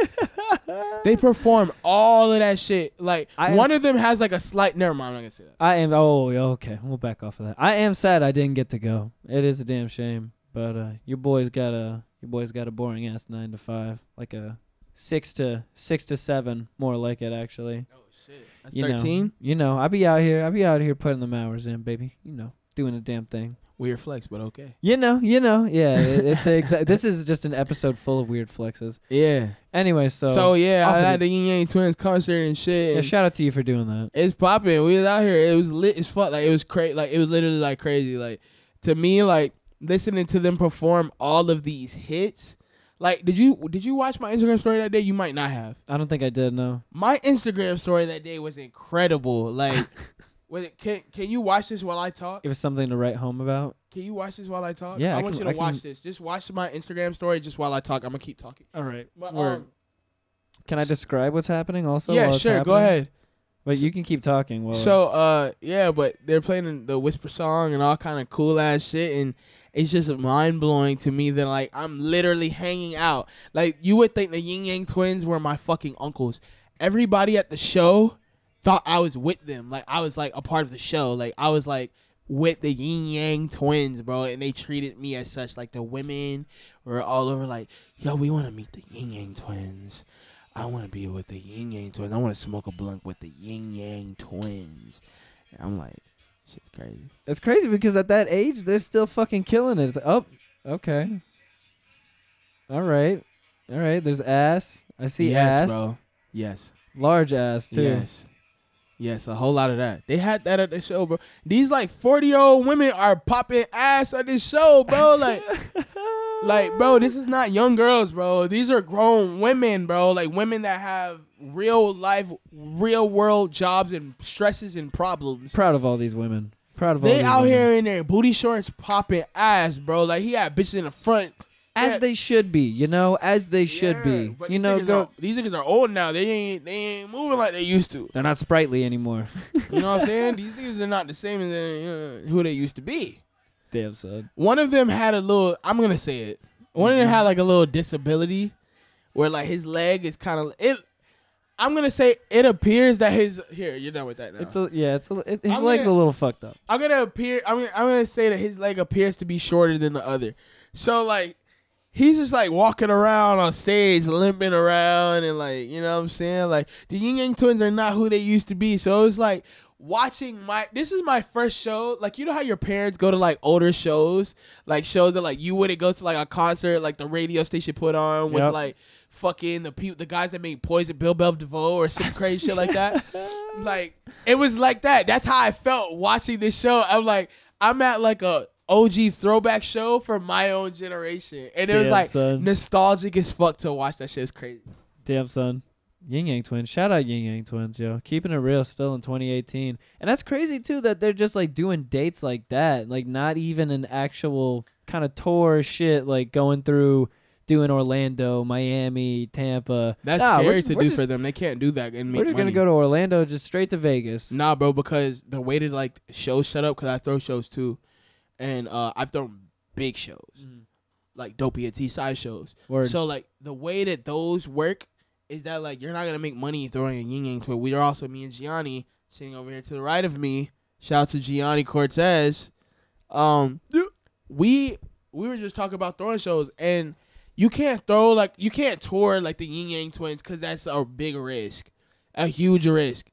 they performed all of that shit. Like I one am of them has like a slight. Never mind. I'm not gonna say that. I am. Oh, yeah, okay. We'll back off of that. I am sad I didn't get to go. It is a damn shame. But uh, your boys got a your boys got a boring ass nine to five, like a six to six to seven, more like it actually. Oh shit. That's You thirteen. know, you know, I be out here. I be out here putting them hours in, baby. You know, doing a damn thing. Weird flex, but okay. You know, you know, yeah. It, it's a exa- This is just an episode full of weird flexes. Yeah. Anyway, so So, yeah, I had the- the Ying Yang Twins concert and shit. yeah, and shout out to you for doing that. it's popping. We was out here. It was lit as fuck. Like it was crazy. Like it was literally like crazy. Like to me, like listening to them perform all of these hits. Like, did you did you watch my Instagram story that day? You might not have. I don't think I did. No. My Instagram story that day was incredible. Like, was it? Can Can you watch this while I talk? It was something to write home about. Can you watch this while I talk? Yeah, I, I want can- you I to watch can- this. Just watch my Instagram story just while I talk. I'm gonna keep talking. All right. But, um, Can I describe what's happening also? yeah, while it's sure. Go ahead. But you can keep talking. While So uh yeah, but they're playing the whisper song and all kind of cool ass shit and it's just mind blowing to me that like I'm literally hanging out. Like you would think the Ying Yang twins were my fucking uncles. Everybody at the show thought I was with them. Like I was like a part of the show. Like I was like with the Ying Yang twins, bro, and they treated me as such. Like the women were all over like, yo, we want to meet the Ying Yang twins. I want to be with the Ying Yang twins. I want to smoke a blunt with the Ying Yang twins. And I'm like, shit's crazy. it's crazy because at that age they're still fucking killing it. It's like, oh, okay. All right, all right. There's ass. I see yes, ass. bro. Yes. Large ass too. Yes. Yes, a whole lot of that. They had that at the show, bro. These like 40 year old women are popping ass at this show, bro. Like, like, bro, this is not young girls, bro. These are grown women, bro. Like women that have real life, real world jobs and stresses and problems. Proud of all these women. Proud of all They out women. here in their booty shorts popping ass, bro. Like he had bitches in the front. As they should be. You know, as they should Yeah, be. but You these know, niggas go. Are, these niggas are old now. They ain't they ain't moving like they used to. They're not sprightly anymore. You know what I'm saying? These niggas are not the same as they, uh, who they used to be. Damn son. One of them had a little. I'm gonna say it. One of them had like a little disability, where like his leg is kind of it. I'm gonna say it appears that his here. You're done with that now. It's a yeah. It's a it, his I'm leg's gonna- a little fucked up. I'm gonna appear. I'm gonna, I'm gonna say that his leg appears to be shorter than the other. So like, he's just like walking around on stage, limping around, and like, you know what I'm saying? Like the Ying Yang Twins are not who they used to be. So it's like watching my. This is my first show. Like you know how your parents go to like older shows, like shows that like you wouldn't go to like a concert, like the radio station put on with Yep. like fucking the people, the guys that made Poison, Bell Biv DeVoe or some crazy shit like that. Like it was like that. That's how I felt watching this show. I'm like, I'm at like a OG throwback show for my own generation, and it was like son. nostalgic as fuck to watch that shit. It's crazy. Damn son. Ying Yang Twins. Shout out Ying Yang Twins, yo. Keeping it real still in 2018. And that's crazy too that they're just like doing dates like that. Like not even an actual kind of tour shit like going through doing Orlando, Miami, Tampa. That's Nah, scary just- to do just- for them. They can't do that and make We're just money. gonna go to Orlando, just straight to Vegas. Nah, bro, because the way to like shows shut up, because I throw shows too, and uh, I've thrown big shows, like Dope ENT side shows. Word. So like the way that those work is that like you're not gonna make money throwing a ying yang twin. We are also me and Gianni sitting over here to the right of me. Shout out to Gianni Cortez. Um, we we were just talking about throwing shows, and you can't throw like you can't tour like the ying yang twins because that's a big risk, a huge risk.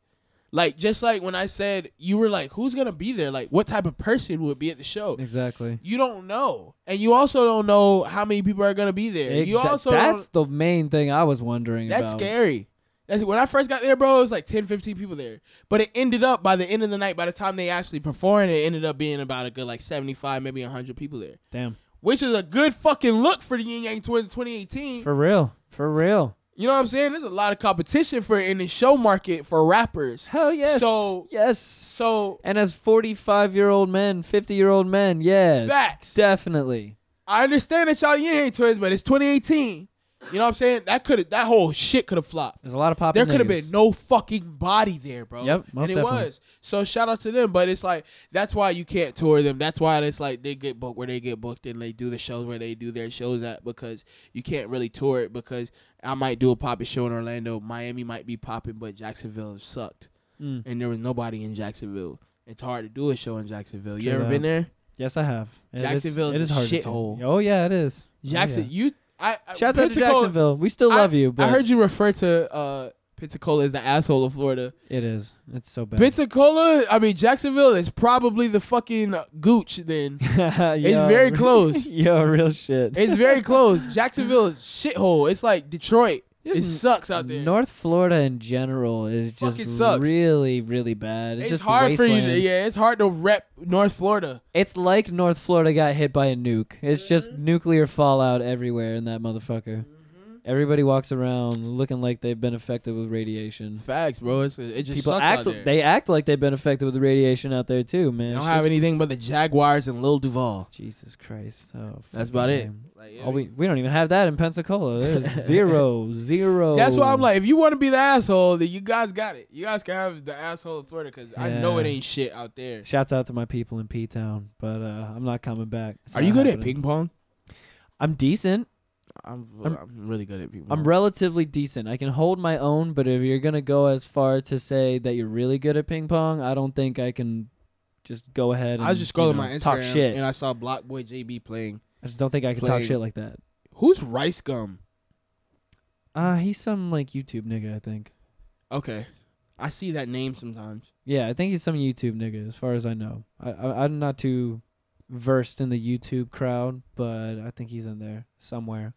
Like just like when I said you were like, who's gonna be there? Like what type of person would be at the show? Exactly. You don't know, and you also don't know how many people are gonna be there. you also that's the main thing I was wondering that's about. scary. That's when I first got there, bro. It was like 10, 15 people there, but it ended up by the end of the night. By the time they actually performed, it ended up being about a good like seventy five, maybe hundred people there. Damn. which is a good fucking look for the Ying Yang Twins 2018. For real. For real. You know what I'm saying? There's a lot of competition for in the show market for rappers. Hell yes. So- yes. So And as 45 year old men, 50 year old men, yeah. facts. Definitely. I understand that y'all Ying Yang Twins, but it's 2018. You know what I'm saying? That could have that whole shit could have flopped. There's a lot of pop. There could have been no fucking body there, bro. Yep, most and it definitely. was. So shout out to them, but it's like that's why you can't tour them. That's why it's like they get booked where they get booked and they do the shows where they do their shows at because you can't really tour it because I might do a popping show in Orlando, Miami might be popping, but Jacksonville sucked Mm. and there was nobody in Jacksonville. It's hard to do a show in Jacksonville. You ever been there? Yes, I have. It is- Jacksonville is it is a shithole. Oh yeah, it is. Oh, Jackson, yeah. you I, I Shouts out to Jacksonville. We still I- love you, but I heard you refer to uh, Pensacola is the asshole of Florida. it is. It's so bad. Pensacola, I mean Jacksonville is probably the fucking gooch. Then it's very close. Yo, real shit. it's very close. Jacksonville is shithole. It's like Detroit. It sucks out there. North Florida in general is just sucks. really, really bad. It's, it's just hard for you. To, yeah, it's hard to rep North Florida. It's like North Florida got hit by a nuke. It's just nuclear fallout everywhere in that motherfucker. Everybody walks around looking like they've been affected with radiation. Facts, bro. It's, it just People sucks act out there. they act like they've been affected with the radiation out there too, man. They don't Shit's- have anything but the Jaguars and Lil Duval. Jesus Christ. Oh, fucking about it. damn. Like, Oh, we, we don't even have that in Pensacola. There's zero, zero. That's why I'm like, if you want to be the asshole, then you guys got it. You guys can have the asshole of Florida because I know it Yeah. ain't shit out there. Shouts out to my people in P Town, but uh, I'm not coming back. It's Are not you good at happening. ping pong? I'm decent. I'm, I'm- I'm really good at ping. I'm relatively decent. I can hold my own, but if you're gonna go as far to say that you're really good at ping pong, I don't think I can just go ahead. And, I was just you scrolling know, my Instagram talk shit. and I saw BlocBoy JB playing. I just don't think I can talk playing- shit like that. Who's Rice Gum? Uh, he's some like YouTube nigga, I think. Okay, I see that name sometimes. Yeah, I think he's some YouTube nigga, as far as I know. I, I I'm not too versed in the YouTube crowd, but I think he's in there somewhere, as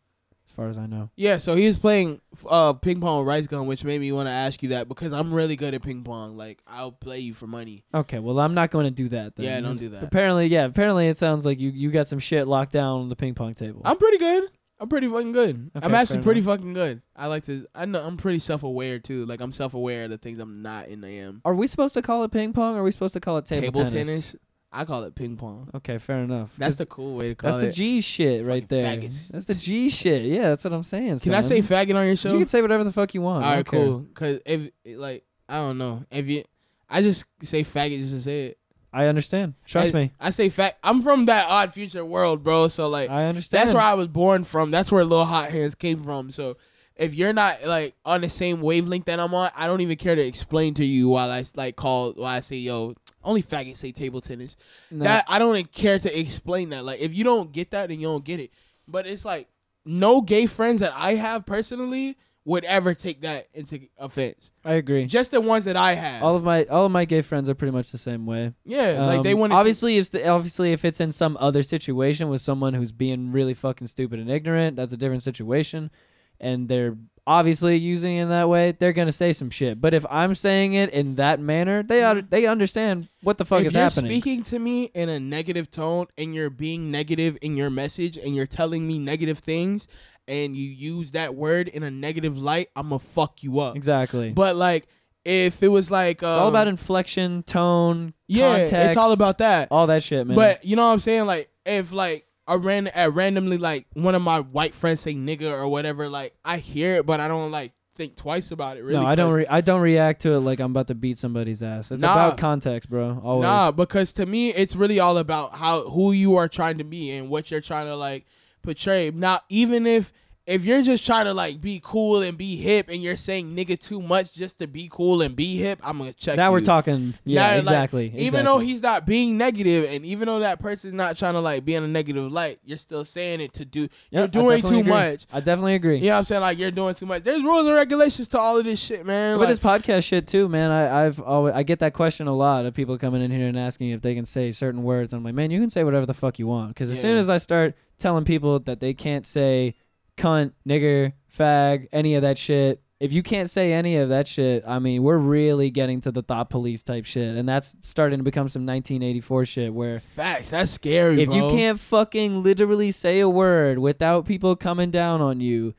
far as I know. Yeah, so he was playing uh, ping pong with Rice Gum, which made me want to ask you that because I'm really good at ping pong. Like I'll play you for money. Okay, well I'm not going to do that. Then. Yeah, don't do that. Apparently, yeah. Apparently, it sounds like you you got some shit locked down on the ping pong table. I'm pretty good. I'm pretty fucking good. Okay, I'm actually pretty enough. fucking good. I like to. I know I'm pretty self aware too. Like I'm self aware of the things I'm not in. I am Are we supposed to call it ping pong? or Are we supposed to call it table, table tennis? tennis. I call it ping pong. Okay, fair enough. That's the cool way to call it. that's the. G shit right there. faggots. That's the G shit. Yeah, that's what I'm saying. Can I say faggot on your show? You can say whatever the fuck you want. All right, care. cool. Cause if like I don't know if you, I just say faggot just to say it. I understand. Trust I, me. I say fag. I'm from that odd future world, bro. So like I understand. that's where I was born from. That's where Lil Hot Hands came from. So if you're not like on the same wavelength that I'm on, I don't even care to explain to you while I like call while I say yo. Only faggots say table tennis. No, That I don't care to explain that. Like if you don't get that, then you don't get it. But it's like no gay friends that I have personally would ever take that into offense. I agree. Just the ones that I have. All of my all of my gay friends are pretty much the same way. yeah, like they Um, want obviously if the, obviously if it's in some other situation with someone who's being really fucking stupid and ignorant, that's a different situation, and they're obviously using it in that way. They're gonna say some shit. But if I'm saying it in that manner, they ought, they understand what the fuck if is you're happening. speaking to me in a negative tone and you're being negative in your message and you're telling me negative things and you use that word in a negative light, I'm gonna fuck you up. exactly. But like if it was like um, it's all about inflection, tone, yeah, context. it's all about that. all that shit, man. But you know what I'm saying? Like if like I ran at randomly like one of my white friends say nigga or whatever, like I hear it, but I don't like think twice about it. Really, no, I don't. Re- I don't react to it like I'm about to beat somebody's ass. It's Nah. about context, bro. Always. Nah, because to me, it's really all about how who you are trying to be and what you're trying to like portray. Now, even if if you're just trying to like be cool and be hip and you're saying nigga too much just to be cool and be hip, I'm gonna check. now you. we're talking. Yeah, Now, like, exactly. Even though he's not being negative, and even though that person's not trying to like be in a negative light, you're still saying it to do. Yep, you're doing too agree. much. I definitely agree. You know what I'm saying? Like you're doing too much. There's rules and regulations to all of this shit, man. With Like, this podcast shit too, man. I, I've always I get that question a lot of people coming in here and asking if they can say certain words. I'm like, man, you can say whatever the fuck you want. Because as soon as I start telling people that they can't say cunt, nigger, fag, any of that shit, if you can't say any of that shit, I mean, we're really getting to the thought police type shit, and that's starting to become some 1984 shit where Facts. That's scary, if bro. you can't fucking literally say a word without people coming down on you,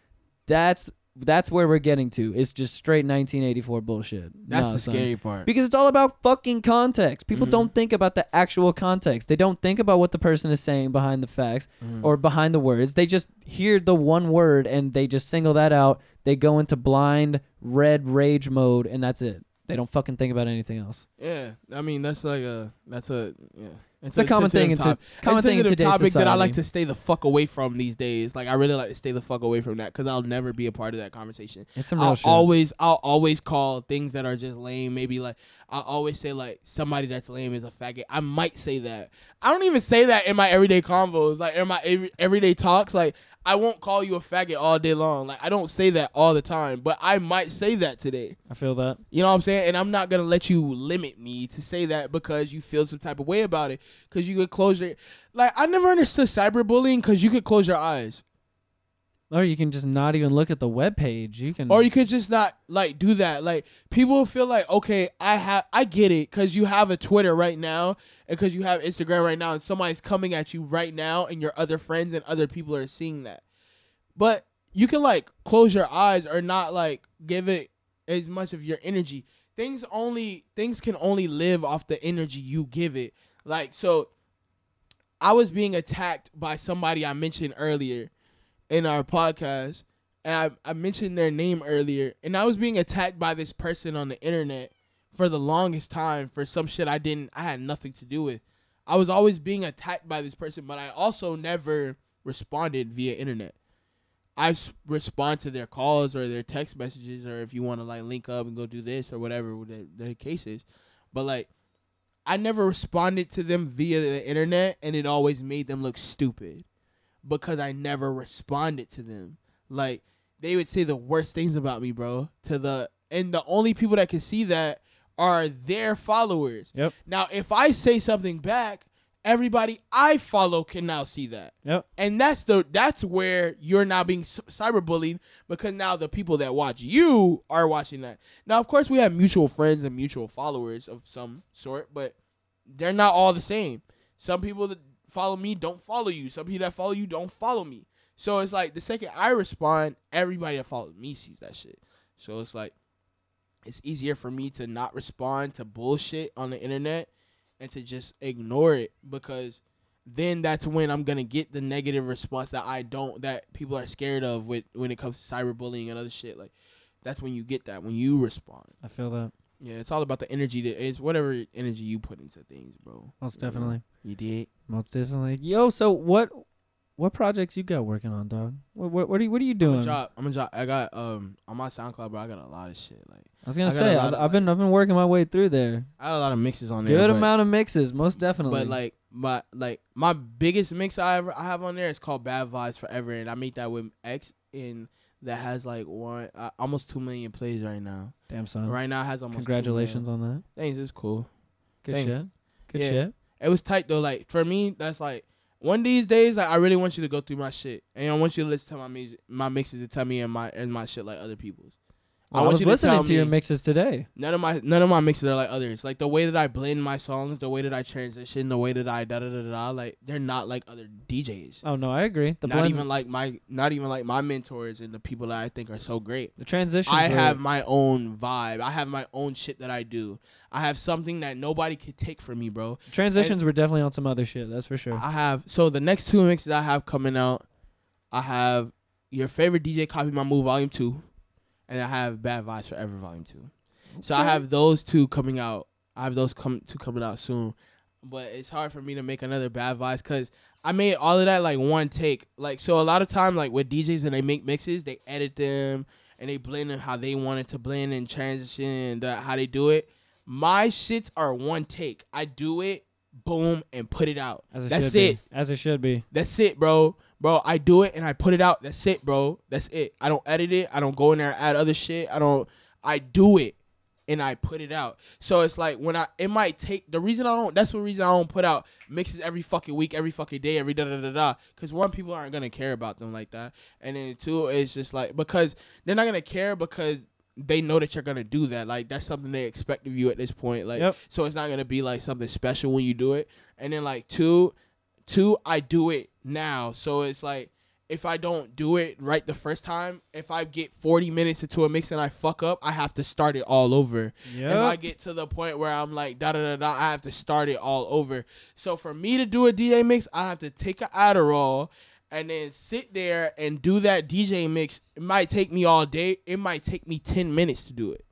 that's that's where we're getting to. It's just straight 1984 bullshit. That's Nah, the son. scary part. Because it's all about fucking context. People Mhm. don't think about the actual context. They don't think about what the person is saying behind the facts Mhm. or behind the words. They just hear the one word and they just single that out. They go into blind red rage mode and that's it. They don't fucking think about anything else. Yeah, I mean that's like a that's a yeah. It's a common thing in sensitive to- common thing in today's topic that I like to stay the fuck away from these days. Like I really like to stay the fuck away from that because I'll never be a part of that conversation. It's some real I'll shit. always I'll always call things that are just lame. Maybe like I always say like somebody that's lame is a faggot. I might say that. I don't even say that in my everyday convos, like in my every, everyday talks. Like I won't call you a faggot all day long. Like I don't say that all the time, but I might say that today. I feel that. You know what I'm saying? And I'm not gonna let you limit me to say that because you feel some type of way about it. Because you could close your like I never understood cyberbullying because you could close your eyes. Or you can just not even look at the web page. You can or you could just not like do that like people feel like okay i have i get it because you have a twitter right now and because you have instagram right now and somebody's coming at you right now and your other friends and other people are seeing that but you can like close your eyes or not like give it as much of your energy things only things can only live off the energy you give it like so i was being attacked by somebody i mentioned earlier in our podcast and I, I mentioned their name earlier, and I was being attacked by this person on the internet for the longest time for some shit I didn't, I had nothing to do with. I was always being attacked by this person, but I also never responded via internet. I respond to their calls or their text messages, or if you want to like link up and go do this or whatever the, the case is. But like, I never responded to them via the internet, and it always made them look stupid because I never responded to them. Like they would say the worst things about me, bro. To the and the only people that can see that are their followers. Yep. Now, if I say something back, everybody I follow can now see that. Yep. And that's the that's where you're now being cyberbullied because now the people that watch you are watching that. Now, of course, we have mutual friends and mutual followers of some sort, but they're not all the same. Some people that follow me don't follow you. Some people that follow you don't follow me. So it's like the second I respond, everybody that follows me sees that shit. So it's like it's easier for me to not respond to bullshit on the internet and to just ignore it because then that's when I'm gonna get the negative response that I don't that people are scared of with when it comes to cyberbullying and other shit. Like that's when you get that when you respond. I feel that. Yeah, it's all about the energy that is whatever energy you put into things, bro. Most You know? definitely. You did. Most definitely. Yo, so what what projects you got working on, dog? What what, what are you what are you I'm doing? drop. I'm a drop. I got um on my SoundCloud, bro. I got a lot of shit. Like I was gonna I say I've, of, I've been I've been working my way through there. I had a lot of mixes on there. Good but- amount of mixes, most definitely. But like my like my biggest mix I ever I have on there is called Bad Vibes Forever, and I made that with X, and that has like one uh, almost two million plays right now. damn son. Right now it has almost. Congratulations million. on that. Thanks, it's cool. Good Thank- shit. Good Yeah. shit. It was tight though. Like for me, that's like one of these days. Like I really want you to go through my shit, and I want you to listen to my music, my mixes, and tell me and my and my shit like other people's. I, want was you to listening to your mixes today. None of my none of my mixes are like others. Like the way that I blend my songs, the way that I transition, the way that I da da da da, like they're not like other DJs. Oh no, I agree. The not blends, even like my not even like my mentors and the people that I think are so great. the transition. I have my own vibe. I have my own shit that I do. I have something that nobody could take from me, bro. transitions were definitely on some other shit. That's for sure. I have so the next two mixes I have coming out, I have your favorite DJ Copy My Move Volume Two, and I have Bad Vibes Forever Volume Two. So I have those two coming out. I have those come two coming out soon, but it's hard for me to make another Bad Vibes because I made all of that like one take. Like so, a lot of time like with DJs and they make mixes, they edit them and they blend them how they want it to blend and transition and the, how they do it. My shits are one take. I do it, boom, and put it out. As it That's it. be. As it should be. That's it, bro. Bro, I do it and I put it out. That's it, bro. That's it. I don't edit it. I don't go in there and add other shit. I don't. I do it. and I put it out. So it's like when I it might take the reason I don't that's the reason I don't put out mixes every fucking week, every fucking day, every da da da da. Because one, people aren't gonna care about them like that, and then two, it's just like because they're not gonna care because they know that you're gonna do that. Like that's something they expect of you at this point. Like Yep. so it's not gonna be like something special when you do it. And then like two, two, I do it now. So it's like if I don't do it right the first time, if I get 40 minutes into a mix and I fuck up, I have to start it all over. Yep. If I get to the point where I'm like da da da da, I have to start it all over. So for me to do a DJ mix, I have to take an Adderall and then sit there and do that DJ mix. It might take me all day. It might take me 10 minutes to do it.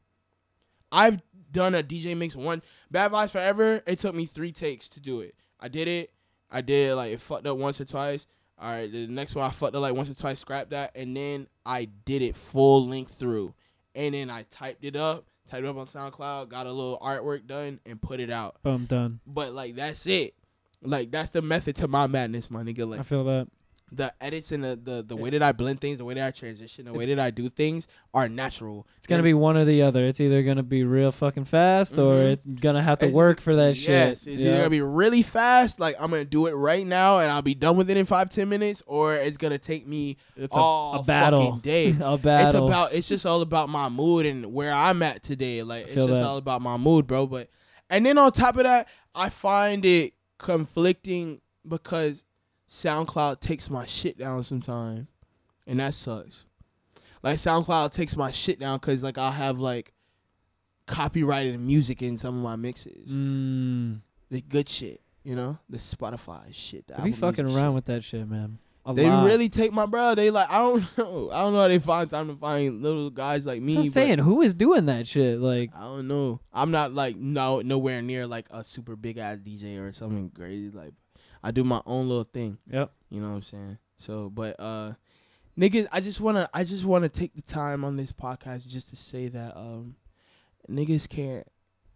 I've done a DJ mix one Bad Vibes Forever. It took me three takes to do it. I did it. I did like it fucked up once or twice. All right, the next one I fucked up like once or twice, scrapped that, and then I did it full length through, and then I typed it up, typed it up on SoundCloud, got a little artwork done, and put it out. Boom, done. But like that's it. Like that's the method to my madness, my nigga. Like I feel that. The edits and the, the, the way that I blend things, the way that I transition, the way that I do things are natural. It's gonna be one or the other. It's either gonna be real fucking fast, or Mhm. it's gonna have to It's- work for that shit. Yes, it's Yeah. either gonna be really fast, like I'm gonna do it right now and I'll be done with it in five ten minutes, or it's gonna take me It's a, all a battle. fucking day. a battle. It's about it's just all about my mood and where I'm at today. Like it's feel just that. all about my mood, bro. But and then on top of that, I find it conflicting because SoundCloud takes my shit down sometime, and that sucks. Like SoundCloud takes my shit down because like I'll have like copyrighted music in some of my mixes, Mm. the good shit, you know, the Spotify shit. The They be fucking Music shit. around with that shit, man. A They lot. really take my bro. They like I don't know. I don't know how they find time to find little guys like me. I'm saying. Who is doing that shit? Like, I don't know. I'm not like no nowhere near like a super big ass DJ or something crazy. Like I do my own little thing. yep. You know what I'm saying? So, but uh, niggas, I just wanna I just wanna take the time on this podcast just to say that um, niggas can't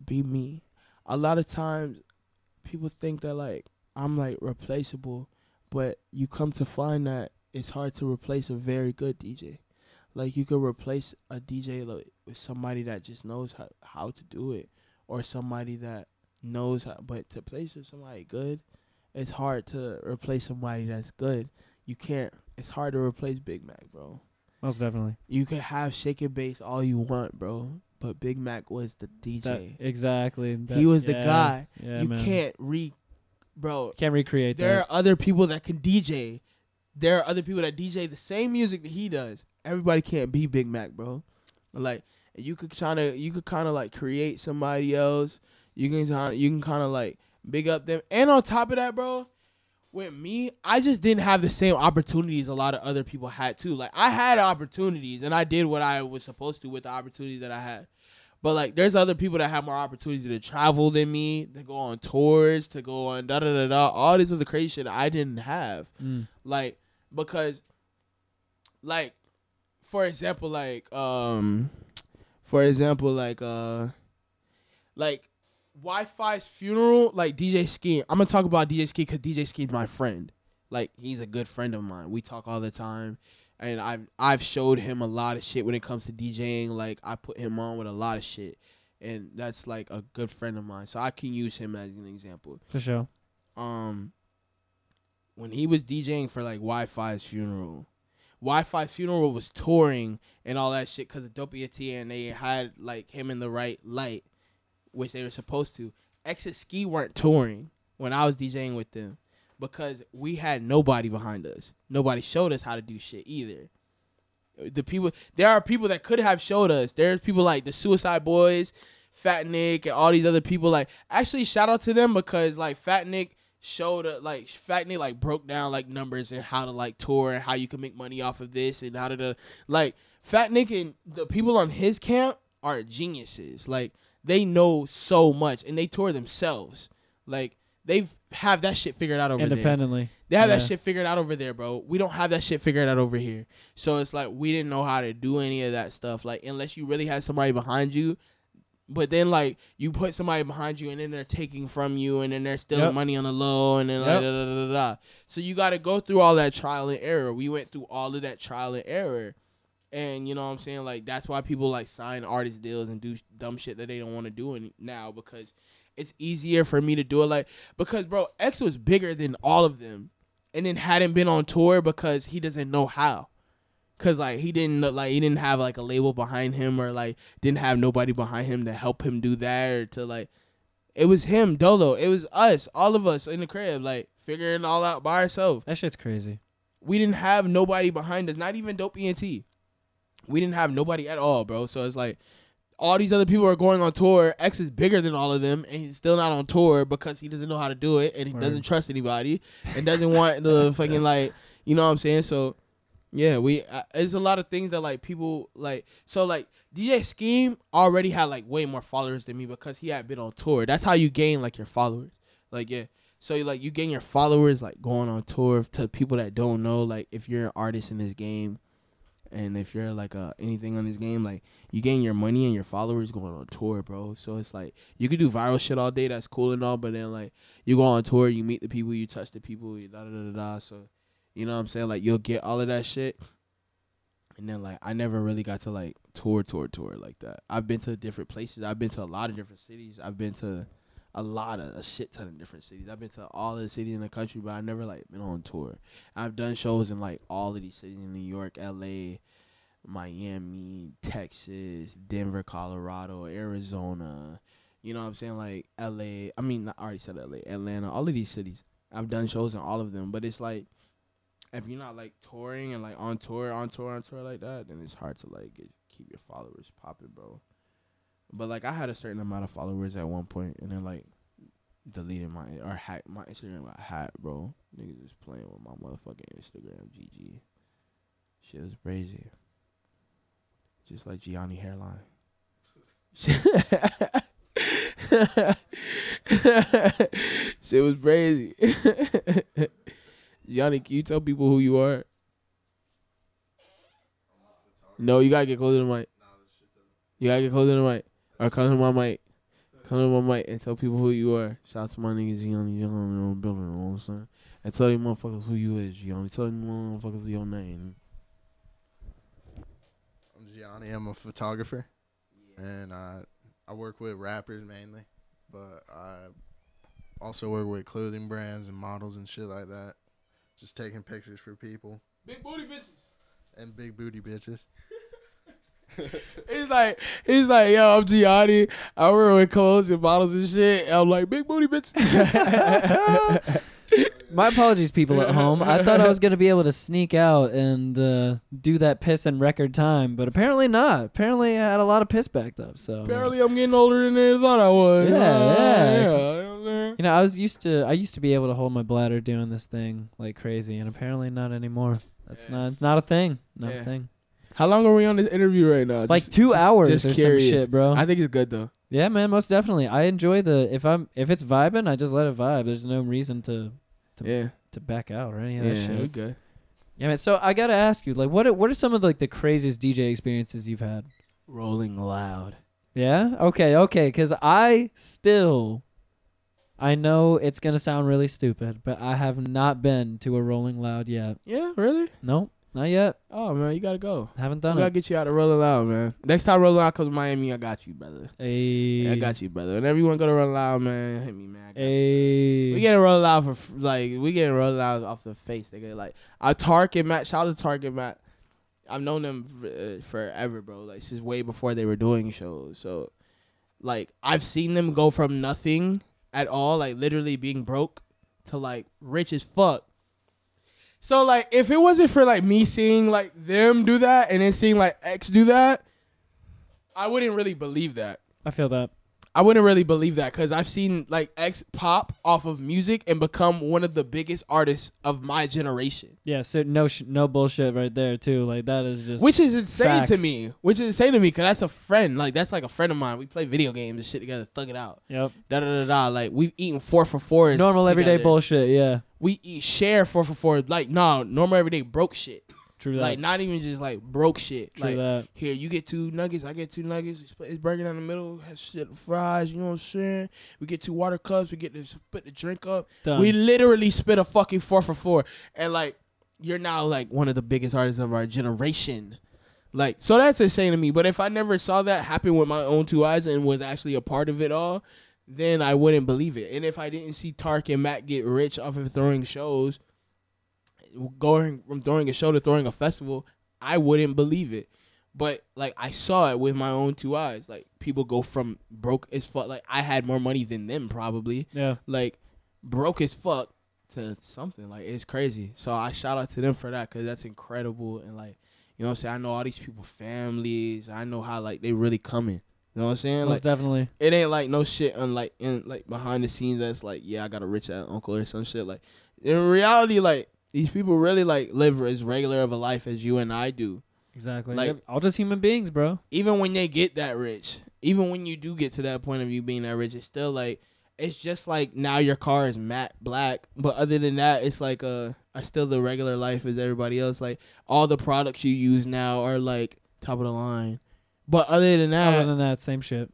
be me. A lot of times, people think that like I'm like replaceable, but you come to find that it's hard to replace a very good DJ. Like you could replace a DJ like, with somebody that just knows how, how to do it, or somebody that knows how. But to place with somebody good, it's hard to replace somebody that's good. You can't. It's hard to replace Big Mac, bro. Most definitely. You can have Shake It Bass all you want, bro. But Big Mac was the That, DJ. exactly. That- he was the guy. Yeah, you man. can't re, bro. Can't recreate There that. are other people that can DJ. There are other people that DJ the same music that he does. Everybody can't be Big Mac, bro. Like you could kind of, you could kind of like create somebody else. You can kind you can kind of like big up them. And on top of that, bro, with me, I just didn't have the same opportunities a lot of other people had too. Like I had opportunities and I did what I was supposed to with the opportunities that I had. But like there's other people that have more opportunity to travel than me, to go on tours, to go on da da da da, all this other crazy shit I didn't have. Mm. Like because like for example, like um for example, like uh like Wifisfuneral, like DJ Ski. I'm gonna talk about DJ Ski because DJ Ski's my friend. Like he's a good friend of mine. We talk all the time, and I've I've showed him a lot of shit when it comes to DJing. Like I put him on with a lot of shit, and that's like a good friend of mine. So I can use him as an example. For sure. Um, when he was DJing for like Wifisfuneral, Wi-Fi's funeral was touring and all that shit because of and they had like him in the right light, which they were supposed to. Exit Ski weren't touring when I was DJing with them because we had nobody behind us. Nobody showed us how to do shit either. The people, there are people that could have showed us. There's people like the Suicide Boys, Fat Nick, and all these other people. Like, actually, shout out to them because like Fat Nick showed uh, like Fat Nick like broke down like numbers and how to like tour and how you can make money off of this and how to do, like Fat Nick and the people on his camp are geniuses. Like they know so much and they tour themselves. Like they've have that shit figured out over there. Independently. They have that shit figured out over there, bro. We don't have that shit figured out over here. So it's like we didn't know how to do any of that stuff. Like unless you really had somebody behind you. But then like you put somebody behind you and then they're taking from you and then they're stealing Yep. money on the low and then like da, da, da, da, da. So you gotta go through all that trial and error. We went through all of that trial and error. And you know what I'm saying? Like that's why people like sign artist deals and do sh- dumb shit that they don't want to do any- now because it's easier for me to do it like because bro, X was bigger than all of them and then hadn't been on tour because he doesn't know how. Cause like he didn't like he didn't have like a label behind him or like didn't have nobody behind him to help him do that or to like it was him dolo it was us all of us in the crib like figuring it all out by ourselves That shit's crazy. we didn't have nobody behind us, not even Dope ENT. We didn't have nobody at all, bro. So it's like all these other people are going on tour. X is bigger than all of them, and he's still not on tour because he doesn't know how to do it, and he Word. doesn't trust anybody, and doesn't want the fucking like, you know what I'm saying? So yeah, we uh, there's a lot of things that like people like. So like DJ Scheme already had like way more followers than me because he had been on tour. That's how you gain like your followers. Like yeah. So like you gain your followers like going on tour to people that don't know like if you're an artist in this game and if you're like uh anything on this game like you gain your money and your followers going on tour, bro. So it's like you could do viral shit all day, that's cool and all, but then like you go on tour, you meet the people, you touch the people, you da da da da. da. So you know what I'm saying? Like you'll get all of that shit. And then like I never really got to like tour tour tour like that. I've been to different places. I've been to a lot of different cities. I've been to a lot of a shit ton of different cities. I've been to all the cities in the country, but I've never like been on tour. I've done shows in like all of these cities in New York, LA, Miami, Texas, Denver, Colorado, Arizona. You know what I'm saying? Like LA. I mean, I already said LA, Atlanta, all of these cities. I've done shows in all of them, but it's like if you're not like touring and like on tour, on tour, on tour like that, then it's hard to like get, keep your followers popping, bro. But like I had a certain amount of followers at one point, and then like deleted my or hacked my Instagram got hacked, bro. Niggas just playing with my motherfucking Instagram, GG. Shit was crazy. Just like Gianni hairline. Shit was crazy. Gianni, can you tell people who you are? No, you gotta get closer to the mic. You gotta get closer to the mic. Or come to my mic. Come to my mic and tell people who you are. Shout out to my niggas Gianni Young in the building, you know what I'm saying? And tell them motherfuckers who you is, Gianni. Tell them motherfuckers your name. I'm Gianni. I'm a photographer, and I I work with rappers mainly, but I also work with clothing brands and models and shit like that. Just taking pictures for people Big booty bitches. and big booty bitches. He's like, he's like, yo, I'm Gianni. I work with clothes and bottles and shit. And I'm like, big booty bitches. My apologies, people at home. I thought I was gonna be able to sneak out and uh, do that piss in record time, but apparently not. Apparently, I had a lot of piss backed up. So Apparently, I'm getting older than I thought I was. Yeah, Uh, yeah. you know what I'm saying? you know, I was used to I used to be able to hold my bladder doing this thing like crazy, and apparently not anymore. That's Yeah. not not a thing. Not Yeah. a thing. How long are we on this interview right now? Like Just- two hours or some shit, bro. I think it's good though. yeah, man, most definitely. I enjoy the if I'm if it's vibing, I just let it vibe. There's no reason to Yeah, to back out or any of yeah, that shit. we good. Yeah, man. So I gotta ask you, like, what are, what are some of like the craziest DJ experiences you've had? Rolling loud. Yeah. Okay. Okay. Because I still, I know it's gonna sound really stupid, but I have not been to a Rolling Loud yet. Yeah, really? Nope, not yet. Oh man, you gotta go. Haven't done it. I gotta get you out of Rolling Loud, man. Next time Rolling Loud comes to Miami, I got you, brother. Hey, I got you, brother. And everyone go to Rolling Loud, man, hit me, man. I got you. Hey. We getting Rolling Loud for like we getting Rolling Loud off the face. They get like a Tariq and Matt. Shout out to Tariq and Matt. I've known them uh, forever, bro. Like since way before they were doing shows. So, like I've seen them go from nothing at all, like literally being broke, to like rich as fuck. So like if it wasn't for like me seeing like them do that and then seeing like X do that, I wouldn't really believe that. I feel that. I wouldn't really believe that because I've seen like X pop off of music and become one of the biggest artists of my generation, Yeah. So no, sh- no bullshit right there too. Like that is just. which is insane to me. Which is insane to me because that's a friend. Like that's like a friend of mine. We play video games and shit together, thug it out. Yep. Da da da da. Like we've eaten four for fours. Normal everyday bullshit. Yeah. We eat share four for four. Like no, normal everyday broke shit. True that. Like not even just like broke shit. True like that. here you get two nuggets, I get two nuggets. This burger down the middle, has shit fries. You know what I'm saying? We get two water cups. We get to split the drink up. Done. We literally spit a fucking four for four, and like you're now like one of the biggest artists of our generation. Like, so that's insane to me. But if I never saw that happen with my own two eyes and was actually a part of it all, then I wouldn't believe it. And if I didn't see Tariq and Matt get rich off of throwing shows, going from throwing a show to throwing a festival, I wouldn't believe it. But like I saw it with my own two eyes. Like people go from broke as fuck. Like I had more money than them probably. Yeah. Like broke as fuck to something. Like it's crazy. So I shout out to them for that because that's incredible. And like you know what I'm saying. I know all these people families. I know how like they really coming. You know what I'm saying? Most Like definitely. it ain't like no shit unlike in like behind the scenes that's like yeah I got a rich uncle or some shit like in reality like these people really like live as regular of a life as you and I do Exactly. Like- all just human beings, bro. even when they get that rich even when you do get to that point of you being that rich it's still like it's just like now your car is matte black but other than that it's like uh I still the regular life as everybody else like all the products you use now are like top of the line but other than that Other than that, same shit.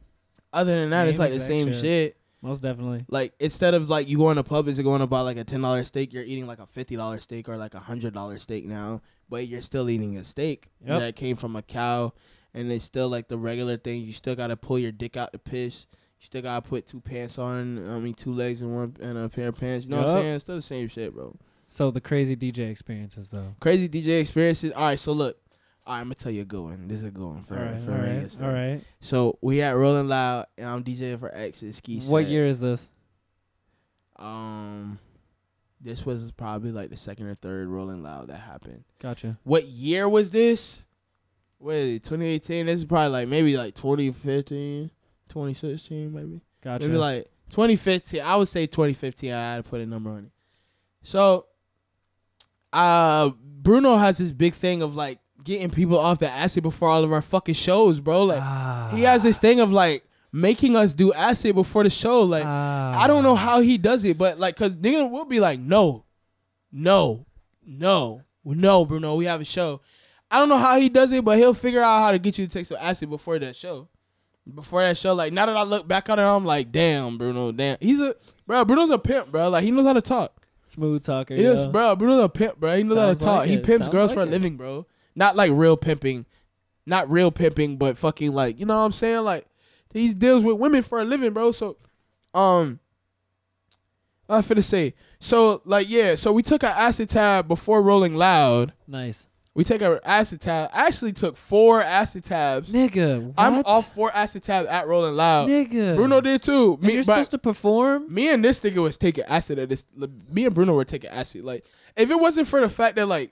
other than that it's like the same shit. shit Most definitely. Like instead of like you going to Publix and going to buy like a ten dollar steak, you're eating like a fifty dollar steak or like a hundred dollar steak now. But you're still eating a steak Yep. that came from a cow, and it's still like the regular thing. You still gotta pull your dick out to piss. You still gotta put two pants on. I mean, two legs and one and a pair of pants. You know what I'm saying? It's still the same shit, bro. So the crazy DJ experiences, though. Crazy DJ experiences. All right, so look. All right, I'm gonna tell you a good one. This is a good one for all right, for all right, stuff. all right. So we at Rolling Loud, and I'm DJing for X's ski. What set. year is this? Um, this was probably like the second or third Rolling Loud that happened. Gotcha. What year was this? Wait, 2018. This is probably like maybe like 2015, 2016, maybe. Gotcha. Maybe like 2015. I would say 2015. I had to put a number on it. So, uh, Bruno has this big thing of like getting people off the acid before all of our fucking shows, bro. Like Ah. he has this thing of like making us do acid before the show. Like I don't know how he does it, but like, cause nigga will be like, no, no, no, no, Bruno, we have a show. I don't know how he does it, but he'll figure out how to get you to take some acid before that show. Before that show, like now that I look back on it, I'm like, damn, Bruno, damn, he's a bro. Bruno's a pimp, bro. Like he knows how to talk. Smooth talker. Yes, yo. bro. Bruno's a pimp, bro. He knows how to talk. like he pimps Sounds girls like for a living, bro. Not like real pimping, not real pimping, but fucking like you know what I'm saying. Like he deals with women for a living, bro. So, um, I finna say. So like yeah, so we took an acid tab before Rolling Loud. Nice. We take our acid tab. I actually took four acid tabs. Nigga, what? I'm off four acid tabs at Rolling Loud. Nigga. Bruno did too. And Me, you're supposed to perform? me and this nigga was taking acid at this. Me and Bruno were taking acid. Like, if it wasn't for the fact that like,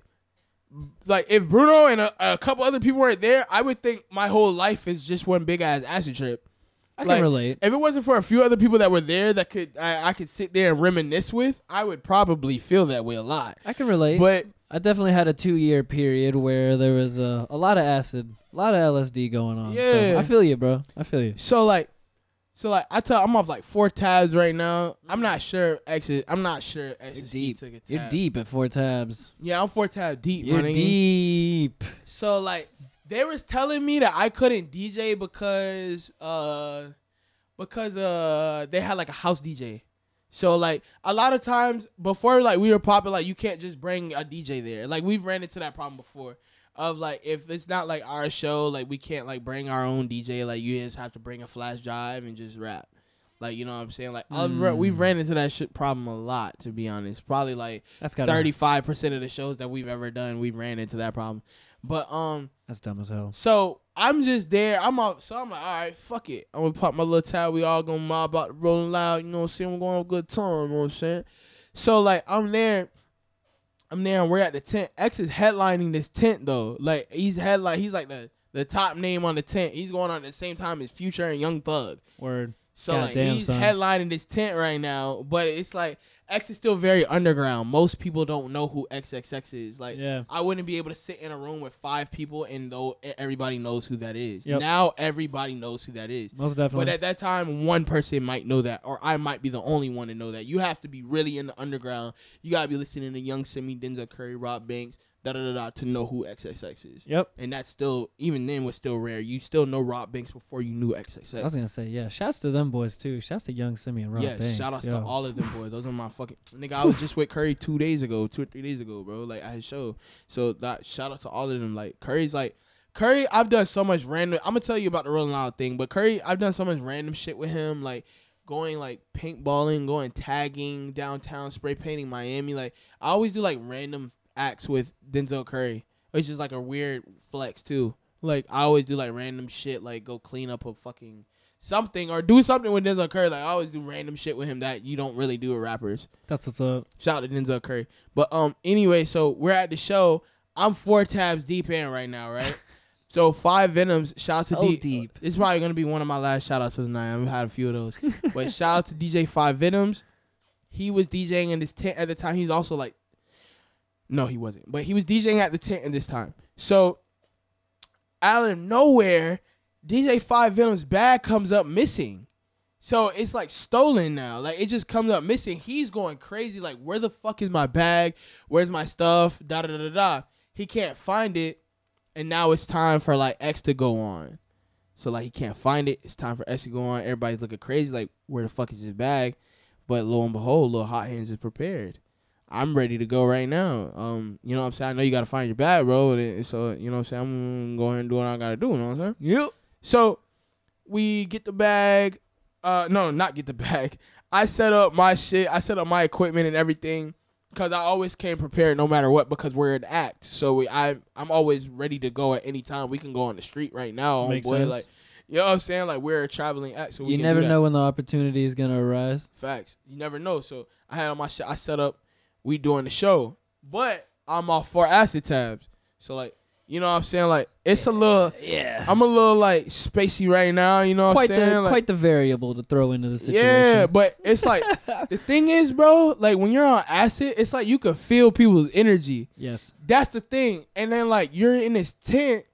like if Bruno and a, a couple other people weren't there, I would think my whole life is just one big ass acid trip. I Like, can relate. If it wasn't for a few other people that were there that could I, I could sit there and reminisce with, I would probably feel that way a lot. I can relate. But I definitely had a two year period where there was a, a lot of acid, a lot of LSD going on. Yeah. So I feel you, bro. I feel you. so like, so like I tell I'm off like four tabs right now. I'm not sure. Actually, I'm not sure. You're Actually, deep. Took a tab. You're deep at four tabs. Yeah, I'm four tabs deep. You're my nigga. deep. So like they was telling me that I couldn't DJ because uh because uh they had like a house DJ. So like a lot of times before like we were popping like you can't just bring a DJ there. Like we've ran into that problem before. Of like if it's not like our show, like we can't like bring our own DJ. Like you just have to bring a flash drive and just rap. Like you know what I'm saying? Like I've we've ran into that shit problem a lot to be honest. Probably like thirty five percent of the shows that we've ever done, we've ran into that problem. But um, That's dumb as hell. so I'm just there. I'm out. So I'm like, all right, fuck it. I'm gonna pop my little tab. We all gonna mob out, rolling loud. You know what I'm saying? We're going to have a good time. You know what I'm saying? So like, I'm there. I'm there, and we're at the tent. X is headlining this tent though. Like he's headline. He's like the the top name on the tent. He's going on at the same time as Future and Young Thug. Word. So like Goddamn, he's son. headlining this tent right now, but it's like X is still very underground. Most people don't know who XXX is. Like Yeah. I wouldn't be able to sit in a room with five people and though everybody knows who that is. Yep. Now everybody knows who that is. Most definitely. But at that time, one person might know that, or I might be the only one to know that. You have to be really in the underground. You gotta be listening to Yung Simmie, Denzel Curry, Robb Bank$, da da da da, to know who XXX is. yep. And that's still, even then, was still rare. You still know Robb Bank$ before you knew XXX. I was gonna say, yeah. Shouts to them boys too. Shouts to Yung Simmie and Rob yeah, Banks. shout outs to all of them boys. Those are my fucking nigga. I was just with Curry two days ago, two or three days ago, bro. Like at his show. So that shout out to all of them. Like Curry's like Curry, I've done so much random. I'm gonna tell you about the Rolling Loud thing, but Curry, I've done so much random shit with him, like going like paintballing, going tagging downtown, spray painting Miami. Like I always do like random acts with Denzel Curry, which is like a weird flex too. Like I always do like random shit, like go clean up a fucking something or do something with Denzel Curry. Like I always do random shit with him that you don't really do with rappers. That's what's up. Shout out to Denzel Curry. But um, anyway, so we're at the show. I'm four tabs deep in right now, right? so five Venoms. Shout out So to D- deep. It's probably gonna be one of my last shout outs for the night. I've had a few of those. but shout out to DJ Five Venoms. He was DJing in this tent at the time. He's also like, no, he wasn't. But he was DJing at the tent in this time. So out of nowhere, DJ Five Venom's bag comes up missing. So it's like stolen now. Like it just comes up missing. He's going crazy. Like, where the fuck is my bag? Where's my stuff? Da da da da da. He can't find it. And now it's time for like X to go on. So like he can't find it. It's time for X to go on. Everybody's looking crazy. Like, where the fuck is his bag? But lo and behold, little hot hands is prepared. I'm ready to go right now. Um, you know what I'm saying? I know you gotta find your bag, bro. And so you know what I'm saying? I'm gonna go ahead and do what I gotta do, you know what I'm saying? Yep. So we get the bag. Uh, no, not get the bag. I set up my shit. I set up my equipment and everything because I always came prepared no matter what because we're an act. So we, I, I'm always ready to go at any time. We can go on the street right now, Makes homeboy. sense. Like, you know what I'm saying? Like we're a traveling act, so we You can never do that. know when the opportunity is gonna arise. Facts. You never know. So I had on my shit. I set up. We doing the show, but I'm off four acid tabs. So like, you know what I'm saying? Like it's a little. Yeah. I'm a little like spacey right now. You know what quite I'm saying? the Like, quite the variable to throw into the situation. yeah, but it's like the thing is, bro. Like when you're on acid, it's like you can feel people's energy. Yes. That's the thing. And then like you're in this tent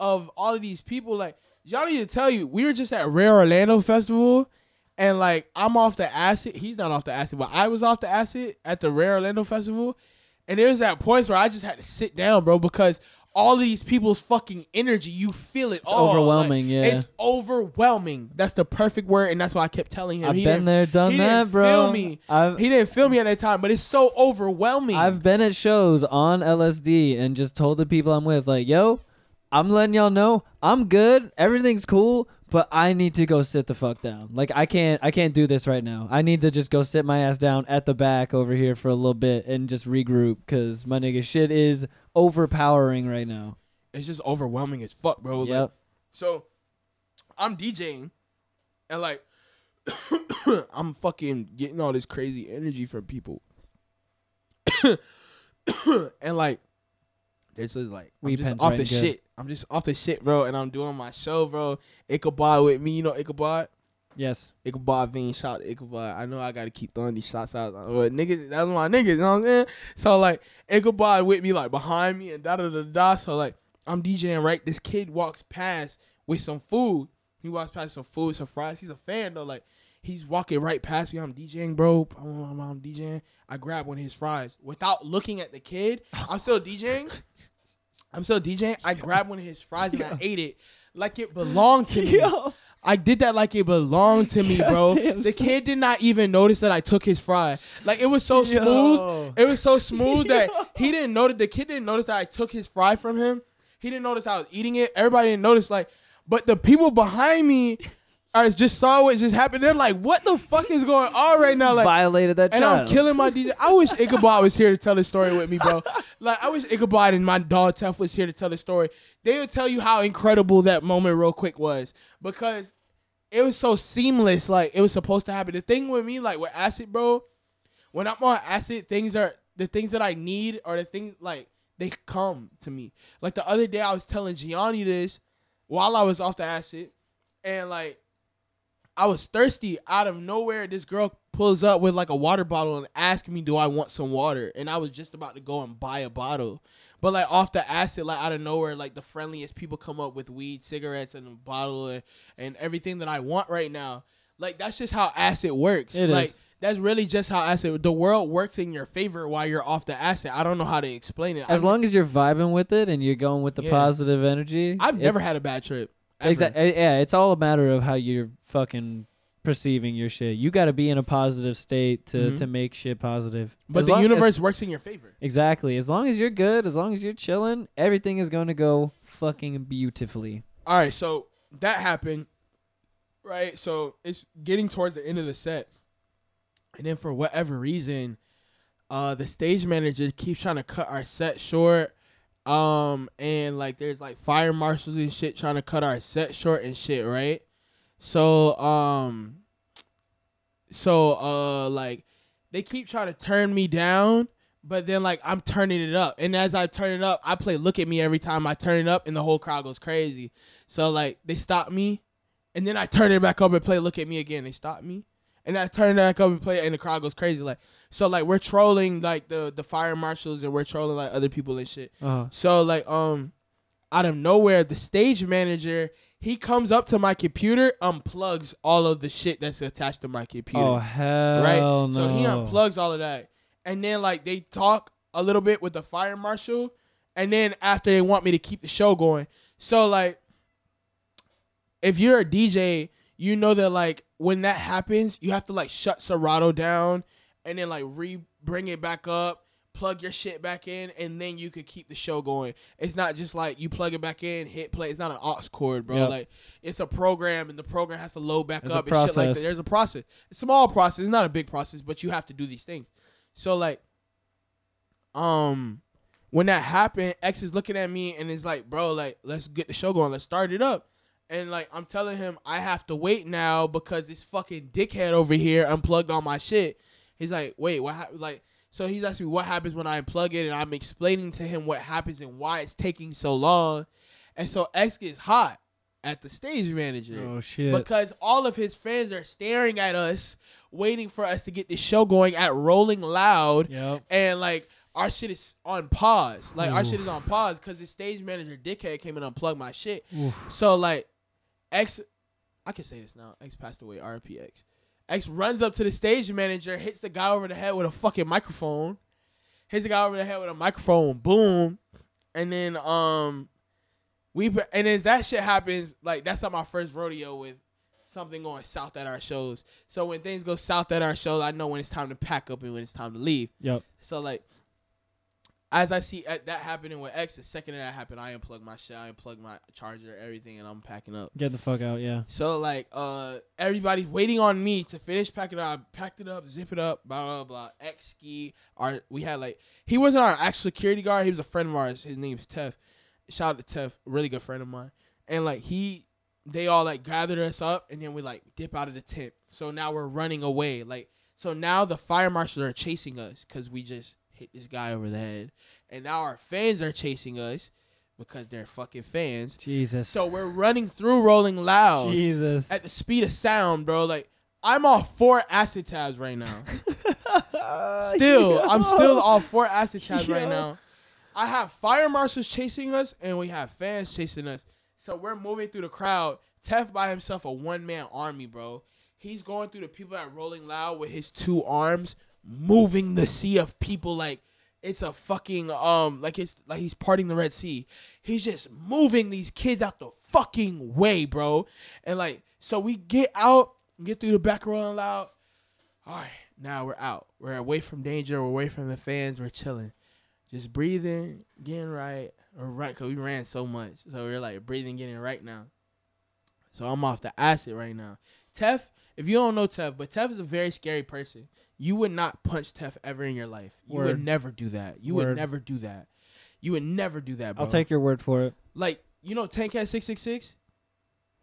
of all of these people. Like y'all need to tell you, we were just at Rare Orlando Festival, and like I'm off the acid. He's not off the acid, but I was off the acid at the Rare Orlando Festival, and there was at points where I just had to sit down, bro, because. All of these people's fucking energy, you feel it. It's overwhelming, yeah. It's overwhelming. That's the perfect word, and that's why I kept telling him. I've he been didn't- there, done that, bro. Feel me. I've- he didn't feel me at that time, but it's so overwhelming. I've been at shows on LSD and just told the people I'm with, like, yo, I'm letting y'all know I'm good, everything's cool, but I need to go sit the fuck down. Like I can't I can't do this right now. I need to just go sit my ass down at the back over here for a little bit and just regroup because my nigga shit is overpowering right now. it's just overwhelming as fuck, bro. Like, So I'm DJing and like I'm fucking getting all this crazy energy from people. and like this is like I'm just off the good. shit. I'm just off the shit, bro, and I'm doing my show, bro. Ichabod with me, you know Ichabod? Yes. Ichabod Veen, shout to Ichabod. I know I gotta keep throwing these shots out. Uh, but niggas, that's my niggas, you know what I'm saying? So like Ichabod with me, like behind me and da da da da. So like I'm DJing right. This kid walks past with some food. He walks past some food, some fries. He's a fan though. Like he's walking right past me. I'm DJing, bro. I'm, I'm, I'm DJing. I grab one of his fries without looking at the kid. I'm still DJing. I'm still DJing. I grabbed one of his fries and I ate it like it belonged to me. I did that like it belonged to me, bro. The son. kid did not even notice that I took his fry. Like it was so smooth. It was so smooth that he didn't notice. The kid didn't notice that I took his fry from him. He didn't notice I was eating it. Everybody didn't notice. Like, but the people behind me, I just saw what just happened. They're like, "What the fuck is going on right now?" Like, Violated that and child. I'm killing my DJ. I wish Ichabod was here to tell the story with me, bro. Like I wish Ichabod and my dog Tef was here to tell the story. They would tell you how incredible that moment real quick was because it was so seamless. Like it was supposed to happen. The thing with me, like with acid, bro, when I'm on acid, things are the things that I need are the things like they come to me. Like the other day, I was telling Gianni this while I was off the acid, and like I was thirsty out of nowhere. This girl pulls up with like a water bottle and asks me, "Do I want some water?" And I was just about to go and buy a bottle, but like off the acid, like out of nowhere, like the friendliest people come up with weed, cigarettes, and a bottle and, and everything that I want right now. Like that's just how acid works. It like is. that's really just how acid. The world works in your favor while you're off the acid. I don't know how to explain it. as I've, long as you're vibing with it and you're going with the Yeah. positive energy. I've never had a bad trip. Exactly. Eh, yeah, it's all a matter of how you're fucking perceiving your shit. You got to be in a positive state to Mhm. to make shit positive. But As the long- as- universe works in your favor. exactly. As long as you're good, as long as you're chilling, everything is going to go fucking beautifully. All right, so that happened, right? So it's getting towards the end of the set, and then for whatever reason, uh, the stage manager keeps trying to cut our set short, um, and like there's like fire marshals and shit trying to cut our set short and shit, right? So um, so uh, like they keep trying to turn me down. But then, like, I'm turning it up. And as I turn it up, I play Look at Me every time I turn it up, and the whole crowd goes crazy. So, like, they stop me, and then I turn it back up and play Look at Me again. They stop me. And I turn it back up and play it, and the crowd goes crazy. Like, so, like, we're trolling, like, the, the fire marshals, and we're trolling, like, other people and shit. Uh, So, like, um, out of nowhere, the stage manager, he comes up to my computer, unplugs all of the shit that's attached to my computer oh hell right? no. So he unplugs all of that, and then like they talk a little bit with the fire marshal, and then after they want me to keep the show going. So like, if you're a DJ, you know that like when that happens, you have to like shut Serato down, and then like re bring it back up. Plug your shit back in, and then you could keep the show going. It's not just like you plug it back in, hit play. It's not an aux cord, bro. Yep. Like it's a program, and the program has to load back There's up and shit like that. There's a process. It's a small process. It's not a big process, but you have to do these things. So like, um, when that happened, X is looking at me and is like, "Bro, like, let's get the show going. Let's start it up." And like, I'm telling him I have to wait now because this fucking dickhead over here unplugged all my shit. He's like, "Wait, what?" hap-" Like, so he's asking me what happens when I unplug it, and I'm explaining to him what happens and why it's taking so long. And so X gets hot at the stage manager Oh shit. because all of his fans are staring at us, waiting for us to get this show going at Rolling Loud, Yep. and like our shit is on pause. Like our shit is on pause because the stage manager dickhead came and unplugged my shit. Oof. So like, X, I can say this now. X passed away. R.P. X. Runs up to the stage manager, hits the guy over the head with a fucking microphone, hits the guy over the head with a microphone, boom, and then um, we and as that shit happens, like that's not my first rodeo with something going south at our shows. So when things go south at our shows, I know when it's time to pack up and when it's time to leave. Yep. So like, as I see uh, that happening with X, the second that happened, I unplug my shit, I unplug my charger, everything, and I'm packing up. Get the fuck out. Yeah. So like, uh, everybody's waiting on me to finish packing up. I packed it up, zip it up, blah blah blah. X ski. Our we had like he wasn't our actual security guard. He was a friend of ours. His name's Tef. Shout out to Tef, really good friend of mine. And like he, they all like gathered us up, and then we like dip out of the tent. So now we're running away. Like so now the fire marshals are chasing us because we just hit this guy over the head, and now our fans are chasing us because they're fucking fans. Jesus. So we're running through Rolling Loud Jesus. at the speed of sound, bro. Like I'm off four acid tabs right now. still, I'm still off four acid tabs right now. I have fire marshals chasing us, and we have fans chasing us. So we're moving through the crowd. Tef by himself, a one man army, bro. He's going through the people at Rolling Loud with his two arms, moving the sea of people like it's a fucking um like it's like he's parting the Red Sea. He's just moving these kids out the fucking way, bro. And like so we get out, get through the back Rolling Loud. All right, now we're out. We're away from danger. We're away from the fans. We're chilling, just breathing, getting right. Or right, cause we ran so much, so we're like breathing, getting right now. So I'm off the acid right now. Tef, if you don't know Tef, but Tef is a very scary person. You would not punch Tef ever in your life. You would never do that. You would never do that. You would never do that, bro. I'll take your word for it. like you know Tankhead six six six.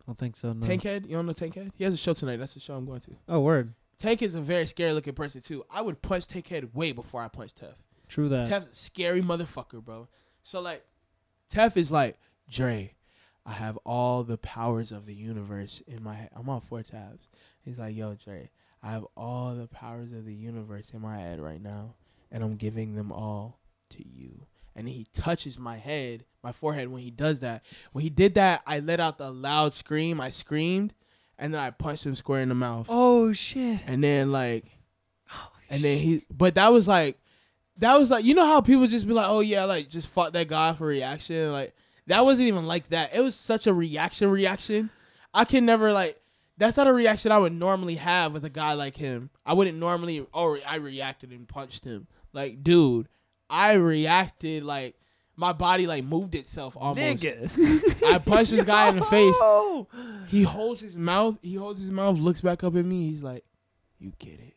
I don't think so. No. Tankhead, you don't know Tankhead? He has a show tonight. That's the show I'm going to. Oh, word. Tank is a very scary looking person too. I would punch Tankhead way before I punch Tef. True that. Tef's a scary motherfucker, bro. So like, Tef is like, Dre, I have all the powers of the universe in my head. I'm on four tabs. He's like, yo, Dre, I have all the powers of the universe in my head right now, and I'm giving them all to you. And he touches my head, my forehead when he does that. When he did that, I let out the loud scream. I screamed, and then I punched him square in the mouth. Oh shit. And then like, oh, and then he, but that was like, that was like, you know how people just be like, oh yeah, like just fought that guy for reaction. Like that wasn't even like that. It was such a reaction, reaction. I can never like that's not a reaction I would normally have with a guy like him. I wouldn't normally. Oh, I reacted and punched him. Like, dude, I reacted like my body like moved itself almost. I punched this guy in the face. He holds his mouth. He holds his mouth. Looks back up at me. He's like, "You get it."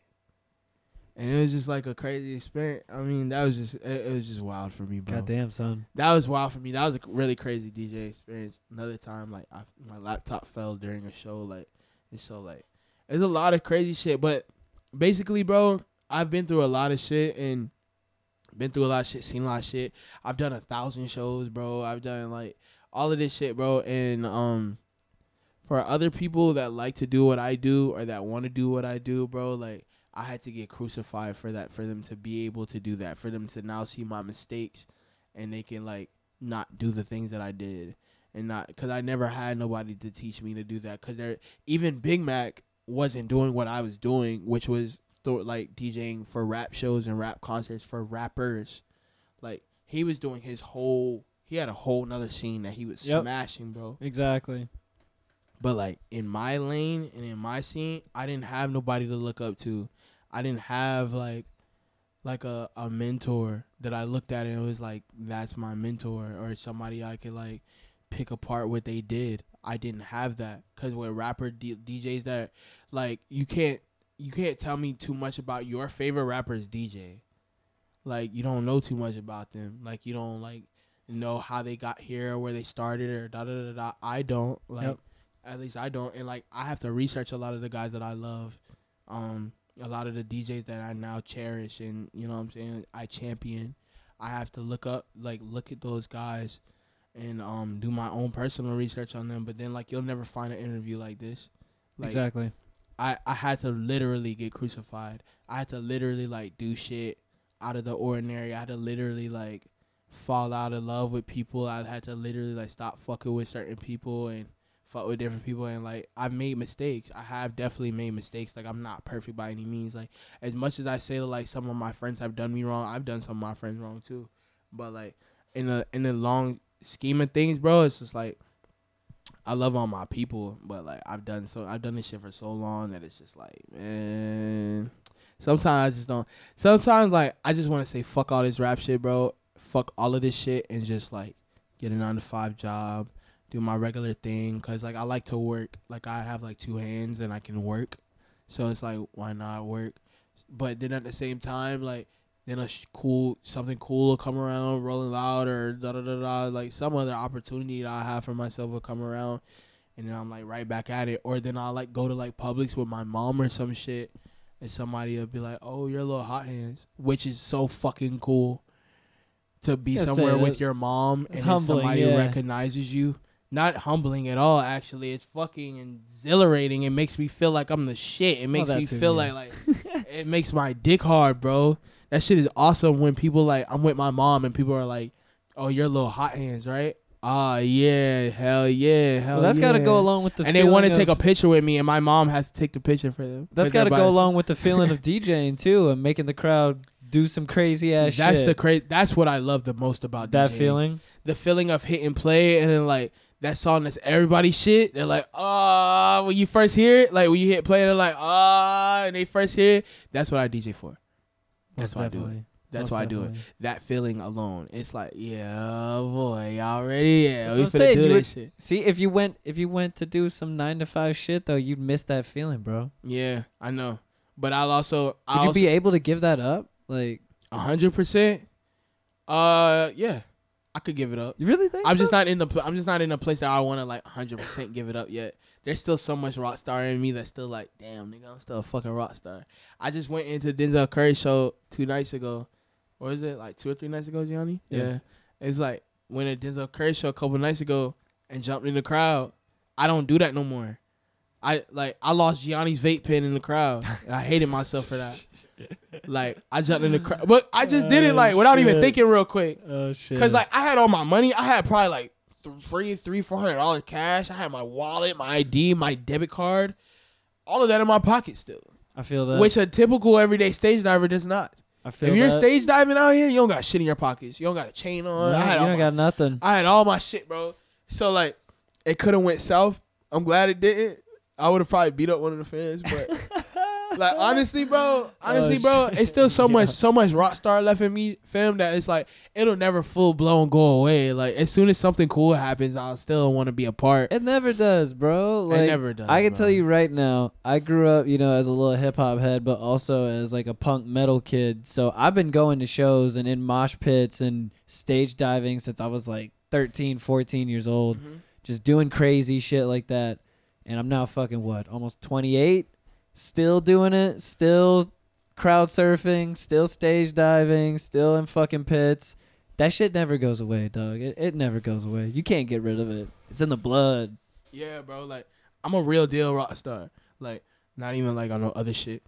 And it was just like a crazy experience. I mean, that was just it, it was just wild for me, bro. Goddamn, son. That was wild for me. That was a really crazy DJ experience. Another time, like I, my laptop fell during a show. Like it's so like there's a lot of crazy shit. But basically, bro, I've been through a lot of shit and been through a lot of shit, seen a lot of shit. I've done a thousand shows, bro. I've done like all of this shit, bro. And um, for other people that like to do what I do or that want to do what I do, bro, like I had to get crucified for that, for them to be able to do that, for them to now see my mistakes, and they can like not do the things that I did, and not because I never had nobody to teach me to do that. Because there, even Big Mac wasn't doing what I was doing, which was th- like DJing for rap shows and rap concerts for rappers. Like he was doing his whole, he had a whole nother scene that he was Yep. smashing, bro. Exactly. But like in my lane and in my scene, I didn't have nobody to look up to. I didn't have like like a, a mentor that I looked at and it was like that's my mentor or somebody I could like pick apart what they did. I didn't have that cuz with rapper D- DJs that like you can't you can't tell me too much about your favorite rapper's DJ. Like you don't know too much about them. Like you don't like know how they got here or where they started or da da da da. I don't like Yep. at least I don't and like I have to research a lot of the guys that I love. Um a lot of the DJs that I now cherish and you know what I'm saying I champion. I have to look up like look at those guys and um do my own personal research on them but then like you'll never find an interview like this. Like exactly. I, I had to literally get crucified. I had to literally like do shit out of the ordinary. I had to literally like fall out of love with people. I had to literally like stop fucking with certain people and fuck with different people and like I've made mistakes. I have definitely made mistakes. Like I'm not perfect by any means. Like as much as I say that like some of my friends have done me wrong, I've done some of my friends wrong too. But like in the in the long scheme of things, bro, it's just like I love all my people, but like I've done so I've done this shit for so long that it's just like man. Sometimes I just don't. Sometimes like I just want to say fuck all this rap shit, bro. Fuck all of this shit and just like get a nine to five job, do my regular thing. Cause like I like to work. Like I have like two hands and I can work, so it's like why not work? But then at the same time, like then a sh- cool something cool will come around, rolling loud or da da da da. Like some other opportunity that I have for myself will come around, and then I'm like right back at it. Or then I'll like go to like Publix with my mom or some shit, and somebody will be like, "Oh, you're a little hot hands," which is so fucking cool. To be Yeah, somewhere with your mom and somebody yeah. recognizes you. Not humbling at all, actually. It's fucking exhilarating. It makes me feel like I'm the shit. It makes that me too, feel yeah. like like it makes my dick hard, bro. That shit is awesome when people like I'm with my mom and people are like, "Oh, you're little hot hands, right?" Ah, yeah, hell yeah, hell Well, that's yeah. got to go along with the. and they want to take a picture with me, and my mom has to take the picture for them. That's got to go along with the feeling of DJing too, and making the crowd do some crazy ass That's shit. the cra- That's what I love the most about that DJing. feeling. the feeling of hit and play, and then like that song that's everybody shit. They're like, ah, when you first hear it, like when you hit play, they're like, ah, and they first hear it. That's what I DJ for. That's Most why I do it. That's Most why I do it. That feeling alone, it's like, yeah, boy, y'all ready? Yeah, That's we finna saying, do you this would- shit. See, if you went, if you went to do some nine to five shit though, you'd miss that feeling, bro. Yeah, I know, but I'll also, Would I'll you also, be able to give that up? Like, a hundred percent. Uh, yeah, I could give it up. you really think? I'm so? just not in the. I'm just not in a place that I want to like 100 percent give it up yet. There's still so much rock star in me that's still like, damn, nigga, I'm still a fucking rock star. I just went into Denzel Curry show two nights ago, or is it like two or three nights ago, Gianni? Yeah. It's like went to Denzel Curry show a couple nights ago and jumped in the crowd. I don't do that no more. I like I lost Gianni's vape pen in the crowd. And I hated myself for that. Like I jumped in the crowd, but I just did it Oh, like without even oh, thinking real quick. Oh shit. Cause like I had all my money. I had probably like three, three, four hundred dollars cash. I had my wallet, my ID, my debit card, all of that in my pocket still. I feel that. Which a typical everyday stage diver does not. I feel If you're that. stage diving out here, you don't got shit in your pockets. You don't got a chain on. No, I had you don't my, got nothing. I had all my shit, bro. So like, it could have went south. I'm glad it didn't. I would have probably beat up one of the fans, but like honestly, bro, honestly, Oh, bro, shit. it's still so much, so much rock star left in me, fam. That it's like it'll never full blown go away. Like as soon as something cool happens, I'll still want to be a part. It never does, bro. Like, it never does, I can tell you right now, I grew up, you know, as a little hip hop head, but also as like a punk metal kid. So I've been going to shows and in mosh pits and stage diving since I was like 13, 14 years old, Mhm. just doing crazy shit like that. And I'm now fucking what, almost 28, still doing it, still crowd surfing, still stage diving, still in fucking pits. That shit never goes away, dog. It, it never goes away. You can't get rid of it. It's in the blood. Yeah, bro. Like I'm a real deal rock star. Like not even like on no other shit.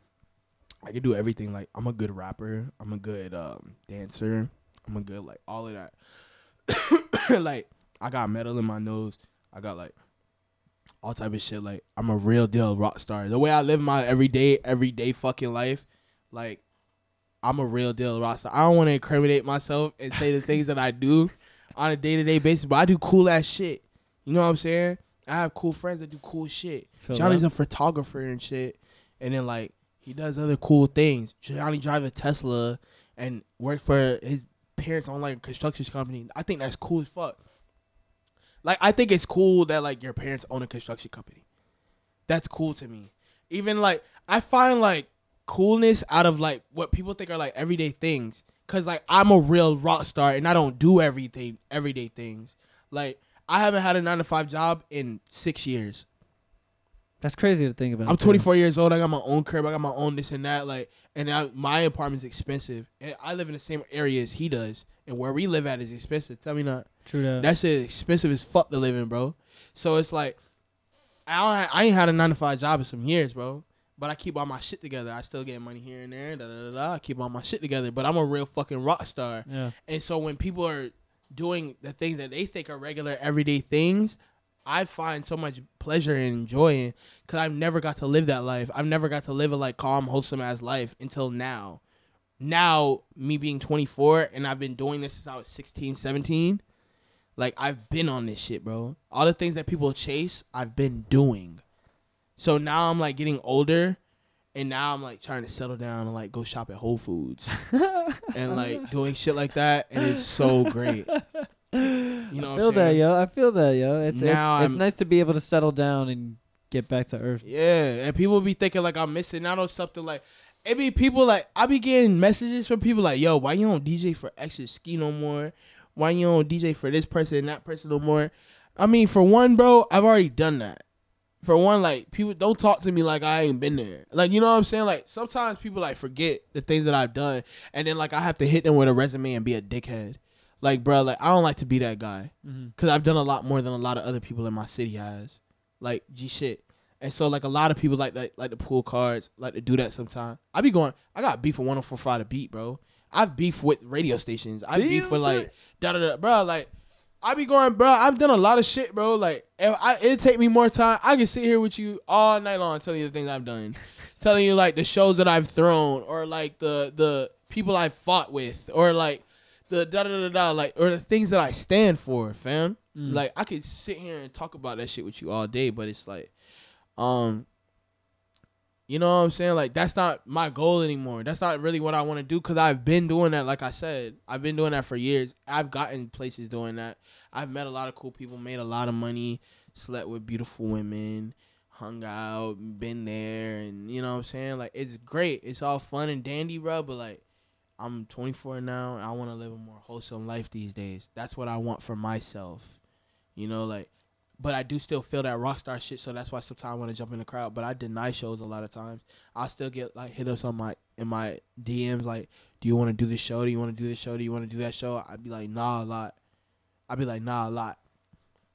I can do everything. Like I'm a good rapper. I'm a good um, dancer. I'm a good like all of that. like I got metal in my nose. I got like all type of shit. Like I'm a real deal rock star. The way I live my everyday everyday fucking life, like I'm a real deal rock star. I don't want to incriminate myself and say the things that I do on a day to day basis, but I do cool ass shit. You know what I'm saying? I have cool friends that do cool shit. Feel Johnny's a photographer and shit, and then like he does other cool things. Johnny drive a Tesla and work for his parents on like a construction company. I think that's cool as fuck. Like I think it's cool that like your parents own a construction company. That's cool to me. Even like I find like coolness out of like what people think are like everyday things. Cause like I'm a real rock star and I don't do everything everyday things. Like I haven't had a nine to five job in six years. That's crazy to think about. I'm too. 24 years old. I got my own crib. I got my own this and that. Like, and I, my apartment's expensive. And I live in the same area as he does. And where we live at is expensive. Tell me not. True that. That shit expensive as fuck to live in, bro. So it's like, I don't, I ain't had a nine to five job in some years, bro. But I keep all my shit together. I still get money here and there. Da, da, da, da. I keep all my shit together. But I'm a real fucking rock star. yeah. And so when people are doing the things that they think are regular everyday things, I find so much pleasure and joy in because I've never got to live that life. I've never got to live a like calm, wholesome ass life until now. Now, me being 24 and I've been doing this since I was 16, 17, like I've been on this shit, bro. All the things that people chase, I've been doing. So now I'm like getting older and now I'm like trying to settle down and like go shop at Whole Foods and like doing shit like that and it's so great. You know I feel that, yo. I feel that, yo. It's Now it's, it's I'm- nice to be able to settle down and get back to earth. Yeah, and people be thinking like I'm missing out on something. Like it be people like I be getting messages from people like, "Yo, why you don't DJ for extra ski no more? Why you don't DJ for this person and that person no more?" I mean, for one, bro, I've already done that. For one, like people don't talk to me like I ain't been there. Like you know what I'm saying? Like sometimes people like forget the things that I've done, and then like I have to hit them with a resume and be a dickhead. Like, bro, like I don't like to be that guy Mm-hmm. because I've done a lot more than a lot of other people in my city has. Like G shit. And so like a lot of people like like, like to pull cards, like to do that sometimes. I be going, I got beef with 104.5 The Beat, bro. I've beef with radio stations. I beef with like da da da, bro. Like I be going, bro. I've done a lot of shit, bro. Like if I, it take me more time. I can sit here with you all night long telling you the things I've done, telling you like the shows that I've thrown, or like the the people I've fought with, or like the da da da da, like or the things that I stand for, fam. Mm. Like I could sit here and talk about that shit with you all day, but it's like, um, you know what I'm saying? Like that's not my goal anymore. That's not really what I want to do because I've been doing that. Like I said, I've been doing that for years. I've gotten places doing that. I've met a lot of cool people, made a lot of money, slept with beautiful women, hung out, been there, and you know what I'm saying? Like it's great. It's all fun and dandy, bro. But like, I'm 24 now, and I want to live a more wholesome life these days. That's what I want for myself. You know, like but I do still feel that rock star shit, so that's why sometimes I want to jump in the crowd. But I deny shows a lot of times. I still get like hit ups on my in my DMs like, "Do you want to do this show? Do you want to do this show? Do you want to do that show?" I'd be like, "Nah, a lot." I'd be like, "Nah, a lot."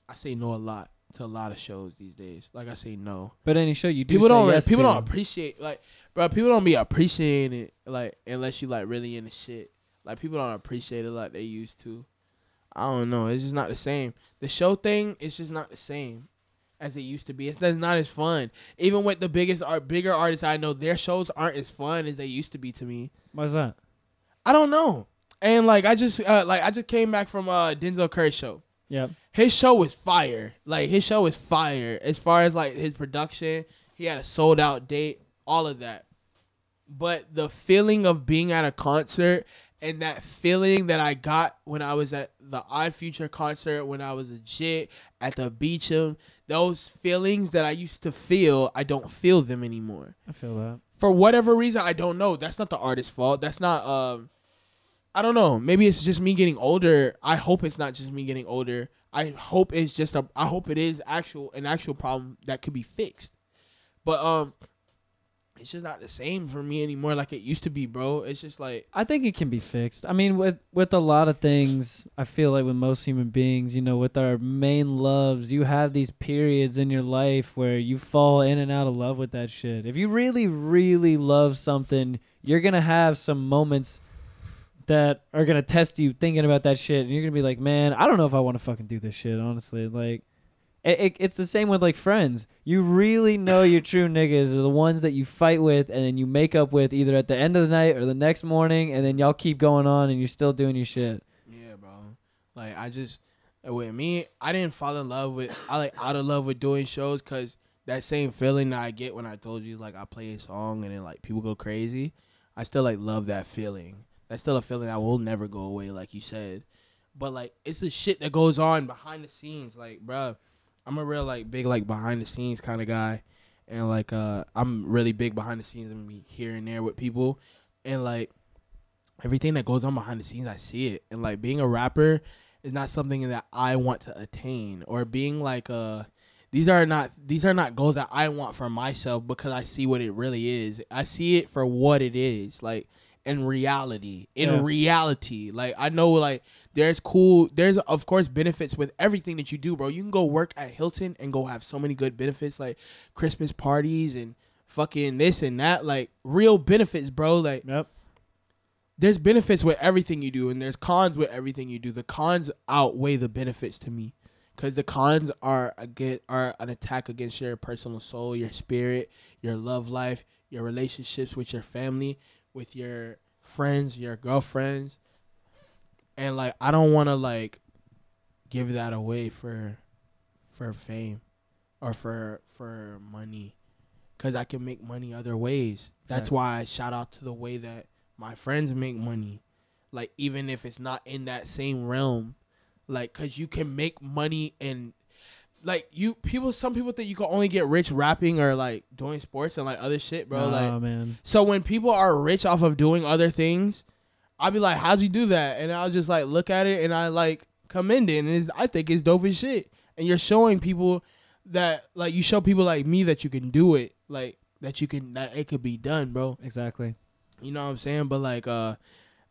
I say no a lot to a lot of shows these days. Like I say no. But any show you do, People don't yes people to. don't appreciate like, bro. People don't be appreciating it like unless you like really in the shit. Like people don't appreciate it like they used to. I don't know. It's just not the same. The show thing is just not the same as it used to be. It's that's not as fun. Even with the biggest art, bigger artists I know, their shows aren't as fun as they used to be to me. Why's that? I don't know. And like I just uh, like I just came back from uh Denzel Curry show. Yep. his show was fire. Like his show was fire as far as like his production. He had a sold out date, all of that. But the feeling of being at a concert and that feeling that I got when I was at the Odd Future concert, when I was a jit at the Beacham, those feelings that I used to feel, I don't feel them anymore. I feel that. For whatever reason, I don't know. That's not the artist's fault. That's not um I don't know. Maybe it's just me getting older. I hope it's not just me getting older. I hope it's just a I hope it is actual an actual problem that could be fixed. But um it's just not the same for me anymore like it used to be, bro. It's just like I think it can be fixed. I mean, with with a lot of things, I feel like with most human beings, you know, with our main loves, you have these periods in your life where you fall in and out of love with that shit. If you really, really love something, you're gonna have some moments that are gonna test you thinking about that shit, and you're gonna be like, man, I don't know if I want to fucking do this shit. Honestly, like. It, it, it's the same with like friends. You really know your true niggas are the ones that you fight with and then you make up with either at the end of the night or the next morning, and then y'all keep going on and you're still doing your shit. Yeah, bro. Like I just with me, I didn't fall in love with. I like out of love with doing shows because that same feeling that I get when I told you like I play a song and then like people go crazy. I still like love that feeling. That's still a feeling that will never go away, like you said. But like it's the shit that goes on behind the scenes, like bruh. I'm a real like big like behind the scenes kind of guy, and like uh I'm really big behind the scenes and be here and there with people, and like everything that goes on behind the scenes, I see it. And like being a rapper is not something that I want to attain, or being like uh these are not these are not goals that I want for myself because I see what it really is. I see it for what it is, like in reality. In Yeah. reality, like I know like there's cool there's of course benefits with everything that you do, bro. You can go work at Hilton and go have so many good benefits like Christmas parties and fucking this and that, like real benefits, bro. Like Yep. there's benefits with everything you do and there's cons with everything you do. The cons outweigh the benefits to me because the cons are again are an attack against your personal soul, your spirit, your love life, your relationships with your family, with your friends, your girlfriends, and like I don't want to like give that away for for fame or for for money because I can make money other ways. That's Exactly. why I shout out to the way that my friends make money. Like even if it's not in that same realm, like cuz you can make money and like you people some people think you can only get rich rapping or like doing sports and like other shit, bro. like oh man. so when people are rich off of doing other things, I'll be like, "How'd you do that?" And I'll just like look at it and I like commend it, and it's, I think it's dope as shit. And you're showing people that like you show people like me that you can do it, like that you can that it could be done, bro. Exactly. You know what I'm saying? But like, uh,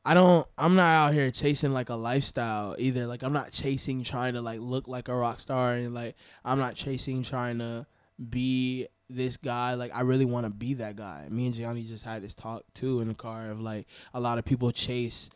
I don't. I'm not out here chasing like a lifestyle either. Like I'm not chasing trying to like look like a rock star, and like I'm not chasing trying to be this guy. Like I really want to be that guy. Me and Gianni just had this talk too in the car of like a lot of people chase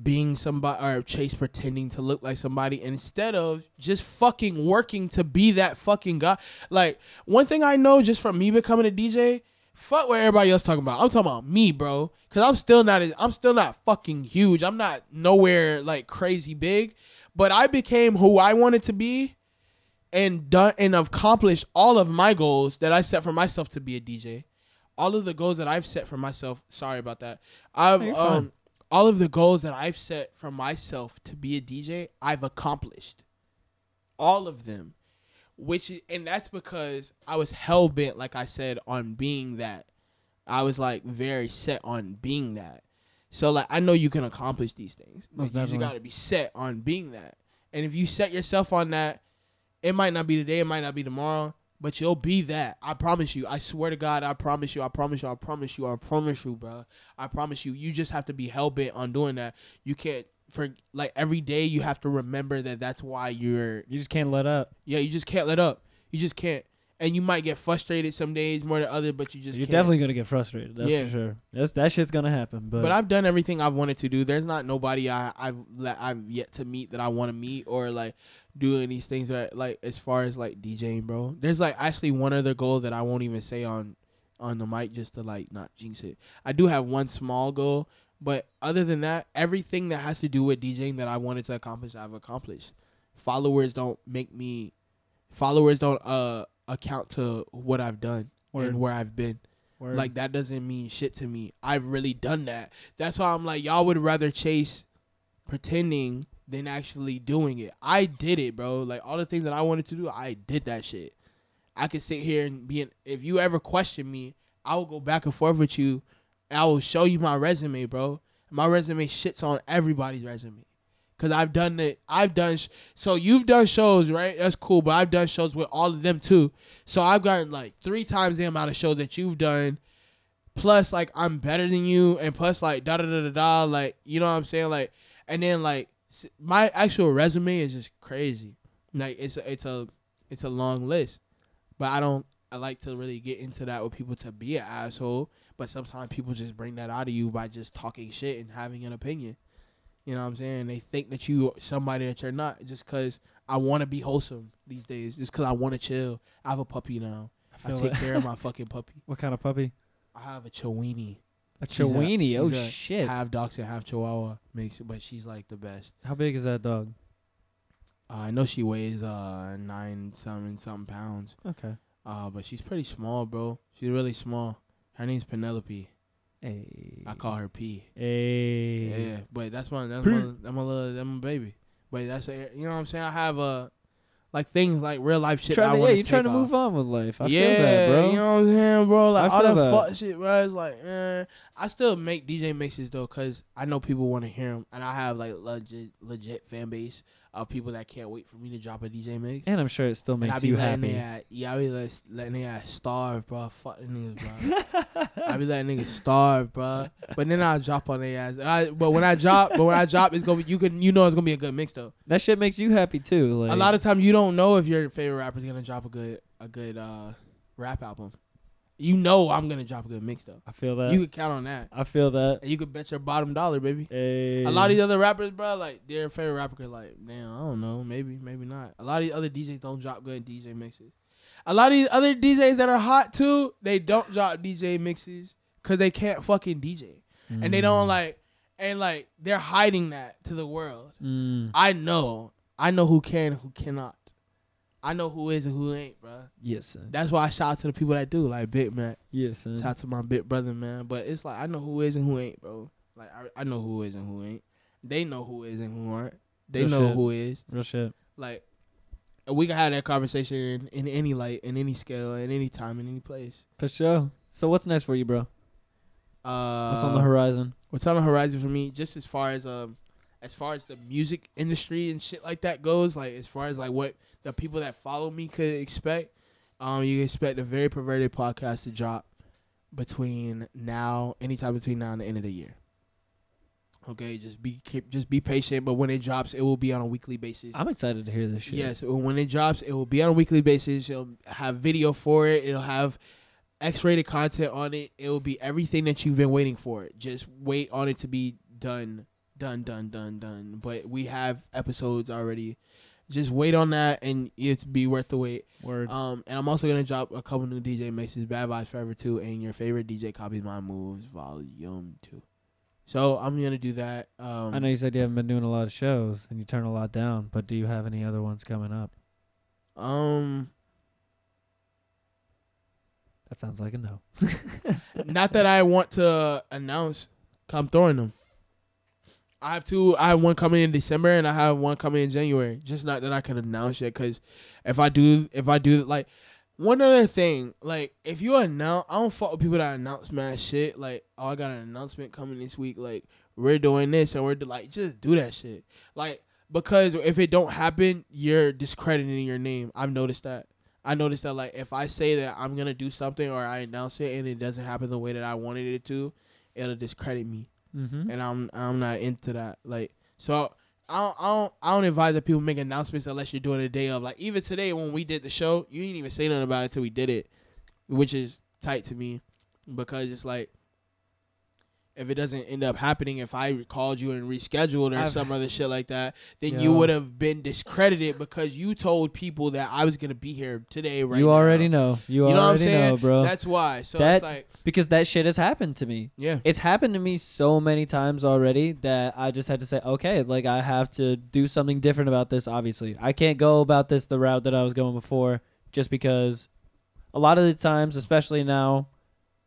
being somebody or chase pretending to look like somebody instead of just fucking working to be that fucking guy. Like one thing I know just from me becoming a DJ, fuck what everybody else talking about. I'm talking about me, bro. Cause I'm still not I'm still not fucking huge. I'm not nowhere like crazy big, but I became who I wanted to be and done and accomplished all of my goals that I set for myself to be a DJ. All of the goals that I've set for myself. Sorry about that. I've No, you're fine. um all of the goals that I've set for myself to be a DJ, I've accomplished. All of them. Which and that's because I was hell bent, like I said, on being that. I was like very set on being that. So like I know you can accomplish these things. Most Like, you just gotta be set on being that. And if you set yourself on that, it might not be today, it might not be tomorrow, but you'll be that. I promise you. I swear to God, I promise you, I promise you, I promise you, I promise you, bro. I promise you. You just have to be hell bent on doing that. You can't for like every day you have to remember that that's why you're You just can't let up. yeah, you just can't let up. You just can't. And you might get frustrated some days more than other, but you just You're can't. definitely gonna get frustrated. That's Yeah. for sure. That's that shit's gonna happen. But, But I've done everything I've wanted to do. There's not nobody I, I've I've yet to meet that I want to meet or like doing these things that like as far as like DJing, bro. There's like actually one other goal that I won't even say on on the mic just to like not jinx it. I do have one small goal, but other than that, everything that has to do with DJing that I wanted to accomplish, I've accomplished followers don't make me followers don't uh account to what I've done Word. and where I've been. Word. Like that doesn't mean shit to me. I've really done that. That's why I'm like y'all would rather chase pretending than actually doing it. I did it, bro. Like all the things that I wanted to do, I did that shit. I could sit here and be in, if you ever question me, I will go back and forth with you I will show you my resume, bro. My resume shits on everybody's resume. Cause I've done it. I've done sh- so. You've done shows, right? That's cool. But I've done shows with all of them too. So I've gotten like three times the amount of shows that you've done. Plus, like I'm better than you, and plus, like da da da da da. Like you know what I'm saying? Like, and then like my actual resume is just crazy. Like it's a, it's a it's a long list, but I don't. I like to really get into that with people to be an asshole. But sometimes people just bring that out of you by just talking shit and having an opinion. You know what I'm saying? They think that you somebody that you're not just because I want to be wholesome these days. Just because I want to chill. I have a puppy now. I, feel take care of my fucking puppy. what kind of puppy? I have a Chiweenie. A Chiweenie. oh a shit! Half dachshund, half Chihuahua mix, but she's like the best. How big is that dog? Uh, I know she weighs uh nine something something pounds. Okay. Uh, but she's pretty small, bro. She's really small. Her name's Penelope. Hey. I call her P. Hey. Yeah, but that's my that's P. my that's my little that's my baby. But that's a, you know what I'm saying. I have a like things like real life shit. Trying to, yeah, you're trying to take move on with life. I yeah, feel that, bro. you know what I'm saying, bro. Like all that. fuck shit, bro. It's like, eh. I still make DJ mixes though, cause I know people want to hear them, and I have like legit, legit fan base of people that can't wait for me to drop a DJ mix. and I'm sure it still makes you happy. ass, yeah, I be let, letting they ass starve, bro. Fuck the niggas, bro. I be letting niggas starve, bro. But then I'll drop on their ass. I, but when I drop, but when I drop, it's gonna be you can you know it's gonna be a good mix though. That shit makes you happy too. Like a lot of times you don't know if your favorite rapper is gonna drop a good a good uh rap album. You know I'm gonna drop a good mix though. I feel that. You can count on that. I feel that. And you could bet your bottom dollar, baby. Hey. A lot of these other rappers, bro, like their favorite rapper could like, damn, I don't know, maybe, maybe not. A lot of these other DJs don't drop good DJ mixes. A lot of these other DJs that are hot too, they don't drop DJ mixes because they can't fucking DJ, and they don't like, and like they're hiding that to the world. Mm. I know, I know who can, and who cannot. I know who is and who ain't, bro. Yes, son. That's why I shout out to the people that do, like Big Mac. Yes, son. Shout out to my big brother, man. But it's like I know who is and who ain't, bro. Like I, I know who is and who ain't. They know who is and who aren't. They Real know shit. who is. Real shit. Like we can have that conversation in any light, in any scale, in any time, in any place. For sure. So what's next for you, bro? Uh, What's on the horizon? what's on the horizon for me? Just as far as um, as far as the music industry and shit like that goes, like as far as like what the people that follow me could expect, um, you expect a very perverted podcast to drop between now, anytime between now and the end of the year. Okay, just be keep, just be patient. But when it drops, it will be on a weekly basis. I'm excited to hear this shit. Yes, when it drops, it will be on a weekly basis. It'll have video for it. It'll have X-rated content on it. It will be everything that you've been waiting for. Just wait on it to be done, done, done, done, done. But we have episodes already. Just wait on that, and it's be worth the wait. Word. Um, and I'm also gonna drop a couple new DJ mixes, Bad Vibes Forever Two, and your favorite DJ copies my moves, Volume Two. So I'm gonna do that. Um, I know you said you haven't been doing a lot of shows and you turn a lot down, but do you have any other ones coming up? Um, That sounds like a no. not that I want to announce. I'm throwing them. I have two. I have one coming in December, and I have one coming in January. Just not that I can announce yet, because if I do, if I do, like one other thing, like if you announce, I don't fuck with people that announce mad shit. Like, oh, I got an announcement coming this week. Like, we're doing this, and we're like, just do that shit. Like, because if it don't happen, you're discrediting your name. I've noticed that. I noticed that like if I say that I'm gonna do something or I announce it and it doesn't happen the way that I wanted it to, it'll discredit me, Mm-hmm. and I'm I'm not into that. Like so. I don't, I don't I don't advise that people make announcements unless you're doing a day of like even today when we did the show you didn't even say nothing about it until we did it, which is tight to me because it's like if it doesn't end up happening, if I called you and rescheduled or I've- some other shit like that, then Yeah. you would have been discredited because you told people that I was gonna be here today. Right? you now. already know. You, You know what I'm already saying, know, bro. That's why. So That- it's like, because that shit has happened to me. yeah, It's happened to me so many times already that I just had to say, okay, like I have to do something different about this. Obviously, I can't go about this the route that I was going before, just because a lot of the times, especially now,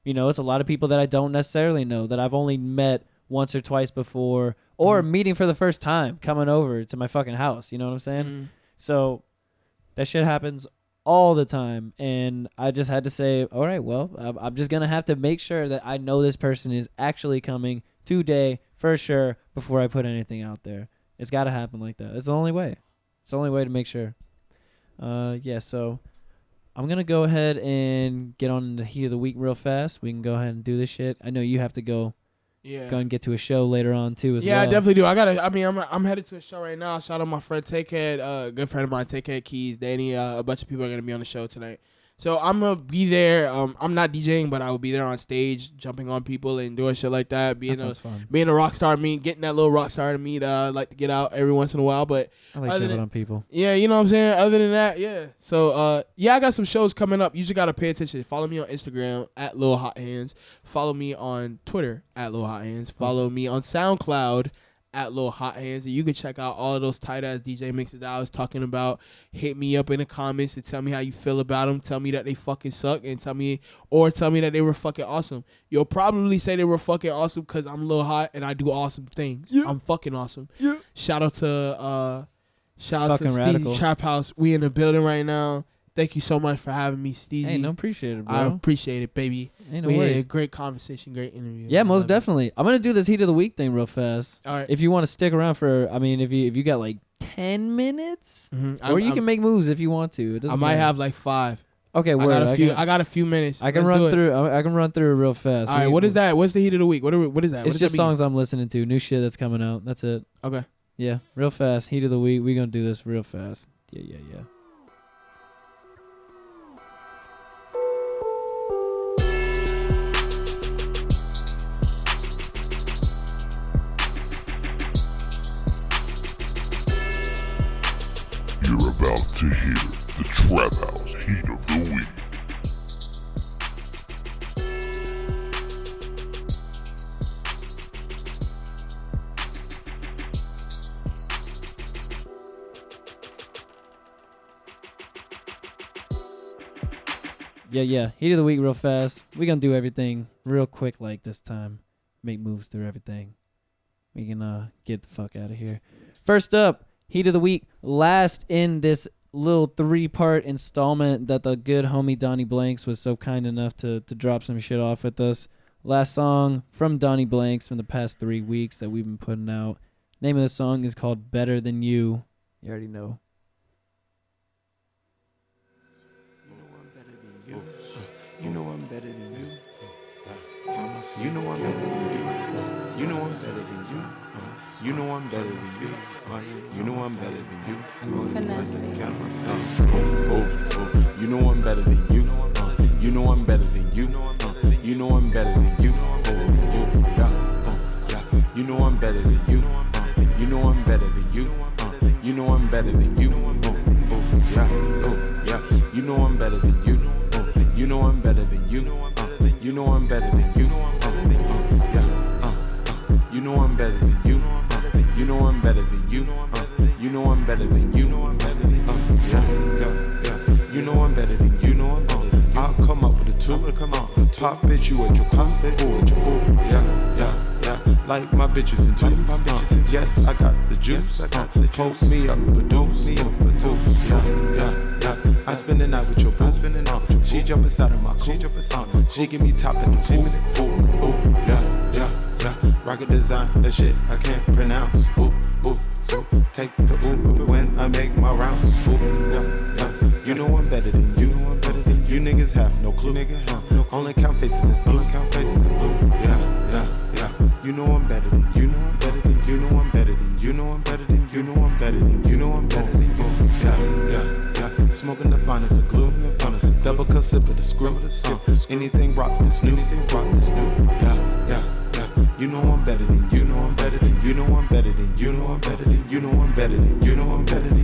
you know, it's a lot of people that I don't necessarily know that I've only met once or twice before, or meeting for the first time, coming over to my fucking house. You know what I'm saying? Mhm. So that shit happens all the time. And I just had to say, all right, well, I'm- I'm just going to have to make sure that I know this person is actually coming today for sure before I put anything out there. It's got to happen like that. It's the only way. It's the only way to make sure. Uh, yeah, so I'm going to go ahead and get on the heat of the week real fast. We can go ahead and do this shit. I know you have to go, yeah. go and get to a show later on too as yeah, well. I definitely do. I gotta. I mean, I'm I'm headed to a show right now. Shout out my friend Takehead, uh, good friend of mine, Takehead Keys, Danny. Uh, a bunch of people are gonna be on the show tonight. So I'm gonna be there. Um, I'm not DJing, but I will be there on stage, jumping on people and doing shit like that. Being That a fun. being a rock star, me getting that little rock star to me that I like to get out every once in a while. But I like jumping than- on people. yeah, you know what I'm saying. Other than that, yeah. So uh, yeah, I got some shows coming up. You just gotta pay attention. Follow me on Instagram at Lil Hot Hands. Follow me on Twitter at Lil Hot Hands. Follow me on SoundCloud at Lil Hot Hands, and you can check out all of those tight ass DJ mixes that I was talking about. Hit me up in the comments and tell me how you feel about them. Tell me that they fucking suck, and tell me or tell me that they were fucking awesome. You'll probably say they were fucking awesome because I'm Lil Hot and I do awesome things. I'm fucking awesome. Yeah. Shout out to uh, shout out to Steve radical. Trap House. We in the building right now. Thank you so much for having me, Steve. Hey, no appreciate it, bro. I appreciate it, baby. Ain't no we had a great conversation, great interview. Yeah, most love it. definitely. I'm gonna do this heat of the week thing real fast. All right. If you want to stick around for, I mean, if you if you got like ten minutes, Mhm. or I'm- you I'm- can make moves if you want to. It I might matter. have like five. Okay, I word. got a few. can, I got a few minutes. I can Let's run through. I I can run through it real fast. All right. We- What is that? What's the heat of the week? What are What is that? What It's just that songs I'm listening to, new shit that's coming out. That's it. Okay. Yeah, real fast. Heat of the week. We gonna do this real fast. Yeah, yeah, yeah. About to hear the Trap House Heat of the Week. Yeah, yeah. Heat of the week, real fast. we gonna do everything real quick, like this time. Make moves through everything. We can uh get the fuck out of here. First up, heat of the week. Last in this little three part installment that the good homie Donnie Blanks was so kind enough to to drop some shit off with us. Last song from Donnie Blanks from the past three weeks that we've been putting out. Name of the song is called Better Than You. You already know. You know I'm better than you. You know I'm better than you. You know I'm better than you. You know I'm better than you. You know I'm better than you. You know I'm better than you. Finesse me. Oh, oh, you know I'm better than you. Uh, You know I'm better than you. Uh, You know I'm better than you. Oh, oh, oh. You know I'm better than you. Uh, You know I'm better than you. Uh, You know I'm better than you. Oh, oh, oh. You know I'm better than you. Oh, You know I'm better than you. Uh, You know I'm better than you. Oh, oh, uh, uh. You know I'm better than you. Uh, know I'm better than you. Uh, You know I'm better than you. Uh, yeah, yeah, yeah. You know I'm better than you. Know you. I'll come up with a two. Come on, pop bitch, you at your cool. Ooh, ooh, yeah, yeah, yeah. Like my bitches in twos. Uh, yes, I got the juice. Uh, poke me up, deuce. Me up, deuce. Yeah, yeah, yeah. I spend the night with your boo. Uh, she jump inside of my coupe. Uh, she give me top in the pool. Ooh, ooh, yeah, yeah. Rocket design, that shit I can't pronounce. Ooh, ooh, so take the Uber when I make my rounds. Ooh, yeah, yeah. You know I'm better than you. Know I'm better than you. Niggas have no clue. Nigga, uh, no Only count faces is blue. Count faces is blue. Yeah, yeah, yeah. You know I'm better than you. Know I'm better than you. Know I'm better than you. Know I'm better than you. Know I'm better than you. Know I'm better than you. Yeah, yeah, yeah. Smoking the finest of glue. Double cup sip of the screw. Anything rock this new. Anything rock this new. Yeah. You know I'm better than you know I'm better than you know I'm better than you know I'm better than you know I'm better than you know I'm better than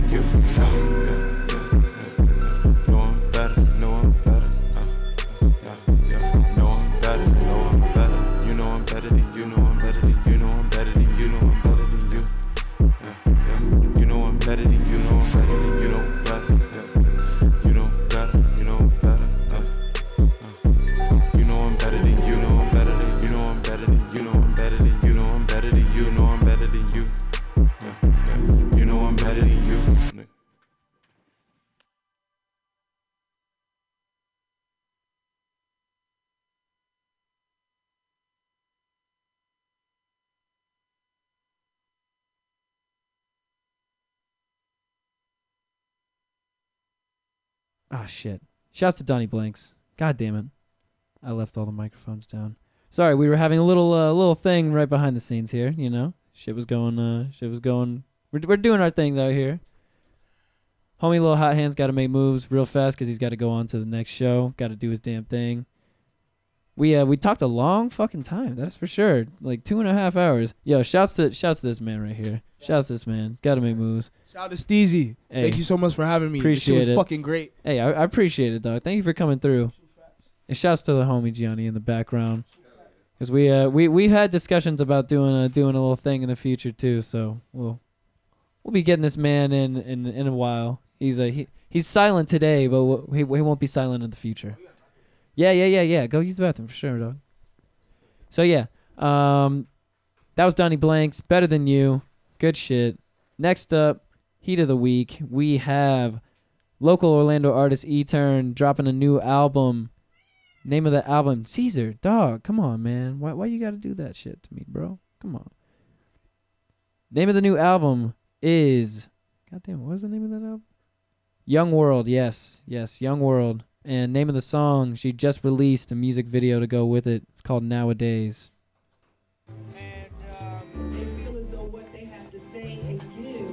Ah, shit. Shouts to Donnie Blanks. God damn it. I left all the microphones down. Sorry, we were having a little uh, little thing right behind the scenes here, you know. Shit was going uh shit was going we're we're doing our things out here. Homie little hot hands got to make moves real fast cuz he's got to go on to the next show, got to do his damn thing. We uh we talked a long fucking time, that's for sure. Like two and a half hours. Yo, shouts to shouts to this man right here. Shouts to this man. Got to make moves. Shout out to Steezy. Hey. Thank you so much for having me. this Appreciate shit was it. fucking great. Hey, I, I appreciate it, dog. Thank you for coming through. And shouts to the homie Gianni in the background, because we uh we we've had discussions about doing a doing a little thing in the future too. So we'll we'll be getting this man in in in a while. He's a he he's silent today, but we'll, he he won't be silent in the future. Yeah, yeah, yeah, yeah. Go use the bathroom for sure, dog. So yeah, um, that was Donnie Blanks. Better than you. Good shit. Next up, heat of the week. We have local Orlando artist E Turn dropping a new album. Name of the album, Caesar. Dog, come on, man. Why why you gotta do that shit to me, bro? Come on. Name of the new album is God damn, what was the name of that album? Young World, yes, yes, Young World. And name of the song, she just released a music video to go with it. It's called Nowadays. They feel as though what they have to say and give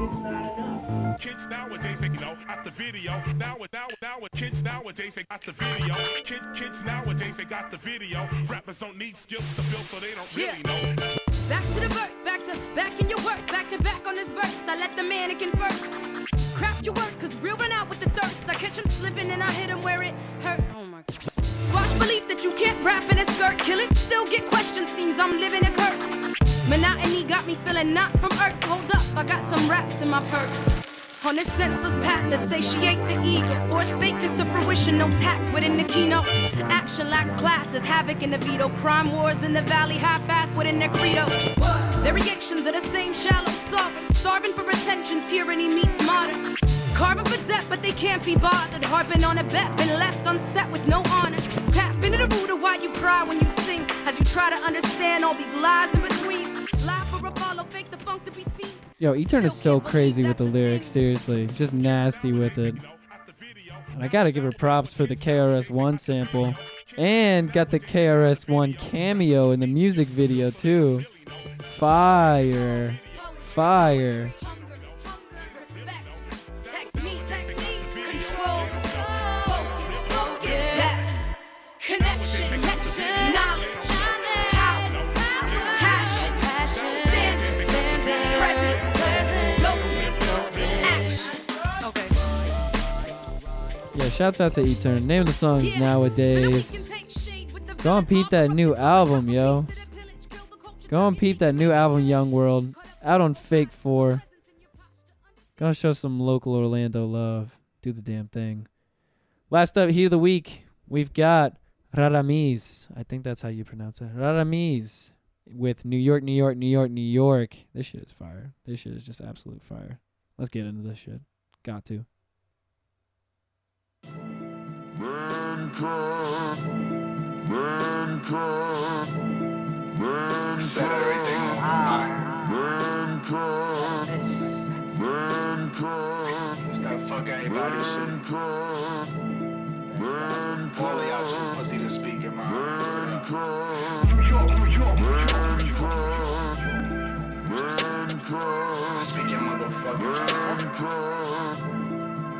is not enough. Kids nowadays, they you know, got the video. Now, now, now, kids nowadays, they got the video. Kids, kids nowadays, they got the video. Rappers don't need skills to build, so they don't really know. Back to the verse, back to back in your work, back to back on this verse. I let the mannequin first. Craft your words, cause real run out with the thirst. I catch him slipping and I hit him where it hurts. Oh my god. Squash belief that you can't rap in a skirt. Kill it, still get questions. Seems I'm living a curse. Monotony got me feeling not from earth. Hold up, I got some raps in my purse. On this senseless path to satiate the ego. Force fakeness to fruition, no tact within the keynote. Action lacks classes, havoc in the veto. Crime wars in the valley, half-ass within their credo. Their reactions are the same shallow sovereign. Starving for attention, but they can't be bothered. Harping on a bet, been left unset with no honor. Tap into the root of why you cry when you sing. As you try to understand all these lies in between. Lie for a follow, fake the funk to be seen. Yo, E Turn is so crazy with the lyrics, seriously. Just nasty with it. And I gotta give her props for the KRS-One sample. And got the KRS-One cameo in the music video, too. Fire. Fire. Shouts out to Etern. Name of the song is Nowadays. Go and peep that new album, yo. Go and peep that new album, Young World. Out on Fake 4. Go show some local Orlando love. Do the damn thing. Last up, Heat of the Week, we've got Raramis. I think that's how you pronounce it. Raramis with New York, New York, New York, New York. This shit is fire. This shit is just absolute fire. Let's get into this shit. Got to. Set everything on It's that fuck everybody shit. All of y'all too pussy to speak in my New York, New York, New York, New York. Speak your motherfucking truth.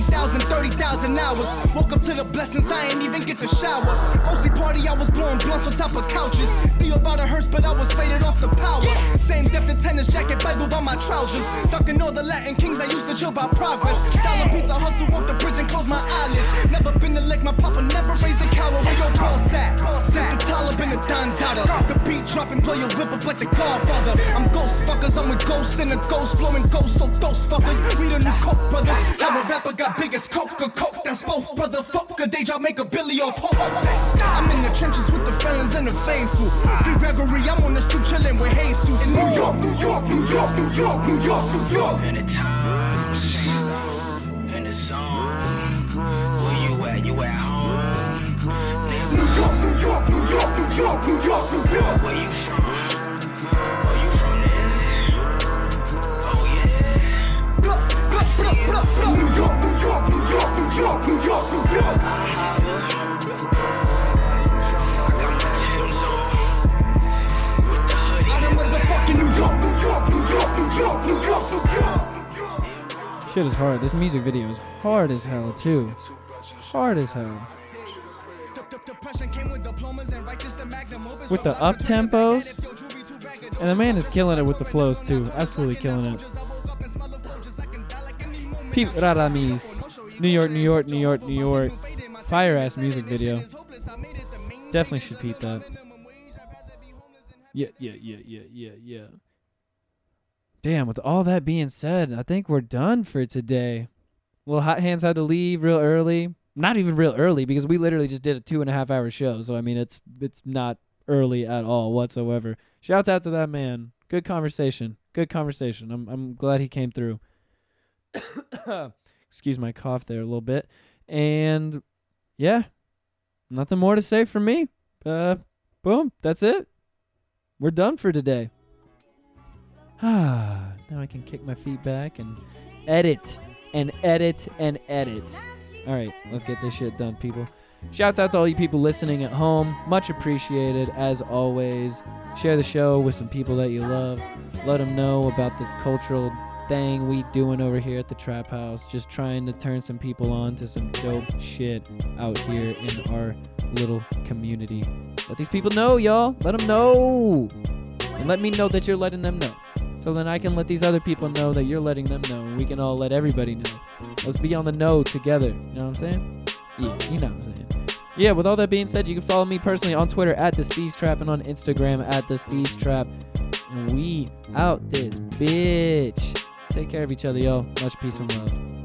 20,000, 30,000 hours. up to the blessings, I ain't even get the shower. OC party, I was blowing blunts on top of couches. Be about a hearse, but I was faded off the power. Same depth of tennis jacket, Bible by my trousers. Ducking all the Latin kings, I used to chill by progress. Dollar pizza hustle, walk the bridge and close my eyelids. Never been to lick, my papa never raised a cow. Where your cross sat? Since the Taliban and Don Dada. The beat dropping, blow your whip up like the Godfather. I'm ghost fuckers, I'm with ghosts and the ghost blowing ghosts, so ghost fuckers. We the new Coke brothers. How a rapper got biggest Coke or Coke, that's both brother. Fuck a day job, make a billy off hope. I'm in the trenches with the felons and the faithful. Free reverie, I'm on the stoop chilling with Jesus. In New York, New York, New York, New York, New York, New York. And the time changes and the song. Where you at? You at home? New York, New York, New York, New York, New York, New York. Where you from? Oh, you from there? Oh yeah. Blah, blah, blah, blah, blah. York. Shit is hard. This music video is hard as hell too. Hard as hell. With the up tempos, and the man is killing it with the flows too. Absolutely killing it. Pete Raramis, New York, New York, New York, New York. Fire ass music video. Definitely should peep that. Yeah, yeah, yeah, yeah, yeah, yeah. Damn, with all that being said, I think we're done for today. Well, Hot Hands had to leave real early. Not even real early because we literally just did a two and a half hour show. So I mean, it's it's not early at all whatsoever. Shouts out to that man. Good conversation. Good conversation. I'm I'm glad he came through. Excuse my cough there a little bit. And yeah, nothing more to say from me. Uh, boom. That's it. We're done for today. Ah, now I can kick my feet back and edit and edit and edit. All right, let's get this shit done, people. Shouts out to all you people listening at home. Much appreciated, as always. Share the show with some people that you love. Let them know about this cultural thing we doing over here at the Trap House. Just trying to turn some people on to some dope shit out here in our little community. Let these people know, y'all. Let them know. And let me know that you're letting them know. So then I can let these other people know that you're letting them know. And we can all let everybody know. Let's be on the know together. You know what I'm saying? Yeah, you know what I'm saying. Yeah, with all that being said, you can follow me personally on Twitter at the Steez Trap and on Instagram at the Steez Trap. And we out this bitch. Take care of each other, y'all. Much peace and love.